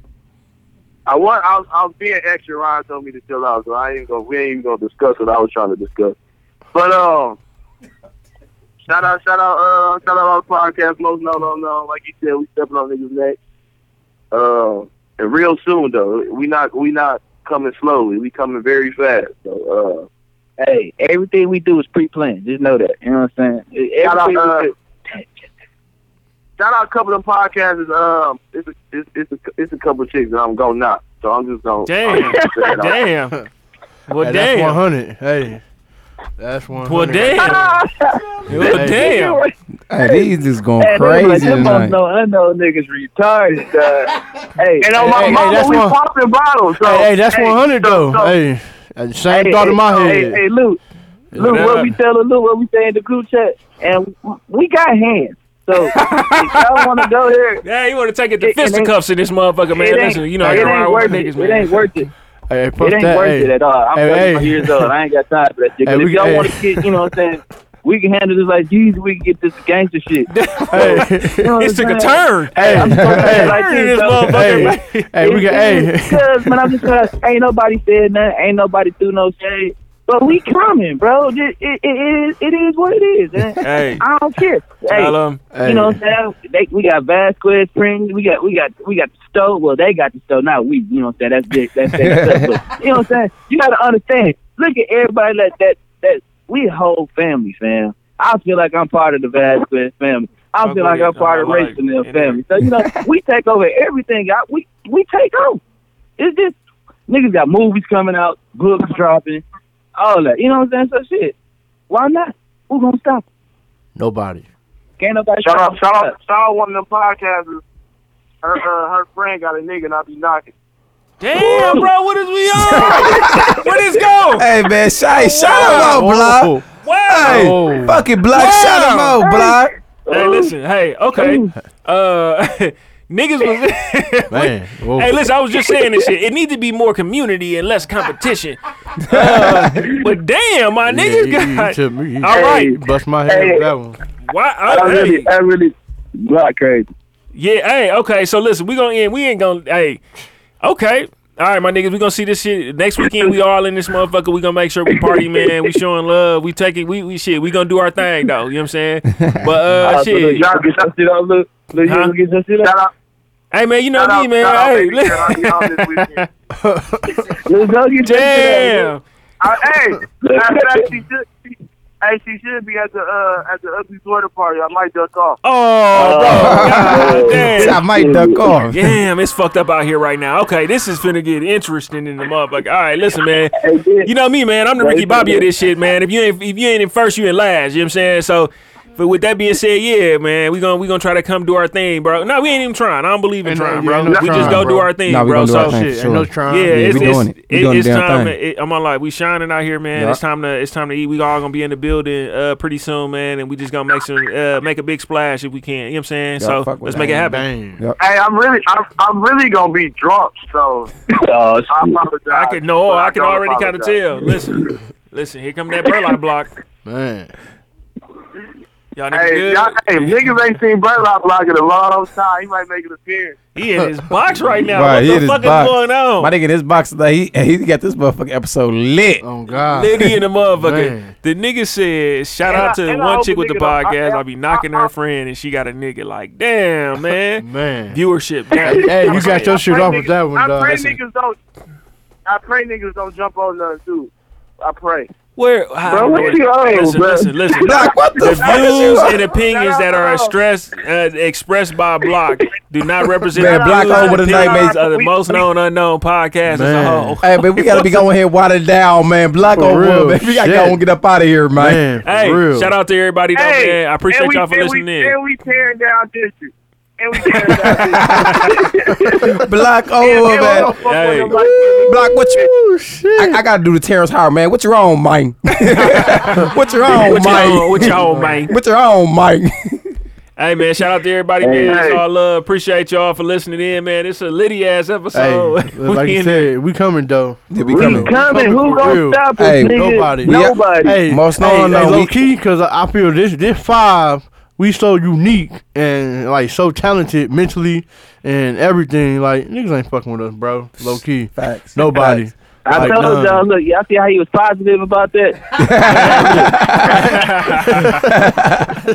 I want. I was, I was being extra. Ryan told me to chill out, so I ain't gonna. We ain't even gonna discuss what I was trying to discuss. But um, shout out, shout out, uh, shout out all the podcast. Most no, no, no. Like you said, we stepping on niggas' neck. Uh, and real soon though. We not. We not coming slowly. We coming very fast. So uh.
Hey, everything we do is pre-planned. Just know that. You know what I'm saying?
Shout out, uh,
we do-
Shout out a couple of them podcasts. Um, it's a, it's, it's a, it's a couple of chicks that I'm going knock. So I'm just going.
Damn. Damn. Well,
Hey, that's
damn.
100. Hey, that's one.
Well, damn. Well, damn.
Hey, these just going
Hey,
crazy
crazy them
tonight.
no unknown niggas retarded. Uh, hey,
And on my
Hey, hey,
mama,
that's
we
one-
popping bottles. So,
Hey, hey, that's 100 though.
so-
hey, same
hey,
thought
hey,
in my
hey,
head.
Hey, Luke, Luke,
What
what we tell Luke, what we say in the group chat, and we got hands. So if y'all want to go there,
Yeah, you want to take it to
It- it ain't-
fisticuffs in this motherfucker, man. Listen, you know, I
it
can
ain't
ride
worth
with
it.
niggas,
It ain't worth it.
Hey,
It ain't
that.
worth
hey.
it at all. I'm
Hey,
35
hey.
years old. I ain't got time for that shit.
Hey, we-
if y'all
hey.
want to get, you know what I'm saying, we can handle this like Jesus. We can get this gangster shit.
Hey,
You know what
took a turn.
hey,
I'm so
hey,
like
Turn in
this,
this
though.
motherfucker,
hey, hey, we got, hey,
Because, man, I'm just gonna, ain't nobody said nothing. Ain't nobody threw no shade. But we coming, bro. It, it, it, is, it is what it is.
Hey,
I don't care. Hey,
tell him.
hey.
you know what I'm saying? They, we got Vasquez Springs. We got we got we got the stove. Well, they got the stove. Now we, you know what I'm saying? That's big. That's their stuff. But you know what I'm saying? You got to understand. Look at everybody like that. That we whole family, fam. I feel like I'm part of the Vasquez family. I feel like. I'm part of
I like
Rachel and their family. So you know, we take over everything. I, we we take over. It's just niggas got movies coming out, books dropping, all that. You know what I'm saying? So shit. Why not? Who gonna stop?
Nobody.
Can't nobody
Shout
stop
out, shout out, shout out one of them podcasters. Her, uh, her friend got a nigga and I be knocking.
Damn, bro, what is we on? Where this go?
Hey man, shout, shout him out, Block.
Wow.
Hey,
Oh.
fucking Block, shout him out, Block.
Hey, listen. Hey, okay. Uh, niggas was.
Man. Whoa.
Hey, listen, I was just saying this shit. It needs to be more community and less competition. Uh, but damn, my
Yeah,
niggas
you- you
got.
me- you-
All right.
you Bust my head
Hey.
with that one.
Why?
I
uh, hey,
really, I really, block crazy.
yeah, hey, okay. So listen, we gonna end. We ain't gonna. Hey, okay. All right, my niggas, we gonna see this shit next weekend. We all in this motherfucker. We gonna make sure we party, man. We showing love. We taking. We we shit. We gonna do our thing though. You know what I'm saying? But uh,
Uh, so look,
shit.
y'all get your shit on, look. Look,
Huh?
you get your shit
Shout
on.
out,
Hey man, you know
shout
me,
out,
man.
out,
Hey,
baby girl. I'll be on this weekend.
Let's go get your shit
damn.
on.
Uh, hey, matter of fact, she should. She, hey, she should be at the uh at the ugly sweater party. I might duck off.
Oh, bro. God damn.
I might duck off.
Damn, it's fucked up out here right now. Okay, this is finna get interesting in the motherfucker. All right, listen, man.
Hey, yeah.
You know me, man. I'm the Ricky Bobby of this shit, man. If you ain't if you ain't in first, you in last. You know what I'm saying? So but with that being said, yeah, man, we gonna we gonna try to come do our thing, bro. No, we ain't even trying. I don't believe in
Ain't
trying,
yeah,
bro.
ain't no
we just
trying,
go do our thing,
Nah,
bro. so
our thing.
Shit,
sure.
ain't no trying.
yeah, it's,
we
it's,
doing it. We
it-
gonna
it's time.
thing.
It, I'm on like we shining out here, man.
Yeah.
It's time to it's time to eat. We all gonna be in the building uh pretty soon, man, and we just gonna make some uh make a big splash if we can. You know what I'm saying?
Yeah,
so let's
that.
make it happen.
Bang.
Yep.
Hey, I'm really, I'm, I'm really gonna be drunk. So
Oh,
I apologize.
I can no,
but
I can already kind of tell. Listen, listen. Here come that burlap block.
Man.
Y'all niggas
Hey,
good?
y'all, hey, niggas ain't seen Burlock Block in a long time. He might make an appearance.
He in his box right now.
Right,
what the
in his
fuck
box.
is going on?
My nigga in his box today, he he got this motherfucking episode lit.
Oh God.
Liddy in the motherfucker. The nigga said, shout
And
out to
I
one chick with the
nigga don't- I-
podcast.
I-
I'll be knocking
I-
her friend and she got a nigga like, damn, man.
Man.
Viewership down.
Hey, you got your shit
pray
off with that one,
I
dog.
pray
Listen.
niggas don't. I pray niggas don't jump on none too. I pray.
Where? How,
Bro, what you on,
listen,
bro?
listen, listen.
Block, what the,
The
fuck
views and opinions that are expressed uh, expressed by Block do not represent
Man,
the
Block
views and
over the night, man.
of the most known unknown podcast as a whole.
Hey, man, we gotta be going here watered down, man. Block
For
over,
real,
man. We gotta go and get up out of here, man.
Man, for
Hey,
real.
shout out to everybody though,
Hey,
man. I appreciate
we-
y'all for listening
we,
in.
And we tearing down district. And we tearing down district.
Block over,
and
man.
we don't fuck with
Hey.
them like that.
Block, what you? I, I gotta do the Terrence Howard, man. What you on, man? what you on,
What y'all,
man?
what y'all, man?
What you on, man?
Hey man, shout out to everybody,
Hey.
man. It's
Hey.
all love. Appreciate y'all for listening in, man. It's a litty ass
Hey,
episode.
like
We
you said, we coming though.
Yeah, we
We
coming.
coming. Who
for
gonna
real.
stop us,
Hey,
nigga?
nobody.
Nobody.
Hey,
Most
hey,
known,
hey,
no,
low
we-
key, cause I I feel this this five, we so unique and like so talented mentally and everything. Like niggas ain't fucking with us, bro. Low key,
Facts.
nobody.
Facts.
I
Like,
told
none.
y'all, look, y'all see how he was positive about that?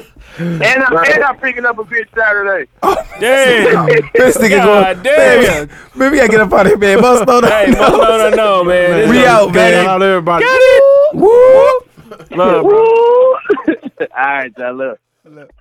And, I, and I'm picking up a bitch Saturday.
Oh, damn.
This nigga
God
going.
damn.
Man, man, we gotta get up out of here, man. Most known.
Hey, no, no, no, no, man. This
We out, man.
Shout out everybody.
Woo!
Love, bro.
Woo! All right, y'all, look.